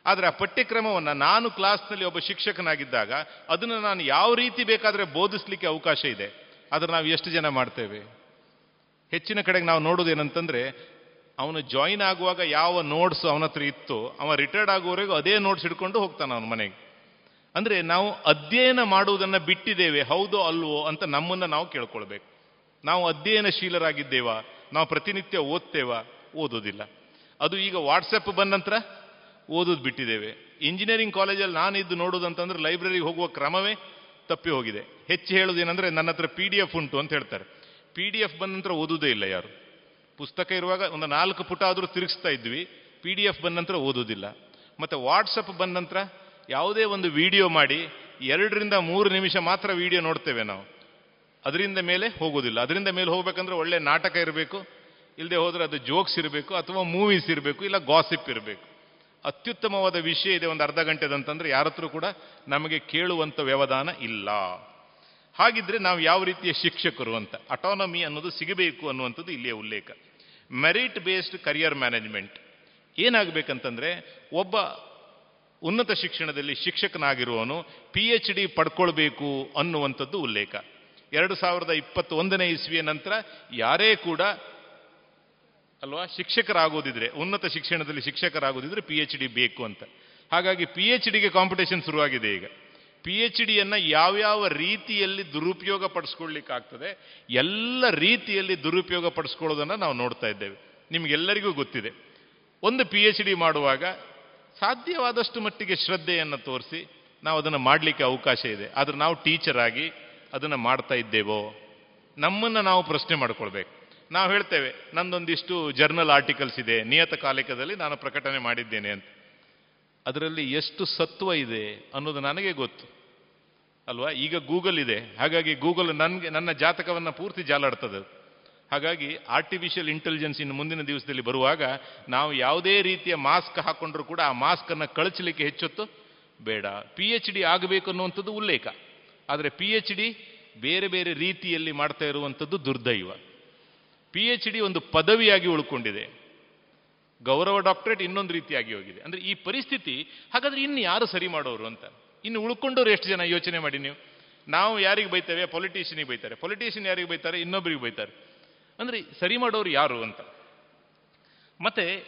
ಆದರೆ ಆ ಪಠ್ಯಕ್ರಮವನ್ನು ನಾನು ಕ್ಲಾಸ್ನಲ್ಲಿ ಒಬ್ಬ ಶಿಕ್ಷಕನಾಗಿದ್ದಾಗ ಅದನ್ನು ನಾನು ಯಾವ ರೀತಿ ಬೇಕಾದರೆ ಬೋಧಿಸ್ಲಿಕ್ಕೆ ಅವಕಾಶ ಇದೆ? ಆದರೆ ನಾವು ಎಷ್ಟು ಜನ ಮಾಡ್ತೇವೆ? ಹೆಚ್ಚಿನ ಕಡೆಗೆ ನಾವು ನೋಡೋದೇನಂತಂದರೆ ಅವನು ಜಾಯಿನ್ ಆಗುವಾಗ ಯಾವ ನೋಟ್ಸ್ ಅವನ ಹತ್ರ ಇತ್ತು, ಅವ ರಿಟೈರ್ಡ್ ಆಗುವವರೆಗೂ ಅದೇ ನೋಟ್ಸ್ ಹಿಡ್ಕೊಂಡು ಹೋಗ್ತಾನೆ ಅವನ ಮನೆಗೆ. ಅಂದರೆ ನಾವು ಅಧ್ಯಯನ ಮಾಡುವುದನ್ನು ಬಿಟ್ಟಿದ್ದೇವೆ, ಹೌದೋ ಅಲ್ವೋ ಅಂತ ನಮ್ಮನ್ನು ನಾವು ಕೇಳ್ಕೊಳ್ಬೇಕು. ನಾವು ಅಧ್ಯಯನಶೀಲರಾಗಿದ್ದೇವಾ? ನಾವು ಪ್ರತಿನಿತ್ಯ ಓದ್ತೇವಾ? ಓದೋದಿಲ್ಲ ಅದು ಈಗ ವಾಟ್ಸಪ್ ಬಂದ ನಂತರ ಓದೋದು ಬಿಟ್ಟಿದ್ದೇವೆ. ಇಂಜಿನಿಯರಿಂಗ್ ಕಾಲೇಜಲ್ಲಿ ನಾನು ಇದ್ದು ನೋಡೋದಂತಂದ್ರೆ ಲೈಬ್ರರಿಗೆ ಹೋಗುವ ಕ್ರಮವೇ ತಪ್ಪಿ ಹೋಗಿದೆ. ಹೆಚ್ಚು ಹೇಳೋದೇನೆಂದ್ರೆ ನನ್ನ ಹತ್ರ ಪಿ ಡಿ ಎಫ್ ಉಂಟು ಅಂತ ಹೇಳ್ತಾರೆ. ಪಿ ಡಿ ಎಫ್ ಬಂದ ನಂತರ ಓದೋದೇ ಇಲ್ಲ ಯಾರು. ಪುಸ್ತಕ ಇರುವಾಗ ಒಂದು ನಾಲ್ಕು ಪುಟ ಆದರೂ ತಿರುಗಿಸ್ತಾ ಇದ್ವಿ ಪಿ ಡಿ ಎಫ್ ಬಂದ ನಂತರ ಓದೋದಿಲ್ಲ. ಮತ್ತೆ ವಾಟ್ಸಪ್ ಬಂದ ನಂತರ ಯಾವುದೇ ಒಂದು ವಿಡಿಯೋ ಮಾಡಿ ಎರಡರಿಂದ ಮೂರು ನಿಮಿಷ ಮಾತ್ರ ವಿಡಿಯೋ ನೋಡ್ತೇವೆ ನಾವು. ಅದರಿಂದ ಮೇಲೆ ಹೋಗೋದಿಲ್ಲ. ಅದರಿಂದ ಮೇಲೆ ಹೋಗಬೇಕಂದ್ರೆ ಒಳ್ಳೆ ನಾಟಕ ಇರಬೇಕು ಇಲ್ಲದೆ ಹೋದರೆ ಅದು ಜೋಕ್ಸ್ ಇರಬೇಕು ಅಥವಾ ಮೂವೀಸ್ ಇರಬೇಕು ಇಲ್ಲ ಗಾಸಿಪ್ ಇರಬೇಕು. ಅತ್ಯುತ್ತಮವಾದ ವಿಷಯ ಇದೆ ಒಂದು ಅರ್ಧ ಗಂಟೆದಂತಂದ್ರೆ ಯಾರತ್ರ ಕೂಡ ನಮಗೆ ಕೇಳುವಂಥ ವ್ಯವಧಾನ ಇಲ್ಲ. ಹಾಗಿದ್ರೆ ನಾವು ಯಾವ ರೀತಿಯ ಶಿಕ್ಷಕರು ಅಂತ? ಅಟಾನಮಿ ಅನ್ನೋದು ಸಿಗಬೇಕು ಅನ್ನುವಂಥದ್ದು ಇಲ್ಲಿಯ ಉಲ್ಲೇಖ. ಮೆರಿಟ್ ಬೇಸ್ಡ್ ಕರಿಯರ್ ಮ್ಯಾನೇಜ್ಮೆಂಟ್ ಏನಾಗಬೇಕಂತಂದರೆ ಒಬ್ಬ ಉನ್ನತ ಶಿಕ್ಷಣದಲ್ಲಿ ಶಿಕ್ಷಕನಾಗಿರುವವನು ಪಿ ಎಚ್ ಡಿ ಪಡ್ಕೊಳ್ಬೇಕು ಅನ್ನುವಂಥದ್ದು ಉಲ್ಲೇಖ. ಎರಡು ಸಾವಿರದ ಇಪ್ಪತ್ತೊಂದನೇ ಇಸ್ವಿಯ ನಂತರ ಯಾರೇ ಕೂಡ ಅಲ್ವಾ? ಶಿಕ್ಷಕರಾಗೋದಿದ್ರೆ, ಉನ್ನತ ಶಿಕ್ಷಣದಲ್ಲಿ ಶಿಕ್ಷಕರಾಗೋದಿದ್ರೆ ಪಿ ಎಚ್ ಡಿ ಬೇಕು ಅಂತ. ಹಾಗಾಗಿ ಪಿ ಎಚ್ ಡಿಗೆ ಕಾಂಪಿಟೇಷನ್ ಶುರುವಾಗಿದೆ ಈಗ. ಪಿ ಎಚ್ ಡಿಯನ್ನು ಯಾವ್ಯಾವ ರೀತಿಯಲ್ಲಿ ದುರುಪಯೋಗ ಪಡಿಸ್ಕೊಳ್ಲಿಕ್ಕಾಗ್ತದೆ ಎಲ್ಲ ರೀತಿಯಲ್ಲಿ ದುರುಪಯೋಗ ಪಡಿಸ್ಕೊಳ್ಳೋದನ್ನು ನಾವು ನೋಡ್ತಾ ಇದ್ದೇವೆ. ನಿಮಗೆಲ್ಲರಿಗೂ ಗೊತ್ತಿದೆ. ಒಂದು ಪಿ ಎಚ್ ಡಿ ಮಾಡುವಾಗ ಸಾಧ್ಯವಾದಷ್ಟು ಮಟ್ಟಿಗೆ ಶ್ರದ್ಧೆಯನ್ನು ತೋರಿಸಿ, ನಾವು ಅದನ್ನು ಮಾಡಲಿಕ್ಕೆ ಅವಕಾಶ ಇದೆ. ಆದರೆ ನಾವು ಟೀಚರ್ ಆಗಿ ಅದನ್ನು ಮಾಡ್ತಾ ಇದ್ದೇವೋ? ನಮ್ಮನ್ನು ನಾವು ಪ್ರಶ್ನೆ ಮಾಡ್ಕೊಳ್ಬೇಕು. ನಾವು ಹೇಳ್ತೇವೆ, ನಂದೊಂದಿಷ್ಟು ಜರ್ನಲ್ ಆರ್ಟಿಕಲ್ಸ್ ಇದೆ ನಿಯತಕಾಲಿಕದಲ್ಲಿ ನಾನು ಪ್ರಕಟಣೆ ಮಾಡಿದ್ದೇನೆ ಅಂತ. ಅದರಲ್ಲಿ ಎಷ್ಟು ಸತ್ವ ಇದೆ ಅನ್ನೋದು ನನಗೆ ಗೊತ್ತು. ಅಲ್ವಾ? ಈಗ ಗೂಗಲ್ ಇದೆ. ಹಾಗಾಗಿ ಗೂಗಲ್ ನನಗೆ, ನನ್ನ ಜಾತಕವನ್ನು ಪೂರ್ತಿ ಜಾಲಾಡ್ತದೆ. ಹಾಗಾಗಿ ಆರ್ಟಿಫಿಷಿಯಲ್ ಇಂಟೆಲಿಜೆನ್ಸ್ ಇನ್ನು ಮುಂದಿನ ದಿವಸದಲ್ಲಿ ಬರುವಾಗ ನಾವು ಯಾವುದೇ ರೀತಿಯ ಮಾಸ್ಕ್ ಹಾಕ್ಕೊಂಡ್ರೂ ಕೂಡ ಆ ಮಾಸ್ಕನ್ನು ಕಳಚಲಿಕ್ಕೆ ಹೆಚ್ಚೊತ್ತು? ಬೇಡ. ಪಿ ಎಚ್ ಡಿ ಆಗಬೇಕು ಅನ್ನುವಂಥದ್ದು ಉಲ್ಲೇಖ. ಆದರೆ ಪಿ ಎಚ್ ಡಿ ಬೇರೆ ಬೇರೆ ರೀತಿಯಲ್ಲಿ ಮಾಡ್ತಾ ಇರುವಂಥದ್ದು ದುರ್ದೈವ. ಪಿ ಎಚ್ ಡಿ ಒಂದು ಪದವಿಯಾಗಿ ಉಳ್ಕೊಂಡಿದೆ. ಗೌರವ ಡಾಕ್ಟರೇಟ್ ಇನ್ನೊಂದು ರೀತಿಯಾಗಿ ಹೋಗಿದೆ. ಅಂದ್ರೆ ಈ ಪರಿಸ್ಥಿತಿ, ಹಾಗಾದ್ರೆ ಇನ್ನು ಯಾರು ಸರಿ ಮಾಡೋರು ಅಂತ? ಇನ್ನು ಉಳ್ಕೊಂಡವ್ರು ಎಷ್ಟು ಜನ ಯೋಚನೆ ಮಾಡಿ ನೀವು? ನಾವು ಯಾರಿಗೆ ಬೈತೇವೆ? ಪೊಲಿಟಿಷಿಯನಿಗೆ ಬೈತಾರೆ. ಪೊಲಿಟಿಷಿಯನ್ ಯಾರಿಗೆ ಬೈತಾರೆ? ಇನ್ನೊಬ್ಬರಿಗೆ ಬೈತಾರೆ. ಅಂದ್ರೆ ಸರಿ ಮಾಡೋರು ಯಾರು ಅಂತ? ಮತ್ತೆ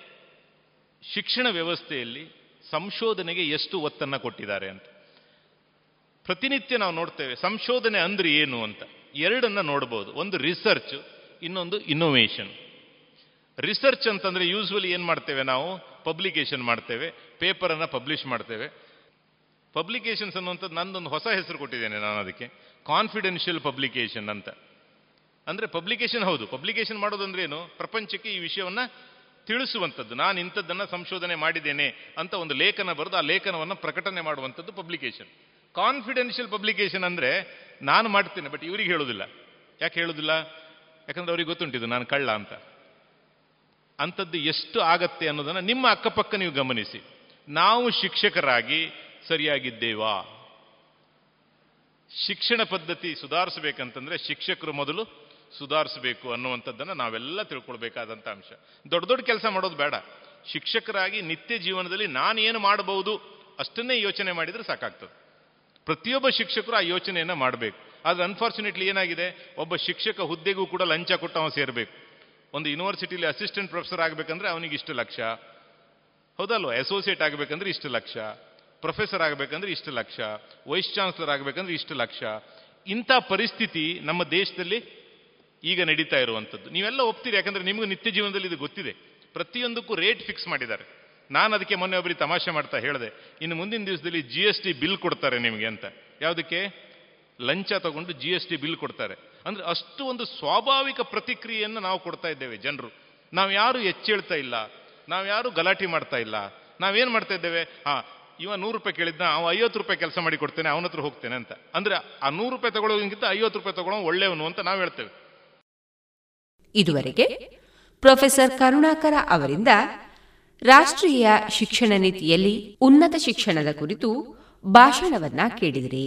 ಶಿಕ್ಷಣ ವ್ಯವಸ್ಥೆಯಲ್ಲಿ ಸಂಶೋಧನೆಗೆ ಎಷ್ಟು ಒತ್ತನ್ನು ಕೊಟ್ಟಿದ್ದಾರೆ ಅಂತ? ಪ್ರತಿನಿತ್ಯ ನಾವು ನೋಡ್ತೇವೆ, ಸಂಶೋಧನೆ ಅಂದ್ರೆ ಏನು ಅಂತ? ಎರಡನ್ನ ನೋಡ್ಬೋದು. ಒಂದು ರಿಸರ್ಚ್ ಇನ್ನೊಂದು ಇನ್ನೋವೇಷನ್ ರಿಸರ್ಚ್ ಅಂತಂದ್ರೆ ಯೂಸ್ವಲಿ ಏನ್ ಮಾಡ್ತೇವೆ ನಾವು? ಪಬ್ಲಿಕೇಶನ್ ಮಾಡ್ತೇವೆ. ಪೇಪರ್ ಅನ್ನ ಪಬ್ಲಿಷ್ ಮಾಡ್ತೇವೆ. ಪಬ್ಲಿಕೇಶನ್ಸ್ ಅನ್ನುವಂಥದ್ದು ನಂದೊಂದು ಹೊಸ ಹೆಸರು ಕೊಟ್ಟಿದ್ದೇನೆ ನಾನು ಅದಕ್ಕೆ. ಕಾನ್ಫಿಡೆನ್ಷಿಯಲ್ ಪಬ್ಲಿಕೇಶನ್ ಅಂತ. ಅಂದ್ರೆ ಪಬ್ಲಿಕೇಶನ್ ಹೌದು. ಪಬ್ಲಿಕೇಶನ್ ಮಾಡೋದಂದ್ರೆ ಏನು? ಪ್ರಪಂಚಕ್ಕೆ ಈ ವಿಷಯವನ್ನ ತಿಳಿಸುವಂಥದ್ದು. ನಾನು ಇಂಥದ್ದನ್ನ ಸಂಶೋಧನೆ ಮಾಡಿದ್ದೇನೆ ಅಂತ ಒಂದು ಲೇಖನ ಬರೆದು ಆ ಲೇಖನವನ್ನು ಪ್ರಕಟಣೆ ಮಾಡುವಂಥದ್ದು ಪಬ್ಲಿಕೇಶನ್ ಕಾನ್ಫಿಡೆನ್ಷಿಯಲ್ ಪಬ್ಲಿಕೇಶನ್ ಅಂದ್ರೆ ನಾನು ಮಾಡ್ತೇನೆ ಬಟ್ ಇವರಿಗೆ ಹೇಳೋದಿಲ್ಲ. ಯಾಕೆ ಹೇಳೋದಿಲ್ಲ? ಯಾಕಂದ್ರೆ ಅವ್ರಿಗೆ ಗೊತ್ತುಂಟಿದ್ದು ನಾನು ಕಳ್ಳ ಅಂತ. ಅಂಥದ್ದು ಎಷ್ಟು ಆಗತ್ತೆ ಅನ್ನೋದನ್ನ ನಿಮ್ಮ ಅಕ್ಕಪಕ್ಕ ನೀವು ಗಮನಿಸಿ. ನಾವು ಶಿಕ್ಷಕರಾಗಿ ಸರಿಯಾಗಿದ್ದೇವಾ? ಶಿಕ್ಷಣ ಪದ್ಧತಿ ಸುಧಾರಿಸಬೇಕಂತಂದ್ರೆ ಶಿಕ್ಷಕರು ಮೊದಲು ಸುಧಾರಿಸಬೇಕು ಅನ್ನುವಂಥದ್ದನ್ನು ನಾವೆಲ್ಲ ತಿಳ್ಕೊಳ್ಬೇಕಾದಂಥ ಅಂಶ. ದೊಡ್ಡ ದೊಡ್ಡ ಕೆಲಸ ಮಾಡೋದು ಬೇಡ. ಶಿಕ್ಷಕರಾಗಿ ನಿತ್ಯ ಜೀವನದಲ್ಲಿ ನಾನು ಏನು ಮಾಡಬಹುದು ಅಷ್ಟನ್ನೇ ಯೋಚನೆ ಮಾಡಿದರೆ ಸಾಕಾಗ್ತದೆ. ಪ್ರತಿಯೊಬ್ಬ ಶಿಕ್ಷಕರು ಆ ಯೋಚನೆಯನ್ನು ಮಾಡಬೇಕು. ಆದ್ರೆ ಅನ್ಫಾರ್ಚುನೇಟ್ಲಿ ಏನಾಗಿದೆ, ಒಬ್ಬ ಶಿಕ್ಷಕ ಹುದ್ದೆಗೂ ಕೂಡ ಲಂಚ ಕೊಟ್ಟು ಅವನು ಸೇರಬೇಕು. ಒಂದು ಯೂನಿವರ್ಸಿಟಿಲಿ ಅಸಿಸ್ಟೆಂಟ್ ಪ್ರೊಫೆಸರ್ ಆಗಬೇಕಂದ್ರೆ ಅವನಿಗೆ ಇಷ್ಟು ಲಕ್ಷ. ಹೌದಲ್ವ? ಅಸೋಸಿಯೇಟ್ ಆಗಬೇಕಂದ್ರೆ ಇಷ್ಟು ಲಕ್ಷ. ಪ್ರೊಫೆಸರ್ ಆಗಬೇಕಂದ್ರೆ ಇಷ್ಟು ಲಕ್ಷ. ವೈಸ್ ಚಾನ್ಸಲರ್ ಆಗಬೇಕಂದ್ರೆ ಇಷ್ಟು ಲಕ್ಷ. ಇಂಥ ಪರಿಸ್ಥಿತಿ ನಮ್ಮ ದೇಶದಲ್ಲಿ ಈಗ ನಡೀತಾ ಇರುವಂಥದ್ದು. ನೀವೆಲ್ಲ ಒಪ್ತೀರಿ, ಯಾಕಂದ್ರೆ ನಿಮಗೂ ನಿತ್ಯ ಜೀವನದಲ್ಲಿ ಇದು ಗೊತ್ತಿದೆ. ಪ್ರತಿಯೊಂದಕ್ಕೂ ರೇಟ್ ಫಿಕ್ಸ್ ಮಾಡಿದ್ದಾರೆ. ನಾನು ಅದಕ್ಕೆ ಮೊನ್ನೆ ಒಬ್ಬರಿಗೆ ತಮಾಷೆ ಮಾಡ್ತಾ ಹೇಳಿದೆ, ಇನ್ನು ಮುಂದಿನ ದಿವಸದಲ್ಲಿ ಜಿ ಎಸ್ ಟಿ ಬಿಲ್ ಕೊಡ್ತಾರೆ ನಿಮಗೆ ಅಂತ. ಯಾವುದಕ್ಕೆ? ಲಂಚ ತಗೊಂಡು ಜಿ ಎಸ್ ಟಿ ಬಿಲ್ ಕೊಡ್ತಾರೆ. ಅಂದ್ರೆ ಅಷ್ಟು ಒಂದು ಸ್ವಾಭಾವಿಕ ಪ್ರತಿಕ್ರಿಯೆಯನ್ನು ನಾವು ಕೊಡ್ತಾ ಇದ್ದೇವೆ ಜನರು. ನಾವು ಯಾರು ಎಚ್ಚೇಳ್ತಾ ಇಲ್ಲ, ನಾವು ಯಾರು ಗಲಾಟೆ ಮಾಡ್ತಾ ಇಲ್ಲ ನಾವೇನು ಮಾಡ್ತಾ ಇದ್ದೇವೆ? ಹಾ, ಇವ ನೂರು ರೂಪಾಯಿ ಕೇಳಿದ್ನ, ಅವ ಐವತ್ತು ರೂಪಾಯಿ ಕೆಲಸ ಮಾಡಿ ಕೊಡ್ತೇನೆ, ಅವನ ಹತ್ರ ಹೋಗ್ತೇನೆ ಅಂತ. ಅಂದ್ರೆ ಆ ನೂರು ರೂಪಾಯಿ ತಗೊಳ್ಳೋದಕ್ಕಿಂತ ಐವತ್ತು ರೂಪಾಯಿ ತಗೊಳ್ಳೋ ಒಳ್ಳೆಯವನು ಅಂತ ನಾವು ಹೇಳ್ತೇವೆ. ಇದುವರೆಗೆ ಪ್ರೊಫೆಸರ್ ಕರುಣಾಕರ ಅವರಿಂದ ರಾಷ್ಟ್ರೀಯ ಶಿಕ್ಷಣ ನೀತಿಯಲ್ಲಿ ಉನ್ನತ ಶಿಕ್ಷಣದ ಕುರಿತು ಭಾಷಣವನ್ನ ಕೇಳಿದಿರಿ.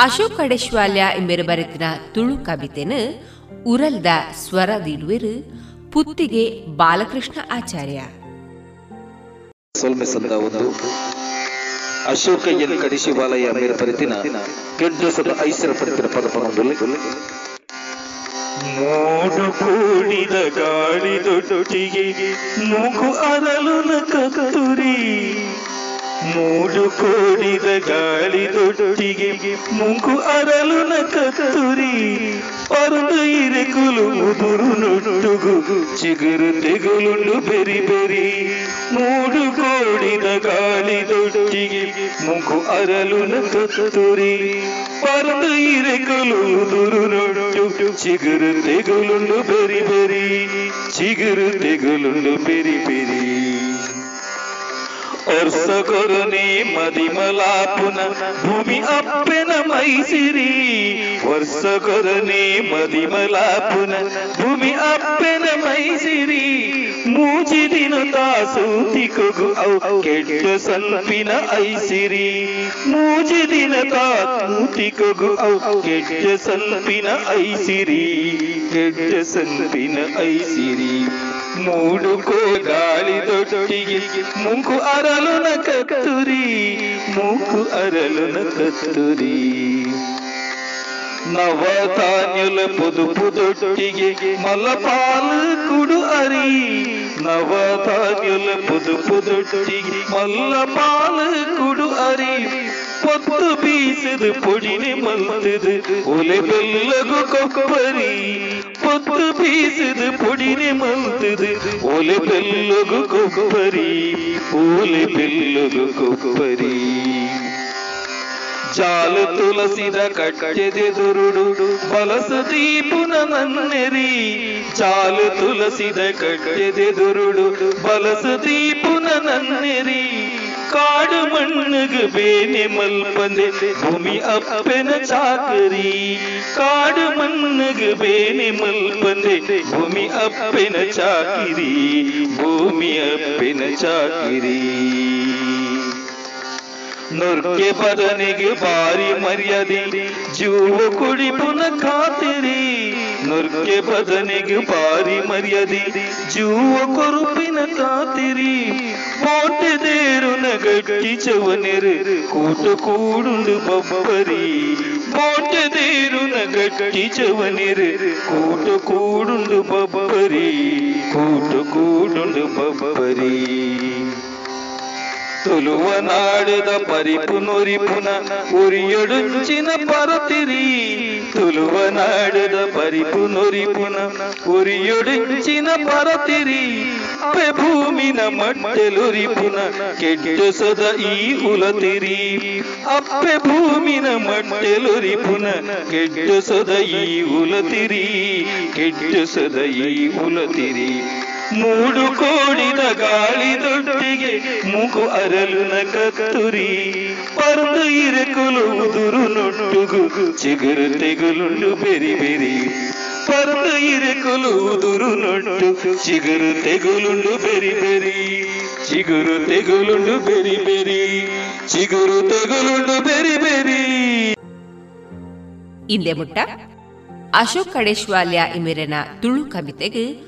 ಅಶೋಕ್ ಕಡೇಶ್ವಾಲ್ಯ ಎಂಬರು ಬರೆತಿನ ತುಳು ಕವಿತೆನ ಉರಲ್ದ ಸ್ವರದಿಡುವೆರು ಪುತ್ತಿಗೆ ಬಾಲಕೃಷ್ಣ ಆಚಾರ್ಯ. ಅಶೋಕ ಒಂದು. ಅಶೋಕ ಎನ್ ಕಡಿಶಿವಾಲಯ ಪರಿತಿನ ಬರೆದಿನ ಕೆಡ್ಡಸದ ಐಸರ ಪಡೆದಿನ ಪದಪನೊಂದು ಮೂಡು ಕೂಡಿದ ಗಾಳಿ ದೊಡ್ಡೊಟ್ಟಿಗೆ ಮೂಗು ಅರಲು ಕತ್ತುರಿ. ಮೂಡು ಕೂಡಿದ ಗಾಳಿ ದೊಡ್ಡೊಟ್ಟಿಗೆ ಮೂಗು ಅರಲು ಕತ್ತುರಿ ಪರದು ಇರೆಕುಲು ಉದುರು ನೊಟ್ಟುಗು ಚಿಗುರು ತೆಗುಲುಂಡು ಬೆರಿ ಬೆರಿ ಮೂಡು ಕೋಡಿದ ಗಾಳಿ ದೊಡ್ಡಿಗೆ ಮೂಗು ಅರಲು ಕತ್ತುರಿ ಪರದು ಇರೆಕುಲು ಉದುರು ನೊಟ್ಟು ಚಿಗುರು ತೆಗುಲುಂಡು ಬೆರಿ ಬೆರಿ ಕೊರನೆ ತೆಗುಲುಂಡು ಬೆರಿ ಭೂಮಿ ಅಪ್ಪನ ಮದಿಮಲಾಪುನ ಭೂಮಿ ಅಪ್ಪೆನ ಮೈಸಿರಿ. ವರ್ಷಗೊರನೆ ಮದಿಮಲಾಪುನ ಭೂಮಿ ಅಪ್ಪೆನ ಮೈಸಿರಿ. ಮೂಜಿದಿನ ತಾಸೂತಿ ಕೊಗು ಔ ಕೆಟ್ಟ ಸಂಪಿನ ಐಸಿರಿ. ಮೂಜಿದಿನ ತಾಸೂತಿ ಕೊಗು ಔ ಕೆಟ್ಟ ಸಂಪಿನ ಐಸಿರಿ. ಕೆಟ್ಟ ಸಂಪಿನ ಐಸಿರಿ. ಮೂಡು ಕೋ ಗಾಳಿ ದೊಡ್ಡಿಗೆ ಮೂಕು ಅರಲು ನ ಕತ್ತುರಿ ಮೂಕು ಅರಲು ನ ಕತ್ತುರಿ ನವಧಾನ್ಯುಲ ಪುದು ಪುದೊಟ್ಟಿಗೆ ಮಲಪಾಲು ಕುಡು ಅರಿ ನವಧಾನ್ಯುಲ പൊത്തു വീശത് പൊടിനെ മന്തത് ഒലബെല്ലകു കൊക്കരി പൊത്തു വീശത് പൊടിനെ മന്തത് ഒലബെല്ലകു കൊക്കരി ഒലബെല്ലകു കൊക്കരി చాలు తులసిద కట్టెదెదురుడు బలస దీపున నన్నెరి చాలు తులసిద కట్టెదెదురుడు బలస దీపున నన్నెరి ದೀಪುನ ನನ್ನೆರಿ ಜಾಲ ತುಳಸಿದ ಕಟ್ಟೆದೆದುರುಡು ಬಲಸ ದೀಪುನ ನನ್ನೆರಿ ಕಾಡು ಮಣ್ಣುಗು ಬೇನೆ ಮಲ್ಪಂದೆ ಭೂಮಿ ಅಪ್ಪೆನ ಚಾಕರಿ ಕಾಡು ಮಣ್ಣುಗು ಬೇನೆ ಮಲ್ಪಂದೆ ಭೂಮಿ ಅಪ್ಪೆನ ಚಾಕಿರಿ ಭೂಮಿ ಅಪ್ಪೆನ ಚಾಕಿರಿ ನೊರ್ಕೆ ಬದನೆಗೆ ಬಾರಿ ಮರ್ಯಾದೆ ಜೀವ ಕುಡಿ ಪುನ ಖಾತಿರಿ ನೊರ್ಕೆ ಬದನೆಗೆ ಬಾರಿ ಮರ್ಯಾದೆ ಜೀವ ಕೊರುಪಿನ ಖಾತಿರಿ ಮೋಟೆ ದೇರುನ ಗಟ್ಟಿ ಚವನೆರು ಕೂಟ ಕೂಡುಂಡು ಬಬ್ಬರಿ ಮೋಟೆ ದೇರುನ ಗಟ್ಟಿ ಚವನೆರು ಕೂಟ ಕೂಡುಂಡು ಬಬ್ಬರಿ ಕೂಟ ಕೂಡುಂಡು ಬಬ್ಬರಿ ತುಳುವ ನಾಡದ ಪರಿಪು ನಾಡದ ಪರಿಪು ನೊರಿಪುನ ಉರಿಯೊಡುಂಚಿನ ಪರತಿರಿ. ಅಪೆ ಭೂಮಿನ ಮಟ್ಟಲುರಿಪುನ ಸದ ಈ ಹುಲತಿರಿ. ಅಪ್ಪೆ ಭೂಮಿನ ಮಟ್ಟಲುರಿಪುನ ಕೆಡ್ಡಸದ ಈ ಹುಲತಿರಿ. ಕೆಡ್ಡಸದ ಈ ಹುಲತಿರಿ. ಮೂಡು ಕೋಡಿದ ಗಾಳಿ ದೊಡ್ಡಿಗೆ ಮೂಗು ಅರಲು ಕತ್ತುರಿ. ಪರದು ಇರಕುಲು ಉದುರು ನೊಟ್ಟುಗು, ಚಿಗುರು ತೆಗುಲುಂಡು ಬೆರಿ ಬೆರಿ. ಪರದು ಇರಕುಲು ಉದುರು ನೊಟ್ಟು, ಚಿಗುರು ತೆಗುಲುಂಡು ಬೆರಿ ಬೆರಿ. ಚಿಗುರು ತೆಗುಲುಂಡು ಬೆರಿ ಬೆರಿ, ಚಿಗುರು ತೆಗುಲುಂಡು ಬೆರಿ ಬೆರಿ. ಇಂದೆ ಮುಟ್ಟ ಅಶೋಕ್ ಕಡೇಶ್ವಾಲ್ಯ ಇಮಿರನ ತುಳು ಕವಿತೆಗೆ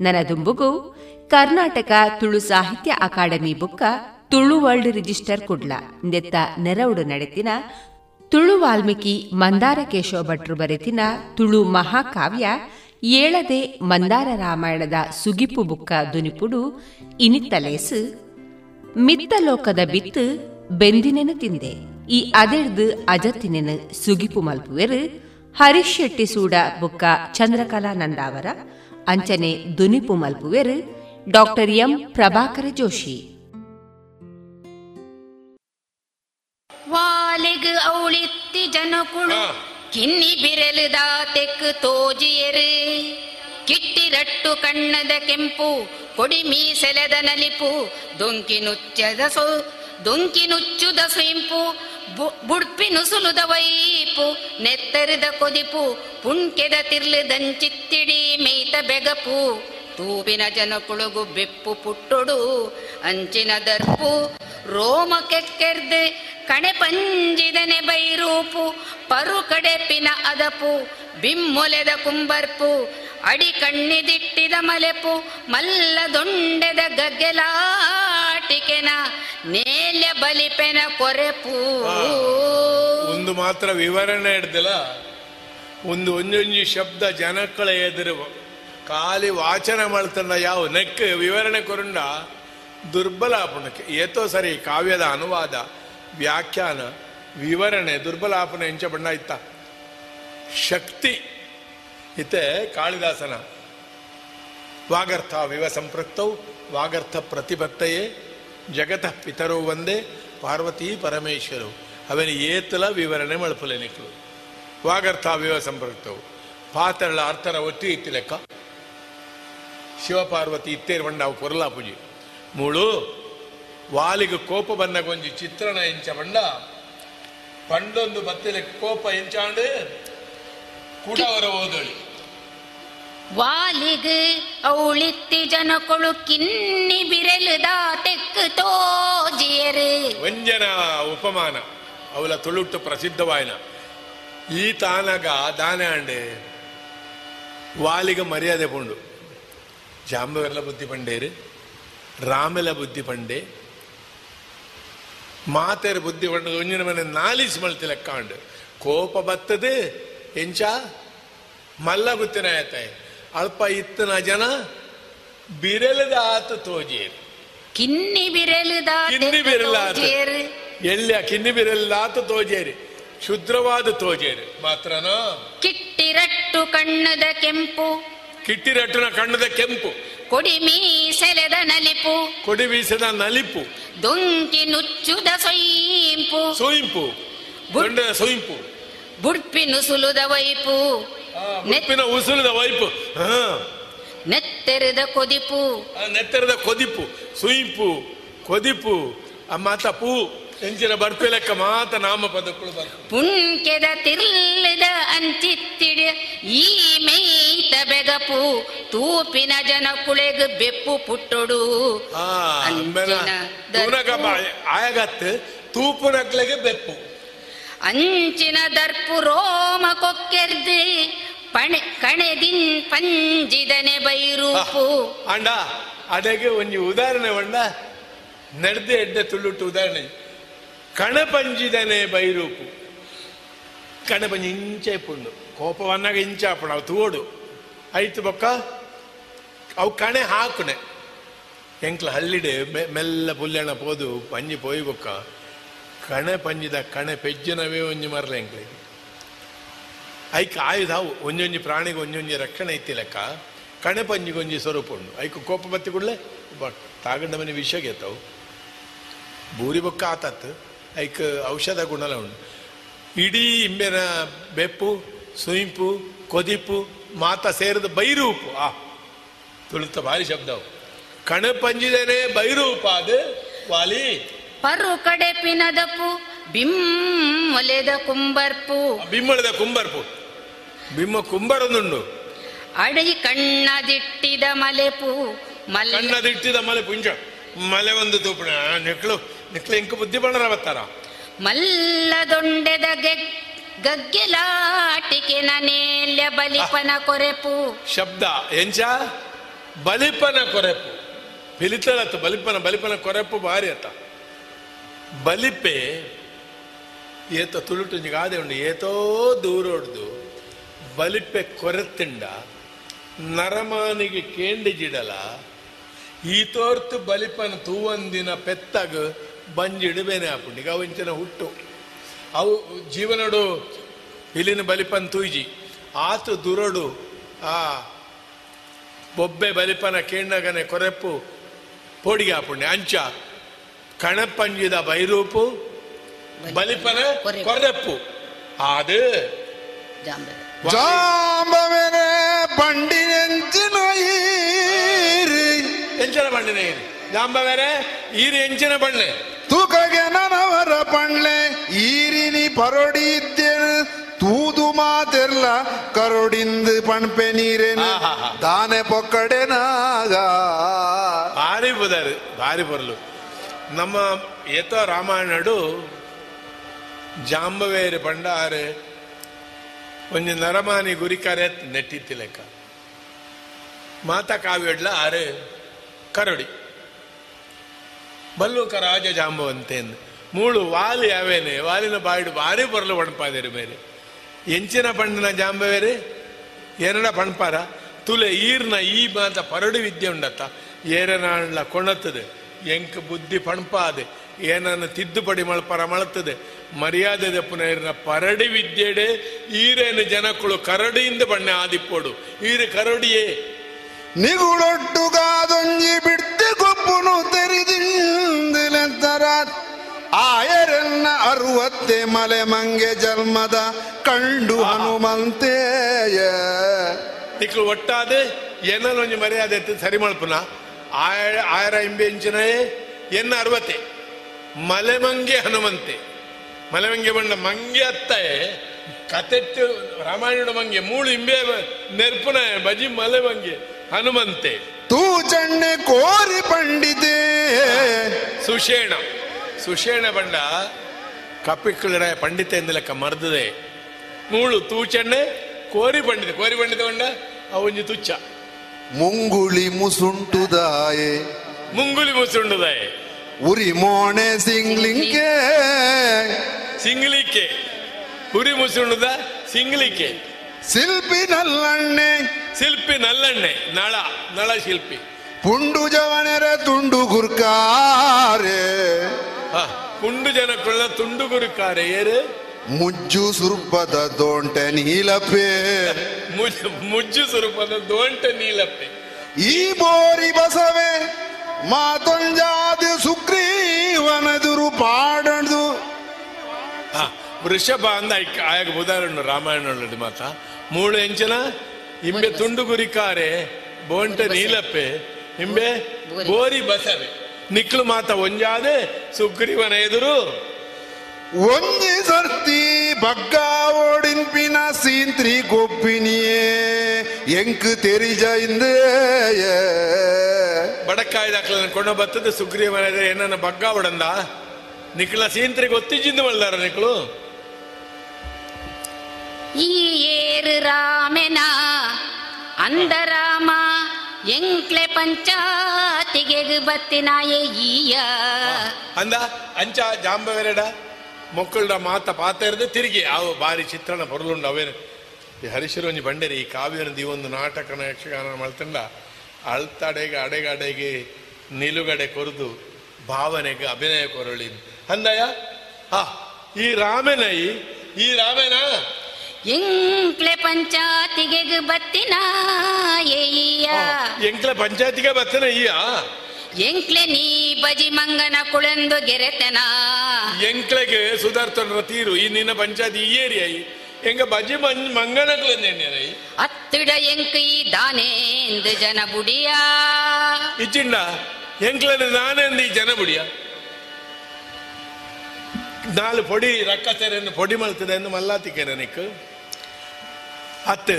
ನನದುಂಬುಗು ಕರ್ನಾಟಕ ತುಳು ಸಾಹಿತ್ಯ ಅಕಾಡೆಮಿ ಬುಕ್ಕ ತುಳು ವರ್ಲ್ಡ್ ರಿಜಿಸ್ಟರ್ ಕುಡ್ಲ. ನೆತ್ತ ನೆರವುಡು ನಡೆತಿನ ತುಳು ವಾಲ್ಮೀಕಿ ಮಂದಾರ ಕೇಶವ ಭಟ್ರು ಬರೆತಿನ ತುಳು ಮಹಾಕಾವ್ಯ ಏಳದೆ ಮಂದಾರ ರಾಮಾಯಣದ ಸುಗಿಪು ಬುಕ್ಕ ದುನಿಪುಡು ಇನಿತ್ತಲೇಸು ಮಿತ್ತಲೋಕದ ಬಿತ್ತು ಬೆಂದಿನೆನು ತಿಂದೆ. ಈ ಅದೆಡ್ದು ಅಜತ್ತಿನೆನು ಸುಗಿಪು ಮಲ್ಪುವೆರು ಹರೀಶ್ ಶೆಟ್ಟಿ ಸೂಡ ಬುಕ್ಕ ಚಂದ್ರಕಲಾ ನಂದಾವರ ಅಂಚನೆ ದುನಿಪು ಮಲ್ಪುವೆರ್ ಡಾಕ್ಟರ್ ಎಂ ಪ್ರಭಾಕರ ಜೋಶಿ. ವಾಲೆಗ್ ಅವಳಿತ್ತಿ ಜನಕುಳು ಕಿನ್ನಿ ಬಿರಲುದ ತೆಕ್ ತೋಜಿಯರು. ಕಿಟ್ಟಿರಟ್ಟು ಕಣ್ಣದ ಕೆಂಪು ಕೊಡಿ ಮೀಸೆಲೆದ ನಲಿಪು ದೊಂಕಿ ಸೋ ಸೊ ದೊಂಕಿ ನುಚ್ಚುದ ಸ್ವಯಿಂಪು ಬುಡ್ಪಿ ನುಸುಲುದ ವೈಪು, ನೆತ್ತರಿದ ಕೊದಿಪು, ಪುಣ್ಕೆದ ತಿರ್ಲುದಂಚಿತ್ತಿಡಿ ಮೇಯ್ತ ಬೆಗಪು. ತೂಬಿನ ಜನಕುಳುಗು ಬೆಪ್ಪು ಪುಟ್ಟೊಡು, ಅಂಚಿನ ದರ್ಪು, ರೋಮ ಕೆಕ್ಕೆರ್ದೆ ಕಣೆ ಪಂಜಿದನೆ ಬೈರೂಪು ಪರು ಕಡೆಪಿನ ಅದಪು. ಬಿಮ್ಮೊಲೆದ ಕುಂಬರ್ಪು, ಅಡಿ ಕಣ್ಣಿದಿಟ್ಟಿದ ಮಲೆಪು, ಮಲ್ಲ ದೊಂಡೆದ ಗಗ್ಗೆಲಾಟಿಕೆನ, ನೇಲ್ಯ ಬಲಿಪೆನ ಕೊರೆಪು. ಒಂದು ಮಾತ್ರ ವಿವರಣೆ ಹಿಡ್ದಿಲ್ಲ ಒಂದು ಒಂದೊಂದು ಶಬ್ದ ಜನಕ್ಕಳ ಎದುರು ಖಾಲಿ ವಾಚನ ಮಾಡ್ತಂಡ ಯಾವ ನೆಕ್ ವಿವರಣೆ ಕೊರಂಡ ದುರ್ಬಲ ಆಪಣಕ್ಕೆ. ಏತೋ ಸರಿ ಕಾವ್ಯದ ಅನುವಾದ, ವ್ಯಾಖ್ಯಾನ, ವಿವರಣೆ, ದುರ್ಬಲ ಆಪಣ ಎಂಚ ಬಣ್ಣ ಇತ್ತ. ಶಕ್ತಿ ಇತ್ತೆ ಕಾಳಿದಾಸನ. ವಾಗರ್ಥ ವಿವ ಸಂಪೃಕ್ತೌ, ವಾಗರ್ಥ ಪ್ರತಿಪತ್ತಯೇ, ಜಗತಃ ಪಿತರೋ ಒಂದೇ ಪಾರ್ವತಿ ಪರಮೇಶ್ವರು. ಅವನ ಏತಲ ವಿವರಣೆ ಮಳಪಲೆ ವಾಗರ್ಥ ವಿವ ಸಂಪೃಕ್ತವು ಪಾತ್ರಳ ಅರ್ಥರ ಒತ್ತಿ ಇತ್ತು ಲೆಕ್ಕ. ಶಿವಪಾರ್ವತಿ ಇತ್ತೇರು ಬಂಡ ಅವು ಕೊರಲಾ ಪೂಜೆ. ಮೂಳು, ವಾಲಿಗೆ ಕೋಪ ಬಂದಗೊಂಜಿ ಚಿತ್ರಣ ಎಂಚ ಬಂಡ ಪಂಡೊಂದು ಬತ್ತಿಲೆ ಕೋಪ ಎಂಚಾಂಡು ಕೂಡ ಅವರ ಓದಳಿ. ವಾಲಿಗ್ ಔಳಿತ್ತಿ ಜನಕೊಳು ಕಿನ್ನಿ ಬಿರಲುದ ತೆಕ್ ತೋಜಿಯರು. ವಂಜನ ಉಪಮಾನ ಅವಳ ತುಳುಟ್ಟು ಪ್ರಸಿದ್ಧವಾಯನ ಈ ತಾನಗ ದಾನೆ ಅಂಡೆ ವಾಲಿಗ ಮರ್ಯಾದೆ ಪುಂಡು. ಜಾಂಬವೆಲ್ಲ ಬುದ್ಧಿ ಪಂಡೇರು ರಾಮೆಲ ಬುದ್ಧಿ ಪಂಡೆ? ಮಾತೆರ ಬುದ್ಧಿ ಪಂಡ ಒಂಜಿನ ಮನೆ ನಾಲಿಸ್ ಮಲ್ತಿ ಲೆಕ್ಕ ಉಂಡು ಕೋಪ ಬತ್ತದು ಎಂಚ? ಮಲ್ಲ ಗುತ್ತಿನ ಆಯ್ತಾಯ್ ಅಲ್ಪ ಇತ್ತನ ಜನ ಬಿರಲದ ಆತು ತೋಜೇರು. ಕಿನ್ನಿ ಬಿರಲದ ಕಿನ್ನಿ ಬಿರಲಾತ ಎಲ್ಲಿ ಕಿನ್ನಿ ಬಿರಲಾತ ತೋಜೇರಿ. ಶುದ್ರವಾದ ತೋಜೇರಿ. ಮಾತ್ರನ? ಕಿಟ್ಟಿರಟ್ಟು ಕಣ್ಣದ ಕೆಂಪು. ಕಿಟ್ಟಿರಟ್ಟಿನ ಕಣ್ಣದ ಕೆಂಪು. ಕೊಡಿ ಮೀಸೆಲೆದ ನಲಿಪು. ಕೊಡಿ ಬೀಸದ ನಲಿಪು. ದೊಂಕಿ ನುಚ್ಚುದ ಸೊಯಿಂಪು ಸೊಯಿಂಪು ಸೋಯಿಂಪು ಬುಡ್ಪಿ ನುಸುಲುದ ವೈಪು. ನೆಪ್ಪಿನ ಉಸುಲಿದ ವೈಪು. ನೆತ್ತೆರೆದ ಕೊದಿಪು. ನೆತ್ತೆರೆದ ಕೊದಿಪು ಸುಯಿಂಪು ಕೊದಿಪು ಅಮ್ಮ ಮಾತ ಪೂ. ಎಂಚಿನ ಬರ್ಪೆ ಲೆಕ್ಕ ಮಾತ ನಾಮ ಪದಕ್ಕಳು ಬರ್ಪು ಪುಣ್ಕೆದ ತಿರ್ಲಿದ ಅಂಚಿತ್ತಿಡ ಈ ಮೇಯ್ತ ಬೆಗಪು. ತೂಪಿನ ಜನ ಕುಳೆಗ್ ಬೆಪ್ಪು ಪುಟ್ಟೊಡು. ಆಯಗತ್ತು. ತೂಪು ನಕ್ಲೆಗೆ ಬೆಪ್ಪು. ಅಂಚಿನ ದರ್ಪು ರೋಮ ಕಣೆ ಪಣೆ ಕಣೆದಿನ್ ಪಂಜಿದನೆ ಬೈರೂಪು. ಅಂಡ ಅದಕ್ಕೆ ಒಂದು ಉದಾಹರಣೆ ಅಣ್ಣ ನಡೆದೇ ಎಡ್ಡೆ ತುಳ್ಳುಟ್ಟು ಉದಾಹರಣೆ. ಕಣಪಂಜಿದನೆ ಬೈರೂಪು. ಕಣಪಂಜಿ ಇಂಚೆ ಪುಂಡು. ಕೋಪವನ್ನಾಗ ಇಂಚಾಪುಣ ಅವು ತೋಡು ಐತು ಬೊಕ್ಕ? ಅವು ಕಣೆ ಹಾಕುನೆ ಎಂಕ್ಲ ಹಳ್ಳಿಡೆ ಮೆಲ್ಲ ಪುಲ್ಲೆಣ ಪೋದು, ಪಂಜಿ ಪೋಯಿ ಬೊಕ್ಕ. ಕಣೆ ಪಂಜಿದ ಕಣೆ ಪೆಜ್ಜನವೇ ಒಂಜಿ ಮರಲೆ ಎಂಕ್ಲಿಗೆ ಐಕ್ ಆಯುಧ ಒಂಜೊಂಜಿ ಪ್ರಾಣಿಗೆ ಒಂಜೊಂಜಿ ರಕ್ಷಣೆ ಐತಿ ಲೆಕ್ಕ. ಕಣೆ ಪಂಜಿಗೆ ಒಂಜಿ ಸ್ವರೂಪ ಉಂಡು ಐಕ್ ಕೋಪ ಬತ್ತಿ ಕೂಡಲೇ ತಾಗಂಡ ಮನೆ ವಿಷ ಗೆತ್ತವು. ಬೂರಿ ಬೊಕ್ಕ ಆತತ್, ಐಕ್ ಔಷಧ ಗುಣಲ ಉಂಡು ಇಡೀ ಇಂಬೆನ ಬೆಪ್ಪು ಸುಯಿಂಪು ಕೊದಿಪು, ಮಾತ ಸೇರಿದ ಬೈರೂಪು. ಆ, ತುಳಿತ ಭಾರಿ ಶಬ್ದವು ಕಣೆ ಪಂಜಿದೇನೆ ಬೈರೂಪ, ಅದು ವಾಲಿ ಪರು ಕಡೆ ಪಿನದಪು ಬಿಮ್ಮೊಲೆದ ಕುಂಬರ್ಪು. ಬಿಮ್ಮಳದ ಕುಂಬರ್ಪು. ಬಿಮ್ಮ ಕುಂಬರದುಂಡು ಅಡಿ ಕಣ್ಣದಿಟ್ಟಿದ ಮಲೆಪು ಮಲೆ ಕಣ್ಣದಿಟ್ಟಿದ ಮಲೆ ಪುಂಜ ಮಲೆ ಒಂದು ತೂಪಣ ನೆಕ್ಳು ನೆಕ್ಳು ಇಂಕ ಬುದ್ಧಿ ಬಣ್ಣರ ಬತ್ತಾರ ಮಲ್ಲ ದೊಂಡೆದ ಗೆಗ್ ಗಗ್ಗೆಲಾಟಿಕೆ ನೇಲ್ಯ ಬಲಿಪನ ಕೊರೆಪು. ಶಬ್ದ ಎಂಚ? ಬಲಿಪನ ಕೊರೆಪು. ಬಿಲಿತಳತ್ತು ಬಲಿಪನ ಬಲಿಪನ ಕೊರೆಪು ಭಾರಿ ಅತ್ತ. ಬಲಿಪೆ ಏತ ತುಳುಟು ಗಾದೆ ಉಂಡು ಏತೋ ದೂರೋಡ್ದು ಬಲಿಪೆ ಕೊರತಿಂಡ ನರಮಾನಿಗೆ ಈ ತೋರ್ತು ಬಲಿಪನ ತೂವಂದಿನ ಪೆತ್ತಗ ಬಂಜಿಡುಬೇನೆ ಹಾಕೊಂಡು ಈಗ ಅವಂಚಿನ ಹುಟ್ಟು. ಅವು ಜೀವನಡು ಇಲ್ಲಿನ ಬಲಿಪನ್ ತೂಜಿ ಆತು ದುರಡು, ಆ, ಬೊಬ್ಬೆ ಬಲಿಪನ ಕೇಂಡಗನೆ ಕೊರೆಪ್ಪು ಪೋಡಿಗೆ ಆಪುಂಡೆ ಅಂಚ. ಕಣಪಂಜಿದ ಬೈರೂಪು ಬಲಿಪರ ಕೊರೆಪ್ಪು ಅದು ಜಾಂಬವೆನೆ ಪಂಡಿನೆಂಚಿನ ಈರಿ ಎಂಚಿನ ಬಂಡಿನ ಈರಿ ಜಾಂಬವೆರೆ ಈರಿ ಎಂಚಿನ ಬಣ್ಣೆ. ತೂಕಗೆ ನನವರ ಪಣ್ಲೆ ಈರಿನಿ ಪರೊಡಿ ಇದ್ದೇನು ತೂದು ಮಾತೆರ್ಲ ಕರುಡಿಂದ ಪಣಪೆ ನೀರೇನು. ದಾನೆ ಪೊಕ್ಕಡೆನಾಗ ಭಾರಿ ಬುದಾರು ಭಾರಿ ಬರಲು ನಮ್ಮ ಏತ ರಾಮಾಯಣಡು ಜಾಂಬವೇರಿ ಬಂಡಾರು ಒಂದು ನರಮಾನಿ ಗುರಿಕಾರೆ ನೆಟ್ಟಿತ್ತಿ ಲೆಕ್ಕ. ಮಾತಾ ಕಾವ್ಯಡ್ಲ ಆರೆ ಕರಡಿ. ಬಲ್ಲೂಕ ರಾಜ ಜಾಂಬವಂತೆ ಮೂಳು ವಾಲಿ ಯಾವೇನೆ ವಾಲಿನ ಬಾಯಿಡು ಭಾರಿ ಬರಲು ಬಣಪಾದೇರಿ ಬೇರೆ ಎಂಚಿನ ಪಂಡಿನ ಜಾಂಬವೇರಿ ಏನಡ ಪಣಪಾರ. ತುಲೆ ಈರ್ನ ಈ ಮಾತ ಪರಡು ವಿದ್ಯೆ ಉಂಡತ್ತ. ಏರನಾಳ ಕೊಣತ್ತದೆ. ಎಂಕ್ ಬುದ್ಧಿ ಪಣಪಾದೆ ಏನನ್ನು ತಿದ್ದುಪಡಿ ಮಳ್ಪರ ಮಳತದೆ ಮರ್ಯಾದೆ ದಪ್ಪನ ಪರಡಿ ವಿದ್ಯೆಡೆ ಈರೇನು ಜನಕ್ಕಳು ಕರಡಿಯಿಂದ ಬಣ್ಣೆ ಆದಿಪ್ಪೋಡು ಈರು ಕರಡಿಯೇ ನಿಗುಳೊಟ್ಟುಗಾದೊಂಜಿ ಬಿಡ್ತಿ ಕೊಪ್ಪುನು ತೆರಿದಿಂದಿಲೆಂತರ ಆಯರೆನ್ನ ಅರುವತ್ತೆ ಮಲೆ ಮಂಗೆ ಜನ್ಮದ ಕಂಡು ಹನುಮಂತೆಯ ನಿಕ್ಲು ಒಟ್ಟಾದೆ ಏನನ್ನು ಒಂಜಿ ಮರ್ಯಾದೆ ಎತ್ತು ಸರಿ ಮಲ್ಪುನ ಆಯ ಆಯರ ಇಂಬೆ ಇಂಚಿನಯೇ ಎನ್ನ ಅರ್ವತೆ ಮಲೆಮಂಗೆ ಹನುಮಂತೆ. ಮಲೆಮಂಗೆ ಬಂಡ ಮಂಗೆ ಅತ್ತೆ. ಕತೆಟ್ಟು ರಾಮಾಯಣ ಮಂಗೆ ಮೂಳು ಇಂಬೆ ನೆರ್ಪುನ ಬಜಿ ಮಲೆಮಂಗೆ ಹನುಮಂತೆ. ತೂ ಚಣ್ಣೆ ಕೋರಿ ಪಂಡಿತೆ. ಸುಷೇಣ. ಸುಷೇಣ ಬಂಡ ಕಪ್ಪಿಕ್ಕಳ ಪಂಡಿತ ಎಂದ ಲೆಕ್ಕ ಮರ್ದದೆ. ಮೂಳು ತೂಚಣ್ಣೆ ಕೋರಿ ಪಂಡಿತ. ಕೋರಿ ಪಂಡಿತ ಬಂಡ ಅವೊಂಜಿ ತುಚ್ಚ ಮುಂಗುಳಿ ಮುಸುಂಟುದಾಯೆ. ಮುಂಗುಳಿ ಮುಸುಂಡುದಾಯೆ ಉರಿ ಮೋಣೆ ಸಿಂಗ್ಲಿಂಗೆ ಸಿಂಗ್ಲಿಕ್ಕೆ ಉರಿ ಮುಸುಂಡುದ ಸಿಂಗ್ಲಿಕ್ಕೆ ಶಿಲ್ಪಿ ನಲ್ಲಣ್ಣೆ. ಶಿಲ್ಪಿ ನಲ್ಲಣ್ಣೆ. ನಳ ನಳ ಶಿಲ್ಪಿ. ಪುಂಡು ಜವನರ ತುಂಡು ಗುರ್ಕಾರೆ. ಪುಂಡು ಜನಕ್ಕುಳ್ಳ ತುಂಡು ಗುರುಕಾರೆ ಏರು? ಮುಜ್ಜು ಸುರುಪದ ದೋಂಟೆ ನೀಲಪ್ಪೆ. ಮುಜ್ಜು ಸ್ವರೂಪದ ದೋಂಟೆ ನೀಲಪ್ಪೆ. ಈ ಬೋರಿ ಬಸವೆ ಮಾತೊಂಜಾದ ಸುಗ್ರೀವನದುರು ಪಾಡದು ಆ, ವೃಷಭ ಅಂದ ಆಯಾಗ ಉದಾಹರಣೆ ರಾಮಾಯಣ ಮಾತ. ಮೂಳು ಎಂಚನ ಇಂಬೆ ತುಂಡು ಗುರಿಕಾರೆ ಬೋಂಟ ನೀಲಪ್ಪೆ. ಇಂಬೆ ಬೋರಿ. ಬಸವೆ. ನಿಕ್ಲು ಮಾತ ಒಂಜಾದೆ ಸುಗ್ರೀವನ ಎದುರು. ಒಂಜಿ ಸರ್ತಿ ಬಗ್ಗ ಓಡಿನ್ಪಿನ ಸೀಂತ್ರಿ ಗೊಪ್ಪಿನಿಯೇ ಎಂಕ್ ತೆರಿಜ ಇಂದೇ ಬಡಕಾಯಿ ದಾಖಲೆ ಕೊಂಡ ಬತ್ತದ ಸುಗ್ರೀವನ ಏನನ್ನ ಬಗ್ಗ ಓಡಂದ? ನಿಕ್ಲ ಸೀಂತ್ರಿ ಗೊತ್ತಿಜಿಂದ ಮಲ್ದಾರ ನಿಕ್ಳು. ಈ ಏರು ರಾಮೆನ ಅಂದರಾಮ ಎಂಕ್ಲೆ ಪಂಚಾತಿಗೆ ಬತ್ತಿನಾಯ ಈಯ. ಅಂದ ಅಂಚ ಜಾಂಬವೆರಡ? ಮೊಕ್ಕಳ್ಡ ಮಾತ ಪಾತ ಇರದೆ ತಿರುಗಿ ಅವು ಬಾರಿ ಚಿತ್ರಣ ಬರಲುಂಡು ಅವೇನು ಈ ಹರಿಶಿರೋಂಜಿ ಬಂಡೇರಿ ಈ ಕಾವ್ಯನದ ಈ ಒಂದು ನಾಟಕನ ಯಕ್ಷಗಾನ ಮಾಡ್ತಂಡ ಅಳ್ತಡೆಗೆ ಅಡೆಗೆ ಅಡೆಗೆ ನಿಲುಗಡೆ ಕೊರದು ಭಾವನೆಗೆ ಅಭಿನಯ ಕೊರಳಿ. ಅಂದಯ ಹಾ ಈ ರಾಮೇನ ಈ ರಾಮನ? ಎಂಕ್ಲೆ ಪಂಚಾಯತಿಗೆ ಬತ್ತಿನ ಏಯ್ಯ ಎಂಕ್ಲೆ ಪಂಚಾಯತಿಗೆ ಬತ್ತಿನ ಈಯ? ಎಂಕ್ಲೆ ನೀ ಮಂಗನ ಕುಳೆಂದು ಗೆರೆತನ. ಎಂಕ್ಲೆಗೆ ಸುಧಾರ್ತನ ತೀರು ಈ ನಿನ್ನ ಪಂಚಾಯತ್ ಈ ಏರಿಯಾ ಎಂಗ ಬಜಿ ಮಂಗನ ಕುಳೆಂದೇನೆ ಅತ್ತಿಡ ಎಂಕ್ ದಾನೇಂದು ಜನ ಬುಡಿಯ. ಇಚ್ಚಿಂಡ ಎಂಕ್ಲನ ನಾನೆಂದು ಈ ಜನ ಬುಡಿಯ? ನಾಲ್ ಪೊಡಿ ರಕ್ಕಸೆರೆಯನ್ನು ಪೊಡಿ ಮಲ್ತದೆ ಎಂದು ಮಲ್ಲಾತಿಕೆರೆ ನಿಕ್ಕು ಅತ್ತು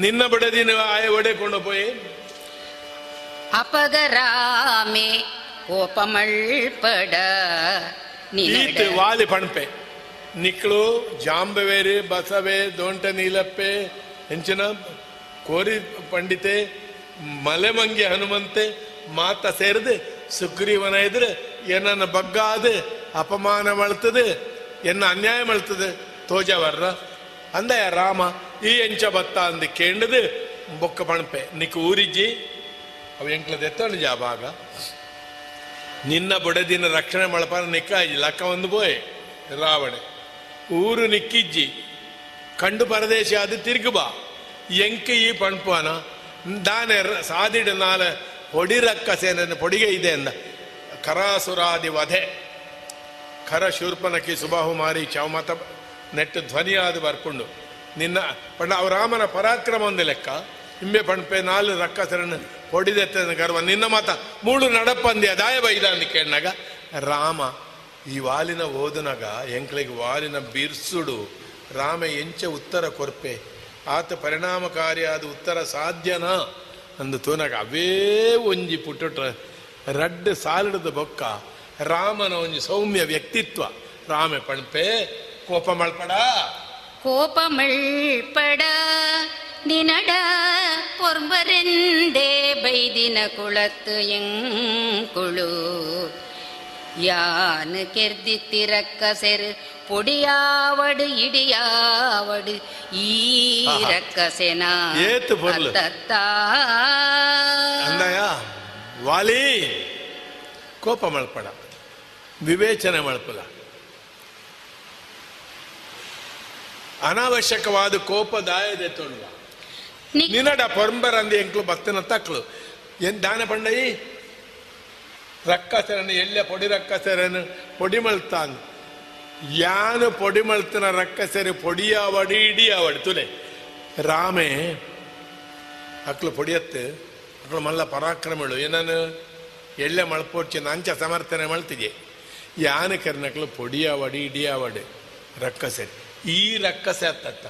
ನಿನ್ನ ಬಡದಿನ ಆಯ ಒಡೆಕೊಂಡು ಪೋಯಿ. ಅಪಗರಾಮೆ ಕೋಪಮಳ್ಪಡ ಈತ್ ವಾಲಿ ಪಣಪೆ. ನಿಕ್ಳು ಜಾಂಬವೇರಿ ಬಸವೆ ದೊಂಟ ನೀಲಪ್ಪೆ ಹೆಂಚಿನ ಕೋರಿ ಪಂಡಿತೆ ಮಲೆಮಂಗಿ ಹನುಮಂತೆ ಮಾತ ಸೇರಿದೆ ಸುಗ್ರೀವನ ಎದುರು ಏನನ್ನ ಬಗ್ಗಾದ ಅಪಮಾನ ಮಳ್ತದೆ ಎನ್ನ ಅನ್ಯಾಯ ಮಳ್ತದೆ ತೋಜವರ್ರ. ಅಂದ ರಾಮ ಈ ಎಂಚ ಬತ್ತ ಅಂದು ಕೇಂಡದು ಬೊಕ್ಕ ಪಣಪೆ. ನಿಕ್ ಊರಿಜ್ಜಿ ಅವು ಎಂಕ್ಲದ ಎತ್ತಣ ಜಾ ಭಾಗ ನಿನ್ನ ಬುಡದಿನ ರಕ್ಷಣೆ ಮಳಪಾರ ನಿಕ್ಕಾಜಿ, ಲಕ್ಕ ಒಂದು ಬೋಯ್ ರಾವಣೆ. ಊರು ನಿಕ್ಕಿಜ್ಜಿ. ಕಂಡು ಪರದೇಶ ತಿರ್ಗು ಬಾ. ಎಂಕ ಈ ಪಣ್ಪುವನ ದಾನೆ ಸಾದಿಡ ನಾಲ ಹೊಡಿರಕ್ಕ ಸೇನೆ ಪೊಡಿಗೆ ಇದೆ ಅಂದ. ಕರಾಸುರಾದಿ ವಧೆ. ಖರ ಶೂರ್ಪನಕಿ ಸುಬಾಹು ಮಾರಿ ಚೌಮತ ನೆಟ್ಟು ಧ್ವನಿಯಾದ ಬರ್ಪುಂಡು. ನಿನ್ನ ಪಂಡ ಅವ ರಾಮನ ಪರಾಕ್ರಮ ಒಂದು ಲೆಕ್ಕ. ಹಿಂಬೆ ಪಣ್ಪೆ ರಕ್ಕ ರಕ್ಕಸರನ್ನು ಹೊಡಿದೆತ್ತ ಗರ್ವ. ನಿನ್ನ ಮಾತ ಮೂಳು ನಡಪಂದ್ಯ, ದಾಯ ಬೈದ ಅಂತ ಕೇಳಿನಾಗ, ರಾಮ, ಈ ವಾಲಿನ ಓದನಾಗ, ಎಂಕ್ಳಿಗೆ ವಾಲಿನ ಬಿರ್ಸುಡು. ರಾಮ ಎಂಚ ಉತ್ತರ ಕೊರ್ಪೆ, ಆತ ಪರಿಣಾಮಕಾರಿಯಾದ ಉತ್ತರ ಸಾಧ್ಯನಾ ಅಂದು ತೋನಾಗ ಅವೇ ಒಂಜಿ ಪುಟ್ಟುಟ್ರ, ರಡ್ಡ ಸಾಲಿಡದ ಬೊಕ್ಕ, ರಾಮನ ಒಂಜಿ ಸೌಮ್ಯ ವ್ಯಕ್ತಿತ್ವ. ರಾಮೆ ಪಣ್ಪೆ, ಕೋಪ ಮಳ್ಪಡ. ಕೋಪ ಮಳ್ಪಡ. ನಿನಡ ಪೊರ್ಬರೆಂದೇ ಬೈದಿನ ಕುಳತ್ತು ಎಂಕುಳು ಯಾನು ಕೆರ್ದಿತ್ತಿರಕ್ಕ ಸೆರು பொடியாவடு இடியாவடு ஈரக்கசெனா ஏத்து பொருள். அத்தத்தா. ಅಂದಯ ವಾಲಿ ಕೋಪ ಮಳ್ಪಡ ವಿವೇಚನೆ ಮಳ್ಪಲ ಅನಾವಶ್ಯಕವಾದ ಕೋಪ ದಾಯದೆ ತೊಳುವ ನಿನ್ನಡ ಪೊರಂಬರಂದಿ ಎಂಕ್ಲು ಭಕ್ತನ ತಕ್ಳು. ಏನ್ ದಾನ ಪಂಡಯಿ? ರಕ್ಕಸರನ್ನು ಎಲ್ಲ ಪೊಡಿ ರಕ್ಕಸರನ್ನು ಪೊಡಿ ಮಳ್ತಾನ್ ಯಾನು ಪೊಡಿ ಮಳ್ತನ ರಕ್ಕಸರಿ ಪೊಡಿಯಾವಡಿ ಇಡಿಯಾವಡಿ ತುಲೆ. ರಾಮೆ, ಅಕ್ಲು ಪೊಡಿಯತ್ತೆ. ಅಕ್ಳು ಮಲ್ಲ ಪರಾಕ್ರಮಗಳು ಏನನು? ಎಳ್ಳೆ ಮಳ್ಪೋಡ್ಚಿ ನಂಚ ಸಮರ್ಥನೆ ಮಳ್ತಿಗೆ ಯಾನ ಕರ್ನಕ್ಲು ಪೊಡಿಯಾವಡಿ ಇಡಿಯಾವಡಿ ಸರಿ. ಈ ರಕ್ಕಸೆ ಅತ್ತತ್ತ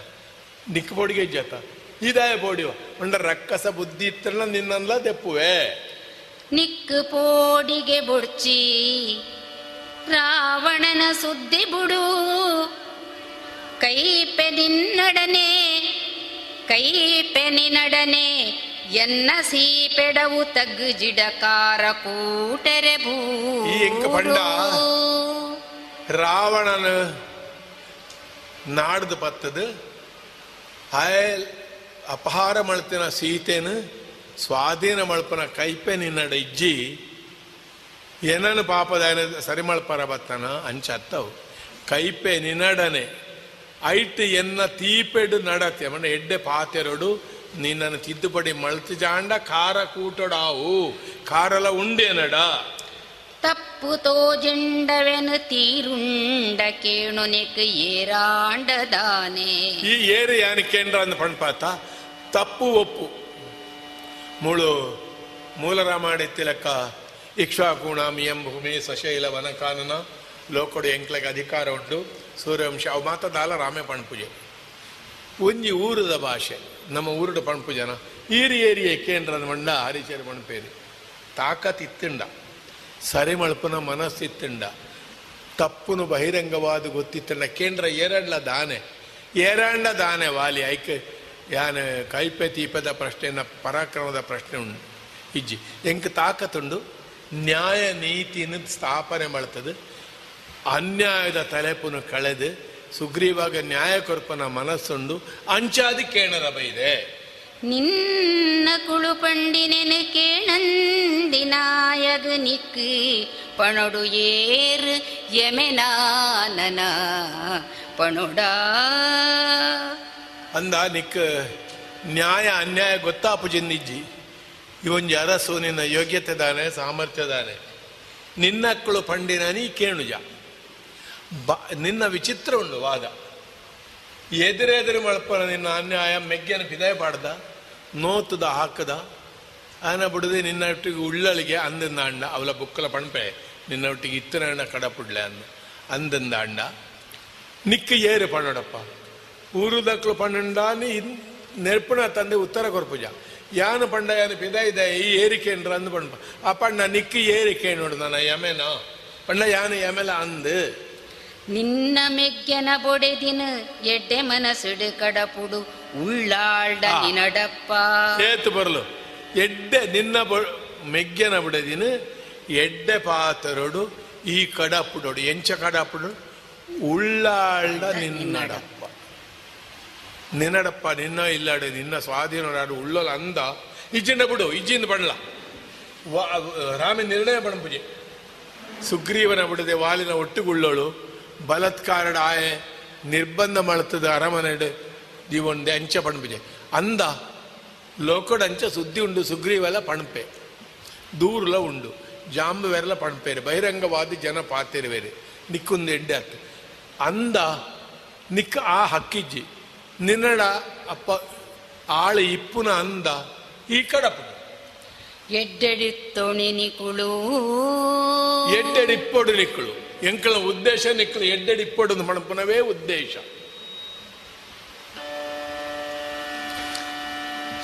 ನಿಕ್ಕ ಪೊಡಿಗೆ ಜತ ಇದಾಯ പോടിയോ ഉണ്ട് ರಕ್ಕಸ ಬುದ್ಧಿ ಇತ್ತಲ್ಲ ನಿನ್ನಲ್ಲ ದೆಪ್ಪುವೆ. ನಿಕ್ಕು ಪೋಡಿಗೆ ಬುಡ್ಚಿ ರಾವಣನ ಸುದ್ದಿ ಬುಡು. ಕೈಪೆ ನಿನ್ನಡನೆ ಕೈಪೆ ನಿನ್ನಡನೆ ಎನ್ನ ಸೀಪೆಡವು ತಗ್ಗು ಜಿಡಕಾರ ಕೂಟರೆ ಭೂ. ರಾವಣನ ನಾಡ್ದು ಪತ್ತದು ಆಯಲ್ ಅಪಹಾರ ಮಳ್ತಿನ ಸೀತೆನು ಸ್ವಾಧೀನ ಮಳ್ಪನ ಕೈಪೆ ನಿನ್ನಡ ಇಜ್ಜಿ ಏನನ್ನು ಪಾಪದಾಯನ ಸರಿ ಮಳ್ಪರ ಬತ್ತನ ಅಂಚತ್ತವು. ಕೈಪೆ ನಿನ್ನಡನೆ ಐಟ್ ಎನ್ನ ತೀಪೆಡು ನಡತೆ ಮನೆ ಎಡ್ಡೆ ಪಾತೆರಡು ನಿನ್ನನ್ನು ತಿದ್ದುಪಡಿ ಮಳ್ತಿ ಜಾಂಡ ಖಾರ ಕೂಟಡಾವು. ಖಾರಲ ಉಂಡೆ ನಡ. ತಪ್ಪು ತೋಜೆಂಡವೆನು ತೀರುಂಡ ಕೇಣು ನೆಕ್ ಏರಾಂಡದಾನೆ ಈ ಏರು ಯಾನಿಕೇಂದ್ರ ಅಂದ ಪಣ್ಪಾತ? ತಪ್ಪು ಒಪ್ಪು. ಮುಳು ಮೂಲರಾಮಾಡಿತ್ತಿ ತಿಲಕ ಇಕ್ಷ್ವಾಕುಣ ಮಿಯಂ ಭೂಮಿ ಸಶೈಲ ವನಕಾನನ ಲೋಕಡು ಎಂಕ್ಲೆಗೆ ಅಧಿಕಾರ ಉಂಟು. ಸೂರ್ಯವಂಶ, ಅವು ಮಾತದಾಲ ರಾಮೆ ಪಣ್ಪುಜೆ. ಒಂಜಿ ಊರದ ಭಾಷೆ, ನಮ್ಮ ಊರುಡು ಪಣಪೂಜನ. ಈರಿ ಏರಿಯ ಕೇಂದ್ರದ ಮಂಡ ಹರಿಚೇರಿ ಮಣಪೇರಿ ತಾಕತ್ ಇತ್ತಿಂಡ. ಸರಿ ಮಳ್ಪನ ಮನಸ್ಸಿತ್ತಿಂಡ ತಪ್ಪುನು ಬಹಿರಂಗವಾದ ಗೊತ್ತಿತ್ತಿಂಡ ಕೇಂದ್ರ ಏರಂಡ್ಲ ದಾನೆ. ಏರಂಡ ದಾನೆ ವಾಲಿ ಐಕ್ ಯಾನ ಕೈಪೆ ತೀಪದ ಪ್ರಶ್ನೆನ ಪರಾಕ್ರಮದ ಪ್ರಶ್ನೆ ಉಂಟು. ಇಜ್ಜಿ, ಎಂಕ್ ತಾಕತ್ತುಂಡು? ನ್ಯಾಯ ನೀತಿನ ಸ್ಥಾಪನೆ ಮಾಡ್ತದೆ. ಅನ್ಯಾಯದ ತಲೆಪುನು ಕಳೆದು, ಸುಗ್ರೀವಾಗ ನ್ಯಾಯ ಕೊರ್ಪನ ಮನಸ್ಸುಂಡು, ಅಂಚಾದಿ ಕೇಣರ ಬೈದೆ. ನಿನ್ನ ಕುಳು ಪಂಡಿನೆನು ಕೇಣಂದಿನಾಯಗ ನಿಕ್ ಪಣೊಡು ಏರು ಯಮೆನಾನನ ಪಣೊಡಾ ಅಂದ ನಿಕ್ ನ್ಯಾಯ ಅನ್ಯಾಯ ಗೊತ್ತಾಪು ಜಿನ್ನಿಜ್ಜಿ. ಇವೊಂಜಿ ಅರಸು ನಿನ್ನ ಯೋಗ್ಯತೆ ದಾನೆ, ಸಾಮರ್ಥ್ಯ ದಾನೆ. ನಿನ್ನಕ್ಕಳು ಪಂಡಿನ ನೀ ಕೇಣುಜ. ಬ, ನಿನ್ನ ವಿಚಿತ್ರ ಉಂಡು ವಾದ. ಎದುರೆದುರು ಮಳಪ ನಿನ್ನ ಅನ್ಯಾಯ ಮೆಗ್ಗೆನ ಪಿದಾಯ ಪಾಡ್ದ, ನೋತುದ ಹಾಕದ. ಆನ ಬಿಡದೆ ನಿನ್ನ ಒಟ್ಟಿಗೆ ಉಳ್ಳಳಿಗೆ ಅಂದಿಂದ ಅಂಡ ಅವಲ ಬುಕ್ಕಲ ಪಣಪೆ, ನಿನ್ನ ಒಟ್ಟಿಗೆ ಇತ್ತನ ಅಣ್ಣ ಕಡಪುಡ್ಲೆ ಅಂದ. ಅಂದಿಂದ ಅಂಡ ನಿಕ್ಕ ಏರು ಪಣ್ಣಡಪ್ಪ. ನೀ ನೆರ್ಪಣ ತಂದೆ ಉತ್ತರ ಕೊರ್ಪುಜ. ಯಾನು ಪಂಡ ಯಾನು ಪಿದ ಇದೆ ಈ ಏರಿಕೆ ಅಂದ್ರ ಅಂದು ಪಂಡ ಆ ಪಣ್ಣ ನಿಕ್ಕಿ ಏರಿಕೆ ನೋಡು ನನ್ನ ಯಮೆನ. ಪಂಡ ಯಾನು ಯಮೆಲ ಅಂದು. ನಿನ್ನ ಮೆಗ್ಗೆನ ಬೊಡೆದಿನ ಎಡ್ಡೆ ಮನಸುಡು ಕಡಪುಡು. ಉಳ್ಳಾಳ್ಡ ನಿನಡಪ್ಪ ಏತು ಬರಲು. ಎಡ್ಡೆ ನಿನ್ನ ಮೆಗ್ಗೆನ ಬಿಡದಿನ ಎಡ್ಡೆ ಪಾತರೊಡು ಈ ಕಡಪುಡೋಡು. ಎಂಚ ಕಡಪುಡು. ಉಳ್ಳಾಳ್ಡ ನಿನ್ನಡಪ್ಪ ನಿನ್ನಡಪ್ಪ, ನಿನ್ನ ಇಲ್ಲಾಡೆ, ನಿನ್ನ ಸ್ವಾಧೀನ ನಾಡು ಉಳ್ಳೋಲ ಅಂದ. ಇಜ್ಜಿಂದ ಬಿಡು, ಇಜ್ಜಿಂದ ಬಣ್ಣ. ರಾಮ ನಿರ್ಣಯ ಪಣಪುಜೆ ಸುಗ್ರೀವನ ಬಿಡದೆ ವಾಲಿನ ಒಟ್ಟುಗುಳ್ಳೋಳು. ಬಲತ್ಕಾರಡ ಆಯೆ, ನಿರ್ಬಂಧ ಮಳತದ ಅರಮನೆಡೆ ದೀವೊಂದೆ ಅಂಚ ಪಣಪುಜೆ ಅಂದ ಲೋಕಡ ಅಂಚ ಸುದ್ದಿ ಉಂಡು, ಸುಗ್ರೀವೆಲ್ಲ ಪಣಪೆ ದೂರ್ಲ ಉಂಡು, ಜಾಂಬುವೆರಲ ಪಣಪೇರು ಬಹಿರಂಗವಾದಿ ಜನ ಪಾತೇರಿ ಬೇರೆ ನಿಕ್ಕೊಂದು ಎಡ್ಡೆ ಅಂದ ನಿಕ್ಕ ಆ ಹಕ್ಕಿಜ್ಜಿ. ನಿನ್ನಡ ಅಪ್ಪ ಆಳ ಇಪ್ಪುನ ಅಂದ ಈ ಕಡಪ. ಎಡ್ಡೆಡಿ ತೊಣಿ ನಿಕುಳು. ಎಡ್ಡೆಡಿ ಇಪ್ಪೊಡು ನಿಕ್ಕಳು. ಎಂಕಳ ಉದ್ದೇಶ ನಿಕ್ಕಳು ಎಡ್ಡೆಡಿಪ್ಪೊಡು ಮಣಪುನವೇ ಉದ್ದೇಶ.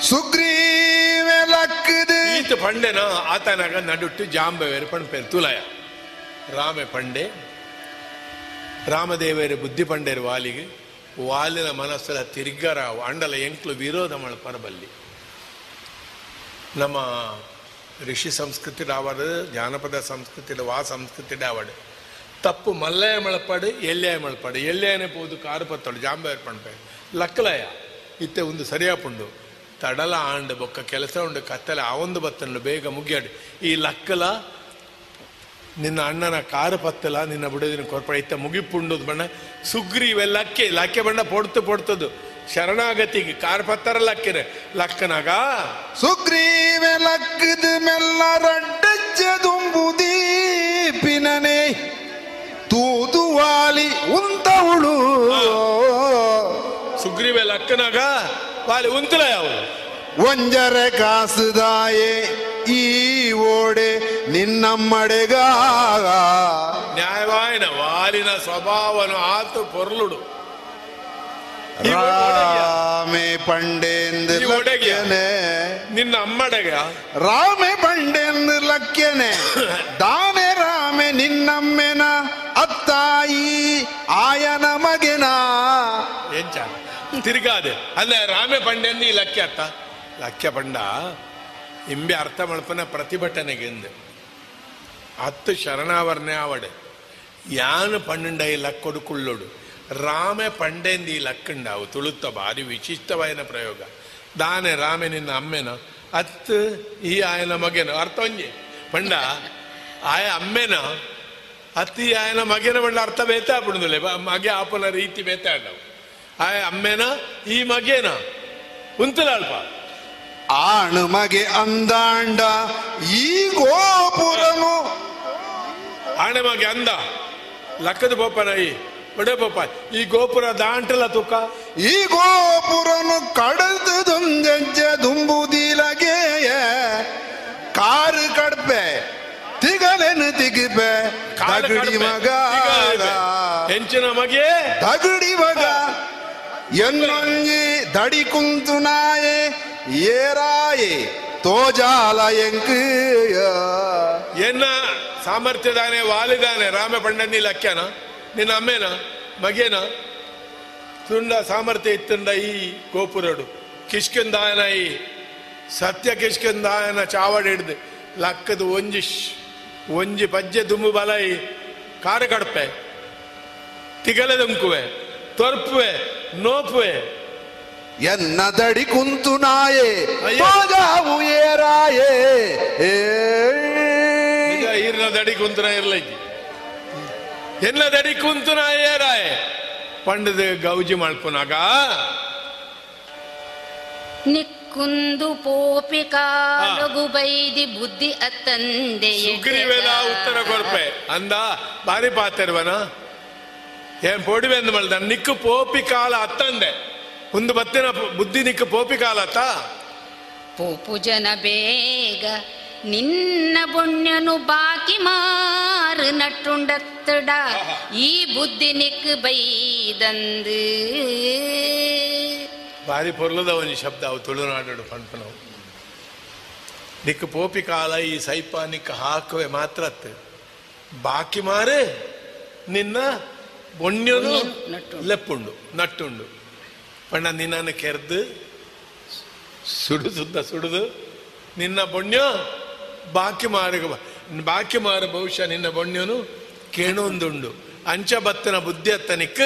ಸುಗ್ರೀವೆ ಲಕ್ಕದು. ಈತ ಪಂಡೆನ ಆತನಾಗ ನಡುಟ್ಟು ಜಾಂಬವೇರು ಪಣಪೇರು ತುಲಯ. ರಾಮೆ ಪಂಡೆ. ರಾಮದೇವರ ಬುದ್ಧಿ ಪಂಡೇರು ವಾಲಿಗೆ. ವಾಲಿನ ಮನಸ್ಸಲ ತಿರ್ಗರ ಅಂಡಲ ಎಂಕ್ಲು ವಿರೋಧ ಮಳಪರಬಲ್ಲಿ ನಮ್ಮ ಋಷಿ ಸಂಸ್ಕೃತಿ ಆವಡು ಜಾನಪದ ಸಂಸ್ಕೃತಿ ವಾ ಸಂಸ್ಕೃತಿ ಡಾವಡ್ ತಪ್ಪು ಮಲ್ಲಯ ಮಳಪಾಡು ಎಲ್ಯಾಯ ಮಳಪಾಡು ಎಲ್ಯಾಯನೇ ಪೋದು ಕಾರು ಪತ್ತೋಡು ಜಾಂಬೇರ್ ಪಣಪೆ ಲಕ್ಕಲಯ ಇತ್ತೆ ಒಂದು ಸರಿಯಾಪುಂಡು. ತಡಲ ಆಂಡು, ಬೊಕ್ಕ ಕೆಲಸ ಉಂಡು, ಕತ್ತಲೆ ಅವಂದು ಬತ್ತಂಡು ಬೇಗ ಮುಗಿಯಾಡು. ಈ ಲಕ್ಕಲ ನಿನ್ನ ಅಣ್ಣನ ಕಾರು ಪತ್ತಲ ನಿನ್ನ ಬಿಡೋದಿನ ಕೊರ್ಪಡ ಇತ್ತ ಮುಗಿಪುಂಡು ಬಣ್ಣ ಸುಗ್ರೀವೆ ಲಕ್ಕೆ ಲಕ್ಕೆ ಬಣ್ಣ ಪೊಡ್ತು ಪೊಡ್ತದ್ದು. ಶರಣಾಗತಿಗೆ ಕಾರ್ ಪತ್ತರ ಲಕ್ಕಿರೆ ಲಕ್ಕನಾಗ? ಸುಗ್ರೀವ ಲಕ್ಕದು ಮೆಲ್ಲ ರಡ್ಡಜ್ಜದುಂಬುದೀ ಪಿನನೆ ತೂದುವಾಲಿ ಉಂತವಳು ಸುಗ್ರೀವೆ ಲಕ್ಕನಾಗ? ವಾಲಿ ಉಂತಲ ಯಾವ ಒಂಜರೆ ಕಾಸುದಾಯೆ. ಈ ಓಡೆ ನಿನ್ನಮ್ಮಡೆಗ ನ್ಯಾಯವಾಯಿನ ವಾಲಿನ ಸ್ವಭಾವನು ಆತು ಪೊರ್ಲುಡು. ರಾಮೆ ಪಂಡೆಂದ್ರೆ ನಿನ್ನ ಅಮ್ಮಡೆಗ. ರಾಮೆ ಪಂಡೆಂದ್ ಲಕ್ಯನೆ. ದಾನೆ ರಾಮೆ ನಿನ್ನಮ್ಮೆನ ಅತ್ತಾಯಿ ಆಯ ಮಗೆನ. ಎಂಚ. ತಿರ್ಗಾದೆ. ಅಲ್ಲ ರಾಮೆ ಪಂಡೆಂದ್ ಈ ಲಕ್ಕೆ ಅತ್ತ? ಪಂಡ. ಇಂಬೆ ಅರ್ಥ ಮಲ್ಪನ ಪ್ರತಿಭಟನೆಗೆಂದು. ಹತ್ತು ಶರಣಾವರಣೆ ಆವಡೆ. ಯಾನು ಪಣ್ಣುಂಡ ಈ ಲಕ್ಕೊಡುಕುಳ್ಳೋಡು ರಾಮೆ ಪಂಡೆಂದು ಈ ತುಳುತ್ತ ಭಾರಿ ವಿಶಿಷ್ಟವಾಯಿನ ಪ್ರಯೋಗ. ದಾನೆ ರಾಮೆ ನಿನ್ನ ಅಮ್ಮೆನ. ಅತ್ತು ಈ ಆಯನ ಮಗೇನ. ಅರ್ಥ ಒಂಜೆ? ಪಂಡ, ಆಯ ಅಮ್ಮೆನ. ಅತ್ತು ಈ ಆಯನ ಮಗೆನ ಪಂಡ ಅರ್ಥ ಬೇತಾಪುಡುದಿಲ್ಲ ಮಗೆ ಆಪನ ರೀತಿ ಬೇತಾಡವು ಆಯ ಅಮ್ಮೆನ, ಈ ಮಗೇನ. ಉಂತಲಾಳ್ಪ? ಆಣು ಮಗೆ ಅಂದಾಂಡ ಈ ಗೋಪುರನು. ಆಣೆ ಮಗೆ ಅಂದ ಲಕ್ಕದ ಬೋಪನ ಈ ಒಡೆ ಬೋಪ ಈ ಗೋಪುರ ದಾಂಟಲ ತುಕ. ಈ ಗೋಪುರನು ಕಡದದೊಂದೆಜ್ಜ ದುಂಬುದಿಲಗೆ. ಕಾರು ಕಡ್ಪೆ ತಿಗಲೆನು ತಿಗಿಪೆ ತಗಡಿ ಮಗ. ಹೆಂಚಿನ ಮಗೆ. ತಗಡಿ ಮಗ ಎನ್ನೊಂಜಿ ದಡಿ ಕುಂತು ನಾಯೆ. ತೋಜಾಲ ಎಂಕು ಎನ್ನ ಸಾಮರ್ಥ್ಯದಾನೆ, ವಾಲಿದಾನೆ ರಾಮ ಪಂಡನಿ ಲಕ್ಯನ ನಿನ್ನ ಅಮ್ಮೇನ? ಮಗೇನ? ತುಂಡ ಸಾಮರ್ಥ್ಯ ಇತ್ತಂಡ ಈ ಗೋಪುರಡು. ಕಿಷ್ಕಿಂದಾಯನ ಈ ಸತ್ಯ ಕಿಷ್ಕಿಂದಾಯನ ಚಾವಡಿ ಹಿಡ್ದು ಲಕ್ಕದ ಒಂಜಿ ಒಂಜಿ ಪಜ್ಜೆ ದುಂಬು ಬಲೈ, ಕಾರ ಕಡಪೆ ತಿಗಲೆದುಂಕುವೆ ತೊರ್ಪುವೆ, ನೋಪುವೆ ಎನ್ನ ದಡಿ ಕುಂತು ನಾಯೆ ತೋಜಾವು ಏರಾಯೇ. ನಿಜ ಈರ್ನ ದಡಿ ಕುಂತನ ಇರ್ಲೈತಿ ಎನ್ನದಡಿ ಕುಂತು ಏರಾಯ್. ಪಂಡದ ಗೌಜಿ ಮಲ್ಪುನಾಗ ನಿಕ್ಕುಂದು ಪೋಪಿ ಬೈದಿ ಬುದ್ಧಿ ಅತ್ತಂದೆ ಸುಗ್ರೀವೆಲ ಉತ್ತರ ಕೊಡ್ಪೆ. ಅಂದ ಬಾರಿ ಪಾತೆರ್ವನ. ಏನ್ ಪೊಡಿವೆ ಅಂದ ಮಲ್ದ ನಿಕ್ಕು ಪೋಪಿ ಕಾಲ ಅತ್ತಂದೆ. ಒಂದು ಬತ್ತಿನ ಬುದ್ಧಿ ನಿಕ್ಕು ಪೋಪಿ ಕಾಲತ ಪೋಪು ಜನ ಬೇಗ ನಿನ್ನ ಪುಣ್ಯನು ಬಾಕಿ ಮಾರು ನಟ್ಟುಂಡತ್ತಡ ಈ ಬುದ್ಧಿ ನಿಕ್ ಬೈದಂದು. ಬಾರಿ ಪೊರ್ಲದ ಒಂದು ಶಬ್ದ ಅವು ತುಳುನಾಡು ಪಂಪನವು. ನಿಕ್ ಪೋಪಿ ಕಾಲ ಈ ಸೈಪ ನಿಕ್ಕ ಹಾಕುವೆ ಮಾತ್ರ ಬಾಕಿ ಮಾರೆ ನಿನ್ನ ಬೊಣ್ಯನು ಲೆಪ್ಪುಂಡು ನಟ್ಟುಂಡು. ಪಣ್ಣ ನಿನ್ನನ್ನು ಕೆರೆದು ಸುಡುದುದ್ದ ಸುಡುದು. ನಿನ್ನ ಬೊಣ್ಯ ಬಾಕಿ ಮಾರಿ ಬಾಕಿ ಮಾರ ಬಹುಶಃ ನಿನ್ನ ಬೊಣ್ಯನು ಕೇಣೊಂದುಂಡು. ಅಂಚಭತ್ತನ ಬುದ್ಧಿ ಅತ್ತನಿಕ್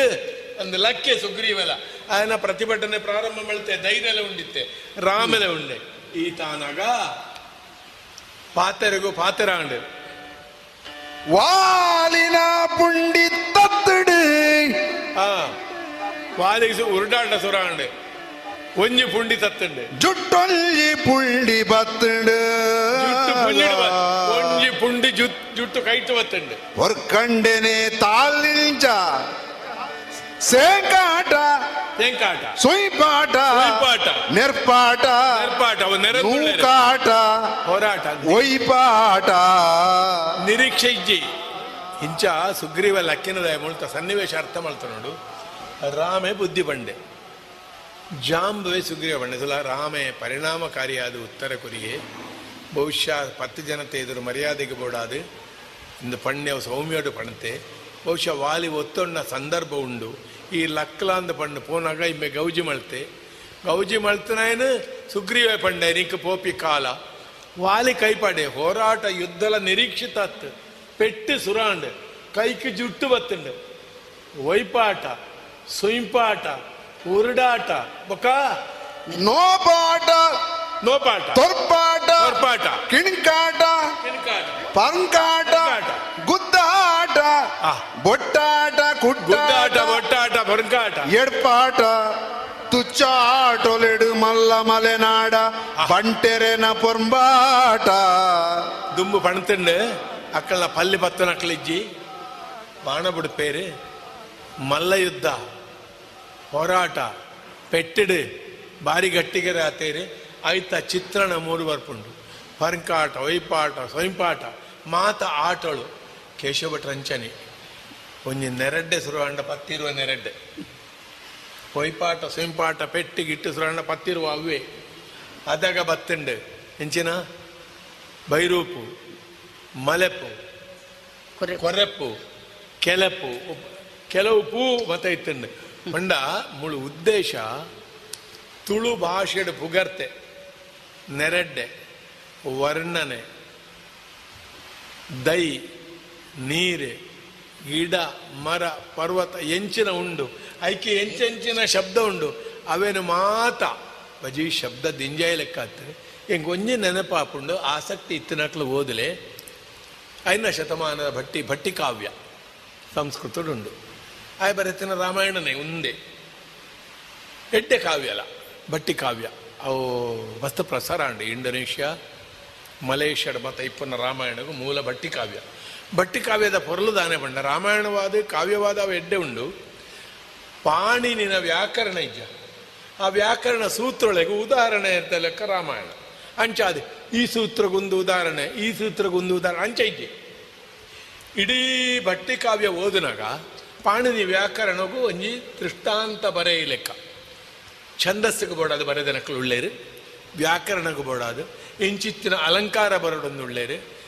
ಒಂದು ಲಕ್ಕೆ ಸುಗ್ರೀವಲ. ಆಯನ ಪ್ರತಿಭಟನೆ ಪ್ರಾರಂಭ ಮಾಡುತ್ತೆ ಧೈರ್ಯಲೆ ಉಂಡಿತ್ತೆ, ರಾಮಲೆ ಉಂಡೆ. ಈ ತಾನಾಗ ಪಾತರಿಗೂ ಪಾತರ ಅಂಡೆ ವಾಲಿನ ಪುಂಡಿ ತತ್ತಡಿ. ಆ. ವಾಲಿಗೆ ಉರುಡಾಟ ಸುರಾಂಡು ಒಂಜಿ ಪುಂಡಿ ತತ್ತುಂಡು ಜುಟ್ಟೊಂಜಿ ಪುಂಡಿ ಬತ್ತಡು ಜುಟ್ಟು ಪುಂಜಿಡು ಬ- ಒಂಜಿ ಪುಂಡಿ ಜುಟ್ ಜುಟ್ಟು ಕೈಟ್ ಬತ್ತುಂಡು ಹೊರ್ಕಂಡೆನೆ ತಾಲಿಂಚ ಸೇಕಾಟ ತೆಂಕಾಟ ಸುಯ್ಪಾಟ ಸುಯ್ಪಾಟ. ನೆರ್ಪಾಟ ನೆರ್ಪಾಟ ಅವು ನೆರೆ ನೂಕಾಟ ಹೋರಾಟ ಒಯ್ಪಾಟ ನಿರೀಕ್ಷೆ ಇಜ್ಜಿ ಇಂಚ ಸುಗ್ರೀವ ಲಕ್ಕಿನದ ಮುಳ್ತ ಸನ್ನಿವೇಶ ಅರ್ಥ ಮಾಡ್ತ ನೋಡು ರಾಮೆ ಬುದ್ಧಿ ಬಂಡೆ. ಜಾಂಬುವೆ ಸುಗ್ರೀವ ಬಂಡೆ. ಸುಲ ರಾಮೆ ಪರಿಣಾಮಕಾರಿಯಾದ ಉತ್ತರ ಕೊರಿಗೆ ಬಹುಶಃ ಪತ್ತು ಜನತೆ ಎದುರು ಮರ್ಯಾದೆಗೆ ಬೋಡಾದು. ಇಂದು ಪಣ್ಯವು ಸೌಮ್ಯೋಡು ಪಣತೆ. ಬಹುಶಃ ವಾಲಿ ಒತ್ತೊಂಡ ಸಂದರ್ಭ ಉಂಡು. ಈ ಲಕ್ಲಾಂದ ಪಣ್ಣು ಪೋನಾಗ ಇಮ್ಮೆ ಗೌಜಿ ಮಳ್ತೆ. ಗೌಜಿ ಮಳ್ತನಾಯನು ಸುಗ್ರೀವ ಪಂಡೆ ನಿಂಕ ಪೋಪಿ ಕಾಲ. ವಾಲಿ ಕೈಪಾಡೆ, ಹೋರಾಟ ಯುದ್ಧಲ ನಿರೀಕ್ಷಿತ ಪೆಟ್ಟು ಸುರಾಂಡ್, ಕೈಕ್ ಜುಟ್ಟು ಬತ್ತುಂಡು. ಒಯ್ಪಾಟ ಸುಂಪಾಟ ಉರುಡಾಟ ಬೊಕ? ನೋಪಾಟ ನೋಪಾಟ. ತೊರ್ಪಾಟ ತೊರ್ಪಾಟ. ಕಿಣ್ಕಾಟ ಪಂಕಾಟ ಗುದ್ದಾಟ ಬೊಟ್ಟಾಟ ಗುದ್ದಾಟ ಬೊಟ್ಟಾಟ ಪಂಕಾಟ ಎಡ್ಪಾಟ ತುಚ್ಚಾಟೊಲೆಡು ಮಲ್ಲ ಮಲೆನಾಡ ಬಂಟೆರೆನ ಪೊಂಬಾಟ ದುಂಬು ಪಣತುಂಡು ಅಕ್ಕಳ ಪಲ್ಲಿ ಪತ್ತನ ಅಕ್ಕಳಿಜ್ಜಿ ಬಾಣ ಬಿಡುಪೇರು ಮಲ್ಲ ಯುದ್ಧ ಹೋರಾಟ ಪೆಟ್ಟಿಡು ಬಾರಿ ಗಟ್ಟಿಗೆರೆ ಆತೇರಿ ಆಯ್ತ ಚಿತ್ರಣ ಮೂರು ಬರ್ಪುಂಡು ಪರಂಕಾಟ ಒಯ್ಪಾಟ ಸ್ವಯಂಪಾಟ ಮಾತ ಆಟಳು ಕೇಶವ ರಂಚನೆ ಒಂಜಿ ನೆರಡ್ಡೆ ಸುರುವಂಡ ಪತ್ತಿರುವ ನೆರಡ್ಡೆ. ಒಯ್ಪಾಟ ಸ್ವಯಂಪಾಟ ಪೆಟ್ಟಿ ಗಿಟ್ಟು ಸುರುವಂಡ ಪತ್ತಿರುವ ಅವ್ವೇ. ಅದಾಗ ಬತ್ತುಂಡು. ಎಂಚಿನ? ಬೈರೂಪು ಮಲೆಪು ಕೊರೆಪ್ಪು ಕೆಲಪು ಕೆಲವು ಪೂ ಮತ ಪಂಡ, ಮುಳು ಉದ್ದೇಶ, ತುಳು ಭಾಷೆಡ್ ಪುಗರ್ತೆ, ನೆರೆಡ್ಡೆ, ವರ್ಣನೆ, ದೈ, ನೀರೆ ಗಿಡ ಮರ, ಪರ್ವತ, ಎಂಚಿನ ಉಂಡು, ಐಕೆ ಎಂಚೆಂಚಿನ ಶಬ್ದ ಉಂಡು, ಅವೇನು ಮಾತ. ಬಜಿ, ಶಬ್ದ ದಿಂಜಾಯಿ ಲೆಕ್ಕ ಆಗ್ತದೆ. ಹೆಂಗ್ ಒಂಜಿ ನೆನಪಾಪುಂಡು, ಆಸಕ್ತಿ ಇತ್ತಿನಕ್ಲು ಓದಲೆ ಐನ ಶತಮಾನದ ಭಟ್ಟಿ ಭಟ್ಟಿ ಕಾವ್ಯ ಸಂಸ್ಕೃತಡುಂಡು ಆಯ್ ಬರೆತಿನ ರಾಮಾಯಣನೇ ಒಂದೇ. ಎಡ್ಡೆ ಕಾವ್ಯಲ ಭಟ್ಟಿ ಕಾವ್ಯ. ಅವು ಮಸ್ತ್ ಪ್ರಸಾರ ಉಂಡು ಇಂಡೋನೇಷ್ಯಾ ಮಲೇಷ್ಯಾಡ್ ಮತ್ತು ಇಪ್ಪನ ರಾಮಾಯಣಗೂ ಮೂಲ ಬಟ್ಟಿ ಕಾವ್ಯ. ಬಟ್ಟಿ ಕಾವ್ಯದ ಪೊರಲು ದಾನೆ ಬಂಡ ರಾಮಾಯಣವಾದ, ಕಾವ್ಯವಾದ ಅವು ಎಡ್ಡೆ ಉಂಡು. ಪಾಣಿನಿನ ವ್ಯಾಕರಣ ಇಜ್ಜ. ಆ ವ್ಯಾಕರಣ ಸೂತ್ರೊಳಗೆ ಉದಾಹರಣೆ ಅಂತ ಲೆಕ್ಕ ರಾಮಾಯಣ. ಅಂಚಾದೆ ಈ ಸೂತ್ರಗೊಂದು ಉದಾಹರಣೆ, ಈ ಸೂತ್ರಗೊಂದು ಉದಾಹರಣೆ, ಅಂಚ ಇಜ್ಜೆ. ಇಡೀ ಬಟ್ಟಿ ಕಾವ್ಯ ಓದಿನಾಗ ಪಾಣಿನಿ ವ್ಯಾಕರಣಗೂ ಒಂಜಿ ದೃಷ್ಟಾಂತ ಬರೆಯ ಲೆಕ್ಕ. ಛಂದಸ್ಸಿಗೆ ಬೋಡಾದು ಬರೆದನಕ್ಕಲು ಉಳ್ಳೇರು ವ್ಯಾಕರಣಗೂ ಬೋಡಾದು ಇಂಚಿತ್ತಿನ ಅಲಂಕಾರ ಬರೋಡೊಂದು ಉಳ್ಳೇರು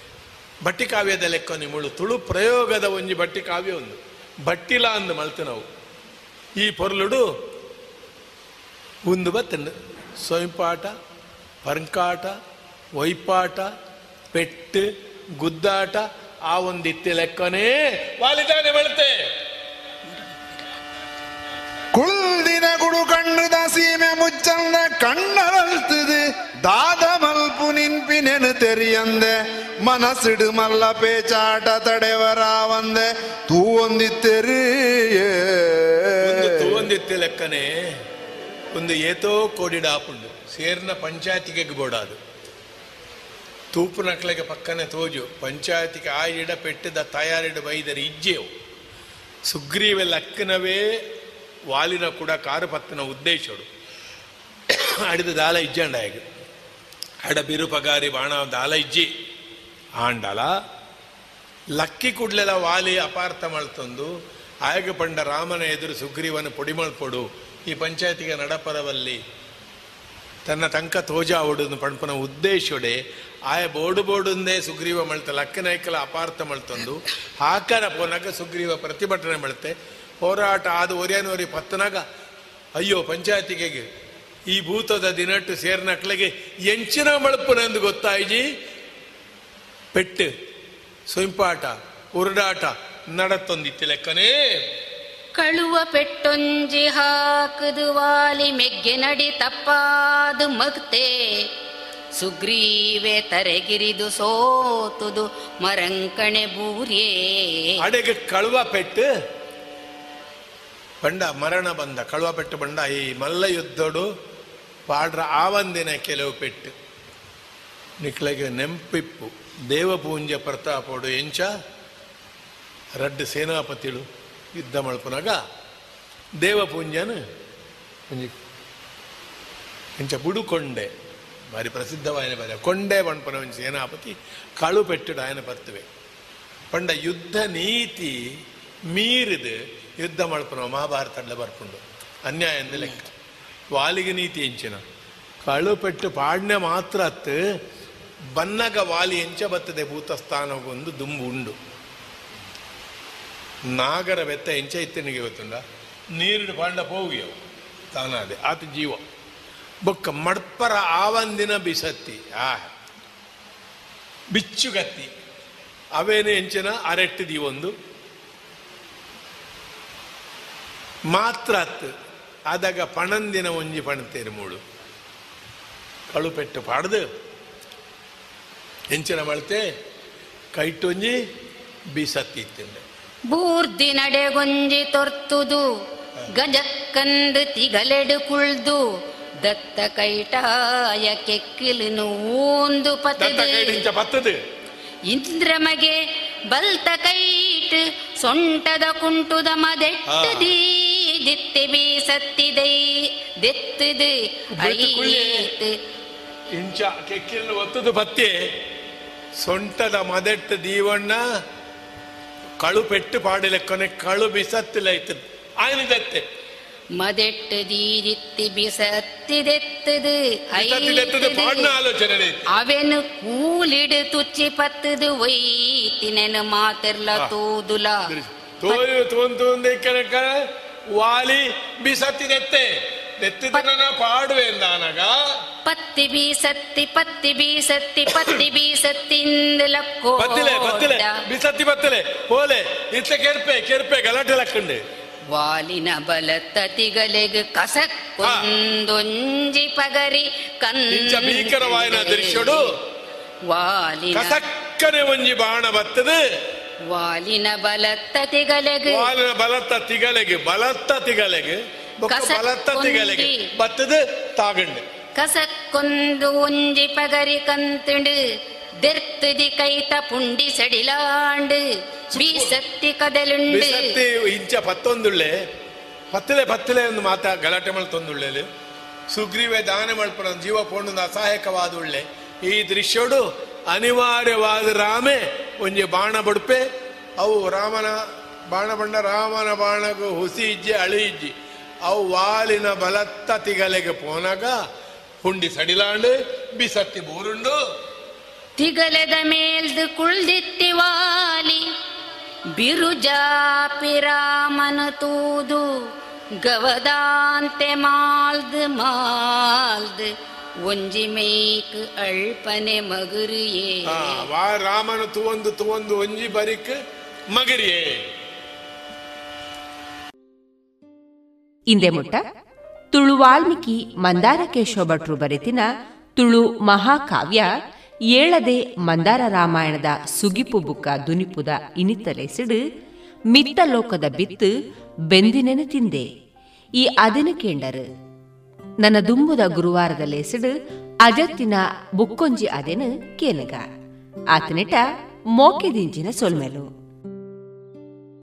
ಭಟ್ಟಿ ಕಾವ್ಯದ ಲೆಕ್ಕ ನಿಮ್ಮಳು ತುಳು ಪ್ರಯೋಗದ ಒಂಜಿ ಬಟ್ಟಿ ಕಾವ್ಯ ಒಂದು. ಬಟ್ಟಿಲ ಅಂದು ಮಲ್ತು ನಾವು. ಈ ಪೊರ್ಲುಡು ಉಂದು ಬತ್ತಂಡು ಸ್ವಯಂಪಾಟ ಪರಂಕಾಟ, ವೈಪಾಟ, ಪೆಟ್ಟು, ಗುದ್ದಾಟ, ಆ ಒಂದಿತ್ತೆ ಲೆಕ್ಕನೇ ವಾಲಿದಾನೆ ಬಳುತ್ತೆ ಕುಳ್ದಿನ ಗುಡು ಕಣ್ಣುದ ಸೀಮೆ ಮುಚ್ಚಂದ ಕಣ್ಣರಲ್ತದು. ದಾದ ಮಲ್ಪು ನಿನ್ಪಿನೆನು ತೆರಿಯಂದೆ. ಮನಸ್ಸಿಡು ಮಲ್ಲ ಪೇಚಾಟ ತಡೆವರ ಒಂದೆ ತೂ ಒಂದು ತೂವೊಂದಿತ್ತೆ ಲೆಕ್ಕನೆ, ಒಂದು ಕೋಡಿಡಾಪುಂಡು ಸೇರ್ನ ಪಂಚಾಯತಿಗೆ ಬೋಡಾದು ತೂಪು ನಕ್ಲೆಗೆ ಪಕ್ಕನೆ ತೋಜು. ಪಂಚಾಯತಿಗೆ ಆ ಇಡ ಪೆಟ್ಟಿದ ತಯಾರಿಡ ಬೈದರೆ ಇಜ್ಜೆವು. ಸುಗ್ರೀವ ಲಕ್ಕನವೇ ವಾಲಿನ ಕೂಡ ಪತ್ತಿನ ಉದ್ದೇಶಡು ಅಡಿದ ದಾಲ ಅಂಡ ಅಡ ಬಿರುಪಗಾರಿ ಬಾಣ ದಾಲ ಇಜ್ಜಿ. ಆಂಡಲ. ಲಕ್ಕಿ ಕುಡ್ಲೆಲ ವಾಲಿ ಅಪಾರ್ಥ ಮಳ್ತಂದು. ಆಯಗ ಪಂಡ ರಾಮನ ಎದುರು ಸುಗ್ರೀವನ ಪೊಡಿ ಮಳ್ಪೊಡು ಈ ಪಂಚಾಯತಿಗೆ ನಡಪರವಲ್ಲಿ ತನ್ನ ತಂಕ ತೋಜ ಓಡುದು ಪಣಪನ ಉದ್ದೇಶೊಡೆ. ಆಯ ಬೋಡು ಬೋಡುಂದೇ ಸುಗ್ರೀವ ಮಳ್ತ. ಲಕ್ಕನಾಯ್ಕಲ ಅಪಾರ್ಥ ಮಳ್ತಂದು. ಹಾಕರ ಪೋನಾಗ ಸುಗ್ರೀವ ಪ್ರತಿಭಟನೆ ಮಳ್ತೆ. ಹೋರಾಟ ಆದ ಒರಿಯನೋರಿ ಪತ್ತನಾಗ ಅಯ್ಯೋ ಪಂಚಾಯತಿಗೆ ಈ ಭೂತದ ದಿನಟ್ಟು ಸೇರ್ನಕ್ಲೆಗೆ ಎಂಚಿನ ಮಳಪುನಂದು ಗೊತ್ತಾಯ್ಜಿ? ಪೆಟ್ಟು ಸೊಂಪಾಟ ಉರುಡಾಟ ನಡತ್ತೊಂದಿತ್ತು ಲೆಕ್ಕನೇ. ಕಳುವ ಪೆಟ್ಟೊಂಜಿ ಹಾಕುದು ವಾಲಿ ಮೆಗ್ಗೆ ನಡಿ ತಪ್ಪಾದು ಮಗ್ತೆ. ಸುಗ್ರೀವೆ ತರೆಗಿರಿದು ಸೋತುದು ಮರಂಕಣೆ ಬೂರ್ಯೇ. ಅಡೆಗೆ ಕಳುವ ಪೆಟ್ಟು ಬಂಡ, ಮರಣ ಬಂದ, ಕಳುವ ಪೆಟ್ಟು ಬಂಡ, ಈ ಮಲ್ಲ ಯುದ್ಧಡು ಪಾಡ್ರ ಆವಂದಿನ ಕೆಲವು ಪೆಟ್ಟು. ನಿಕ್ಲಗೆ ನೆಂಪಿಪ್ಪು ದೇವಪೂಂಜ ಪ್ರತಾಪೋಡು ಎಂಚ ರಡ್ಡು ಸೇನಾಪತಿಳು ಯುದ್ಧ ಮಲ್ಪನಾಗ ದೇವಪೂಂಜನ ಎಂಚ ಬುಡುಕೊಂಡೆ. ಭಾರಿ ಪ್ರಸಿದ್ಧವಾಯನ ಬರ ಕೊಂಡೆ ಒಂಜಿ ಸೇನಾಪತಿ ಕಳು ಪೆಟ್ಟುಡು ಆಯನ ಬರ್ತವೆ. ಪಂಡ ಯುದ್ಧ ನೀತಿ ಮೀರಿದು ಯುದ್ಧ ಮಲ್ಪನ ಮಹಾಭಾರತಡ್ಲ ಬರ್ಪುಂಡು ಅನ್ಯಾಯ ಅಂದ ಲೆಕ್ಕ. ವಾಲಿಗೆ ನೀತಿ ಎಂಚಿನ. ಕಳು ಪೆಟ್ಟು ಪಾಡ್ನೆ ಮಾತ್ರ ಅತ್ತು, ಬನ್ನಗ ವಾಲಿ ಎಂಚ ಬತ್ತದೆ ಭೂತಸ್ಥಾನಗೊಂದು ದುಂಬು ಉಂಡು. ನಾಗರ ಬೆತ್ತ ಎಂಚ ಇತ್ತನಿಗೆ ಗೊತ್ತುಂಡ? ನೀರಿಡು ಪಾಂಡ ಪೋಗಿಯವು ತಾನಾದೆ, ಆತ ಜೀವ. ಬೊಕ್ಕ ಮಡ್ಪರ ಆವಂದಿನ ಬಿಸತ್ತಿ, ಆ, ಬಿಚ್ಚುಗತ್ತಿ. ಅವೇನೇ ಎಂಚಿನ? ಅರೆಟ್ಟಿದಿ ಒಂದು ಮಾತ್ರ ಅದಾಗ ಆದಾಗ ಪಣಂದಿನ ಒಂಜಿ ಪಣತೇರು ಮೂಳು. ಕಳುಪೆಟ್ಟು ಪಾಡ್ದು. ಹೆಂಚಿನ ಮಳತೆ ಕೈಟೊಂಜಿ ಬೀಸತ್ತಿತ್ತೆ ಬೂರ್ದಿ ನಡೆಗೊಂಜಿ ತೊರ್ತುದು ಗಜಕ್ಕಂದು ತಿಗಲೆಡು ಕುಳ್ದು ದತ್ತ ಕೈಟಾಯ ಕೆಕ್ಕಿಲು ಪತದು. ಪತ್ತದು. ಇಂದ್ರಮಗೆ ಬಲ್ತ ಕೈಟ್ ಸೊಂಟದ ಕುಂಟುದ ಮದೆಟ್ಟದಿ ದಿತ್ತೆ ಬೀಸತ್ತಿದೈ. ದೆತ್ತದು ಐತ್. ಇಂಚ ಕೆಕ್ಕಿಲ್ ಒತ್ತದು ಪತ್ತೆ. ಸೊಂಟದ ಮದೆಟ್ಟು ದೀವಣ್ಣ ಕಳು ಪೆಟ್ಟು ಪಾಡಿಲೆಕ್ಕನೆ ಕಳು ಬಿಸತ್ತಿಲೈತು ಆಯ್ನದತ್ತೆ ಪಾಡ್ನ ಆಲೋಚನೆ ಅವನು ಕೂಲಿಡು ತುಚ್ಚಿ ಪತ್ತದು ಒಯ್ತಿನೆನು ಮಾತಿರ್ಲ ತೂದುಲ. ತೋಯು ತೋಂತು ಕನಕ ವಾಲಿ ಬಿಸತ್ತಿದೆತ್ತೆ ಎತ್ತಿದ ಪಾಡುವೆ ನಾನಗ ಪತ್ತಿ ಬೀಸತ್ತಿ ಪತ್ತಿ ಬೀಸತ್ತಿ ಪತ್ತಿ ಬೀಸತ್ತಿಂದಲಕ್ಕೋ ಬತ್ತಿಲೆ ಬತ್ತಿಲೆ ಬಿಸತ್ತಿ ಬತ್ತಿಲೆ. ಓಲೆ ಇತ್ತ ಕೆರ್ಪೆ ಕೆರ್ಪೆ ಗಲಾಟೆ ಲಕ್ಕಂಡೆ. ವಾಲಿನ ಬಲ ಕಸ ಕಸಕ್ಕೊಂದೊಂಜಿ ಪಗರಿ ಇಂಚ ಭೀಕರವಾಯಿನ ದೃಶ್ಯಡು ವಾಲಿನ ಕಸಕ್ಕನೆ ಒಂಜಿ ಬಾಣ ಬತ್ತದು. ವಾಲಿನ ಬಲತ್ತ ತತಿಗಲೆಗ್ ವಾಲಿನ ಬಲತ್ತ ತಿಗಲೆಗೆ ಬಲತ್ತ ತಿಗಲೆಗೆ ಬಲತ್ತ ತಿಗಲೆಗೆ ಬತ್ತದು ತಾಗಂಡೆ. ಕಸಕ್ಕೊಂದು ಒಂಜಿ ಪಗರಿ ಕಂತುಂಡು. ಕೈತ ಪುಂಡಿ ಸಡಿಲಾಂಡು. ಬೀಸತ್ತಿ ಕದಲುಂಡು. ಬಿಸತ್ತಿ ಇಂಚ ಪತ್ತೊಂದುಳ್ಳೆ. ಪತ್ತಲೆ ಪತ್ತಲೆ ಒಂದು ಮಾತ ಗಲಾಟೆ ಮಲ್ತೊಂದುಳ್ಳೆಲು ಸುಗ್ರೀವೆ ದಾನ ಮಲ್ಪನ ಜೀವ ಪೋಂಡು ಅಸಹಾಯಕವಾದ ಉಳ್ಳೆ ಈ ದೃಶ್ಯಡು ಅನಿವಾರ್ಯವಾದ ರಾಮೆ ಒಂಜಿ ಬಾಣ ಬಡುಪೆ. ಅವು ರಾಮನ ಬಾಣ ಬಂಡ ರಾಮನ ಬಾಣಗು ಹುಸಿ ಇಜ್ಜಿ, ಅಳಿ ಇಜ್ಜಿ. ಅವು ವಾಲಿನ ಬಲತ್ತ ತಿಗಲೆಗೆ ಪೋನಗ ಪುಂಡಿ ಸಡಿಲಾಂಡು, ಬಿಸತ್ತಿ ಬೋರುಂಡು. ತಿಗಲೆದ ಮೇಲ್ದು ಕುಳ್ದಿತ್ತಿ ವಾಲಿ ಬಿರುಜಾಪಿರಾಮನು ತೂದು ಗವದಾಂತೆ ಮಾಲ್ದ ಮಾಲ್ದ ಒಂಜಿ ಮೇಕ್ ಅಳ್ಪನೆ ಮಗುರಿಯೇ. ವಾ ರಾಮನ ತುವಂದು ತುವಂದು ಒಂಜಿ ಬರಿಕ್ ಮಗರಿಯೇ. ಇಂದೆ ಮುಟ್ಟ. ತುಳು ವಾಲ್ಮೀಕಿ ಮಂದಾರಕೇಶವ ಭಟ್ರು ಬರೆತಿನ ತುಳು ಮಹಾಕಾವ್ಯ ಏಳದೆ ಮಂದಾರ ರಾಮಾಯಣದ ಸುಗಿಪು ಬುಕ್ಕ ದುನಿಪುದ ಇನಿತಲೆಸಿಡು ಮಿತ್ತ ಲೋಕದ ಬಿತ್ತು ಬೆಂದಿನೆನ ತಿಂದೆ. ಈ ಅದನು ಕೇಂಡರು, ನನ್ನ ದುಂಬುದ ಗುರುವಾರದ ಲೇಸಿಡು ಅಜತ್ತಿನ ಬುಕ್ಕೊಂಜಿ ಅದೆನು ಕೇನಗ. ಆತನೆಟ ಮೋಕೆ ದಿಂಜಿನ ಸೊಲ್ಮೆಲು.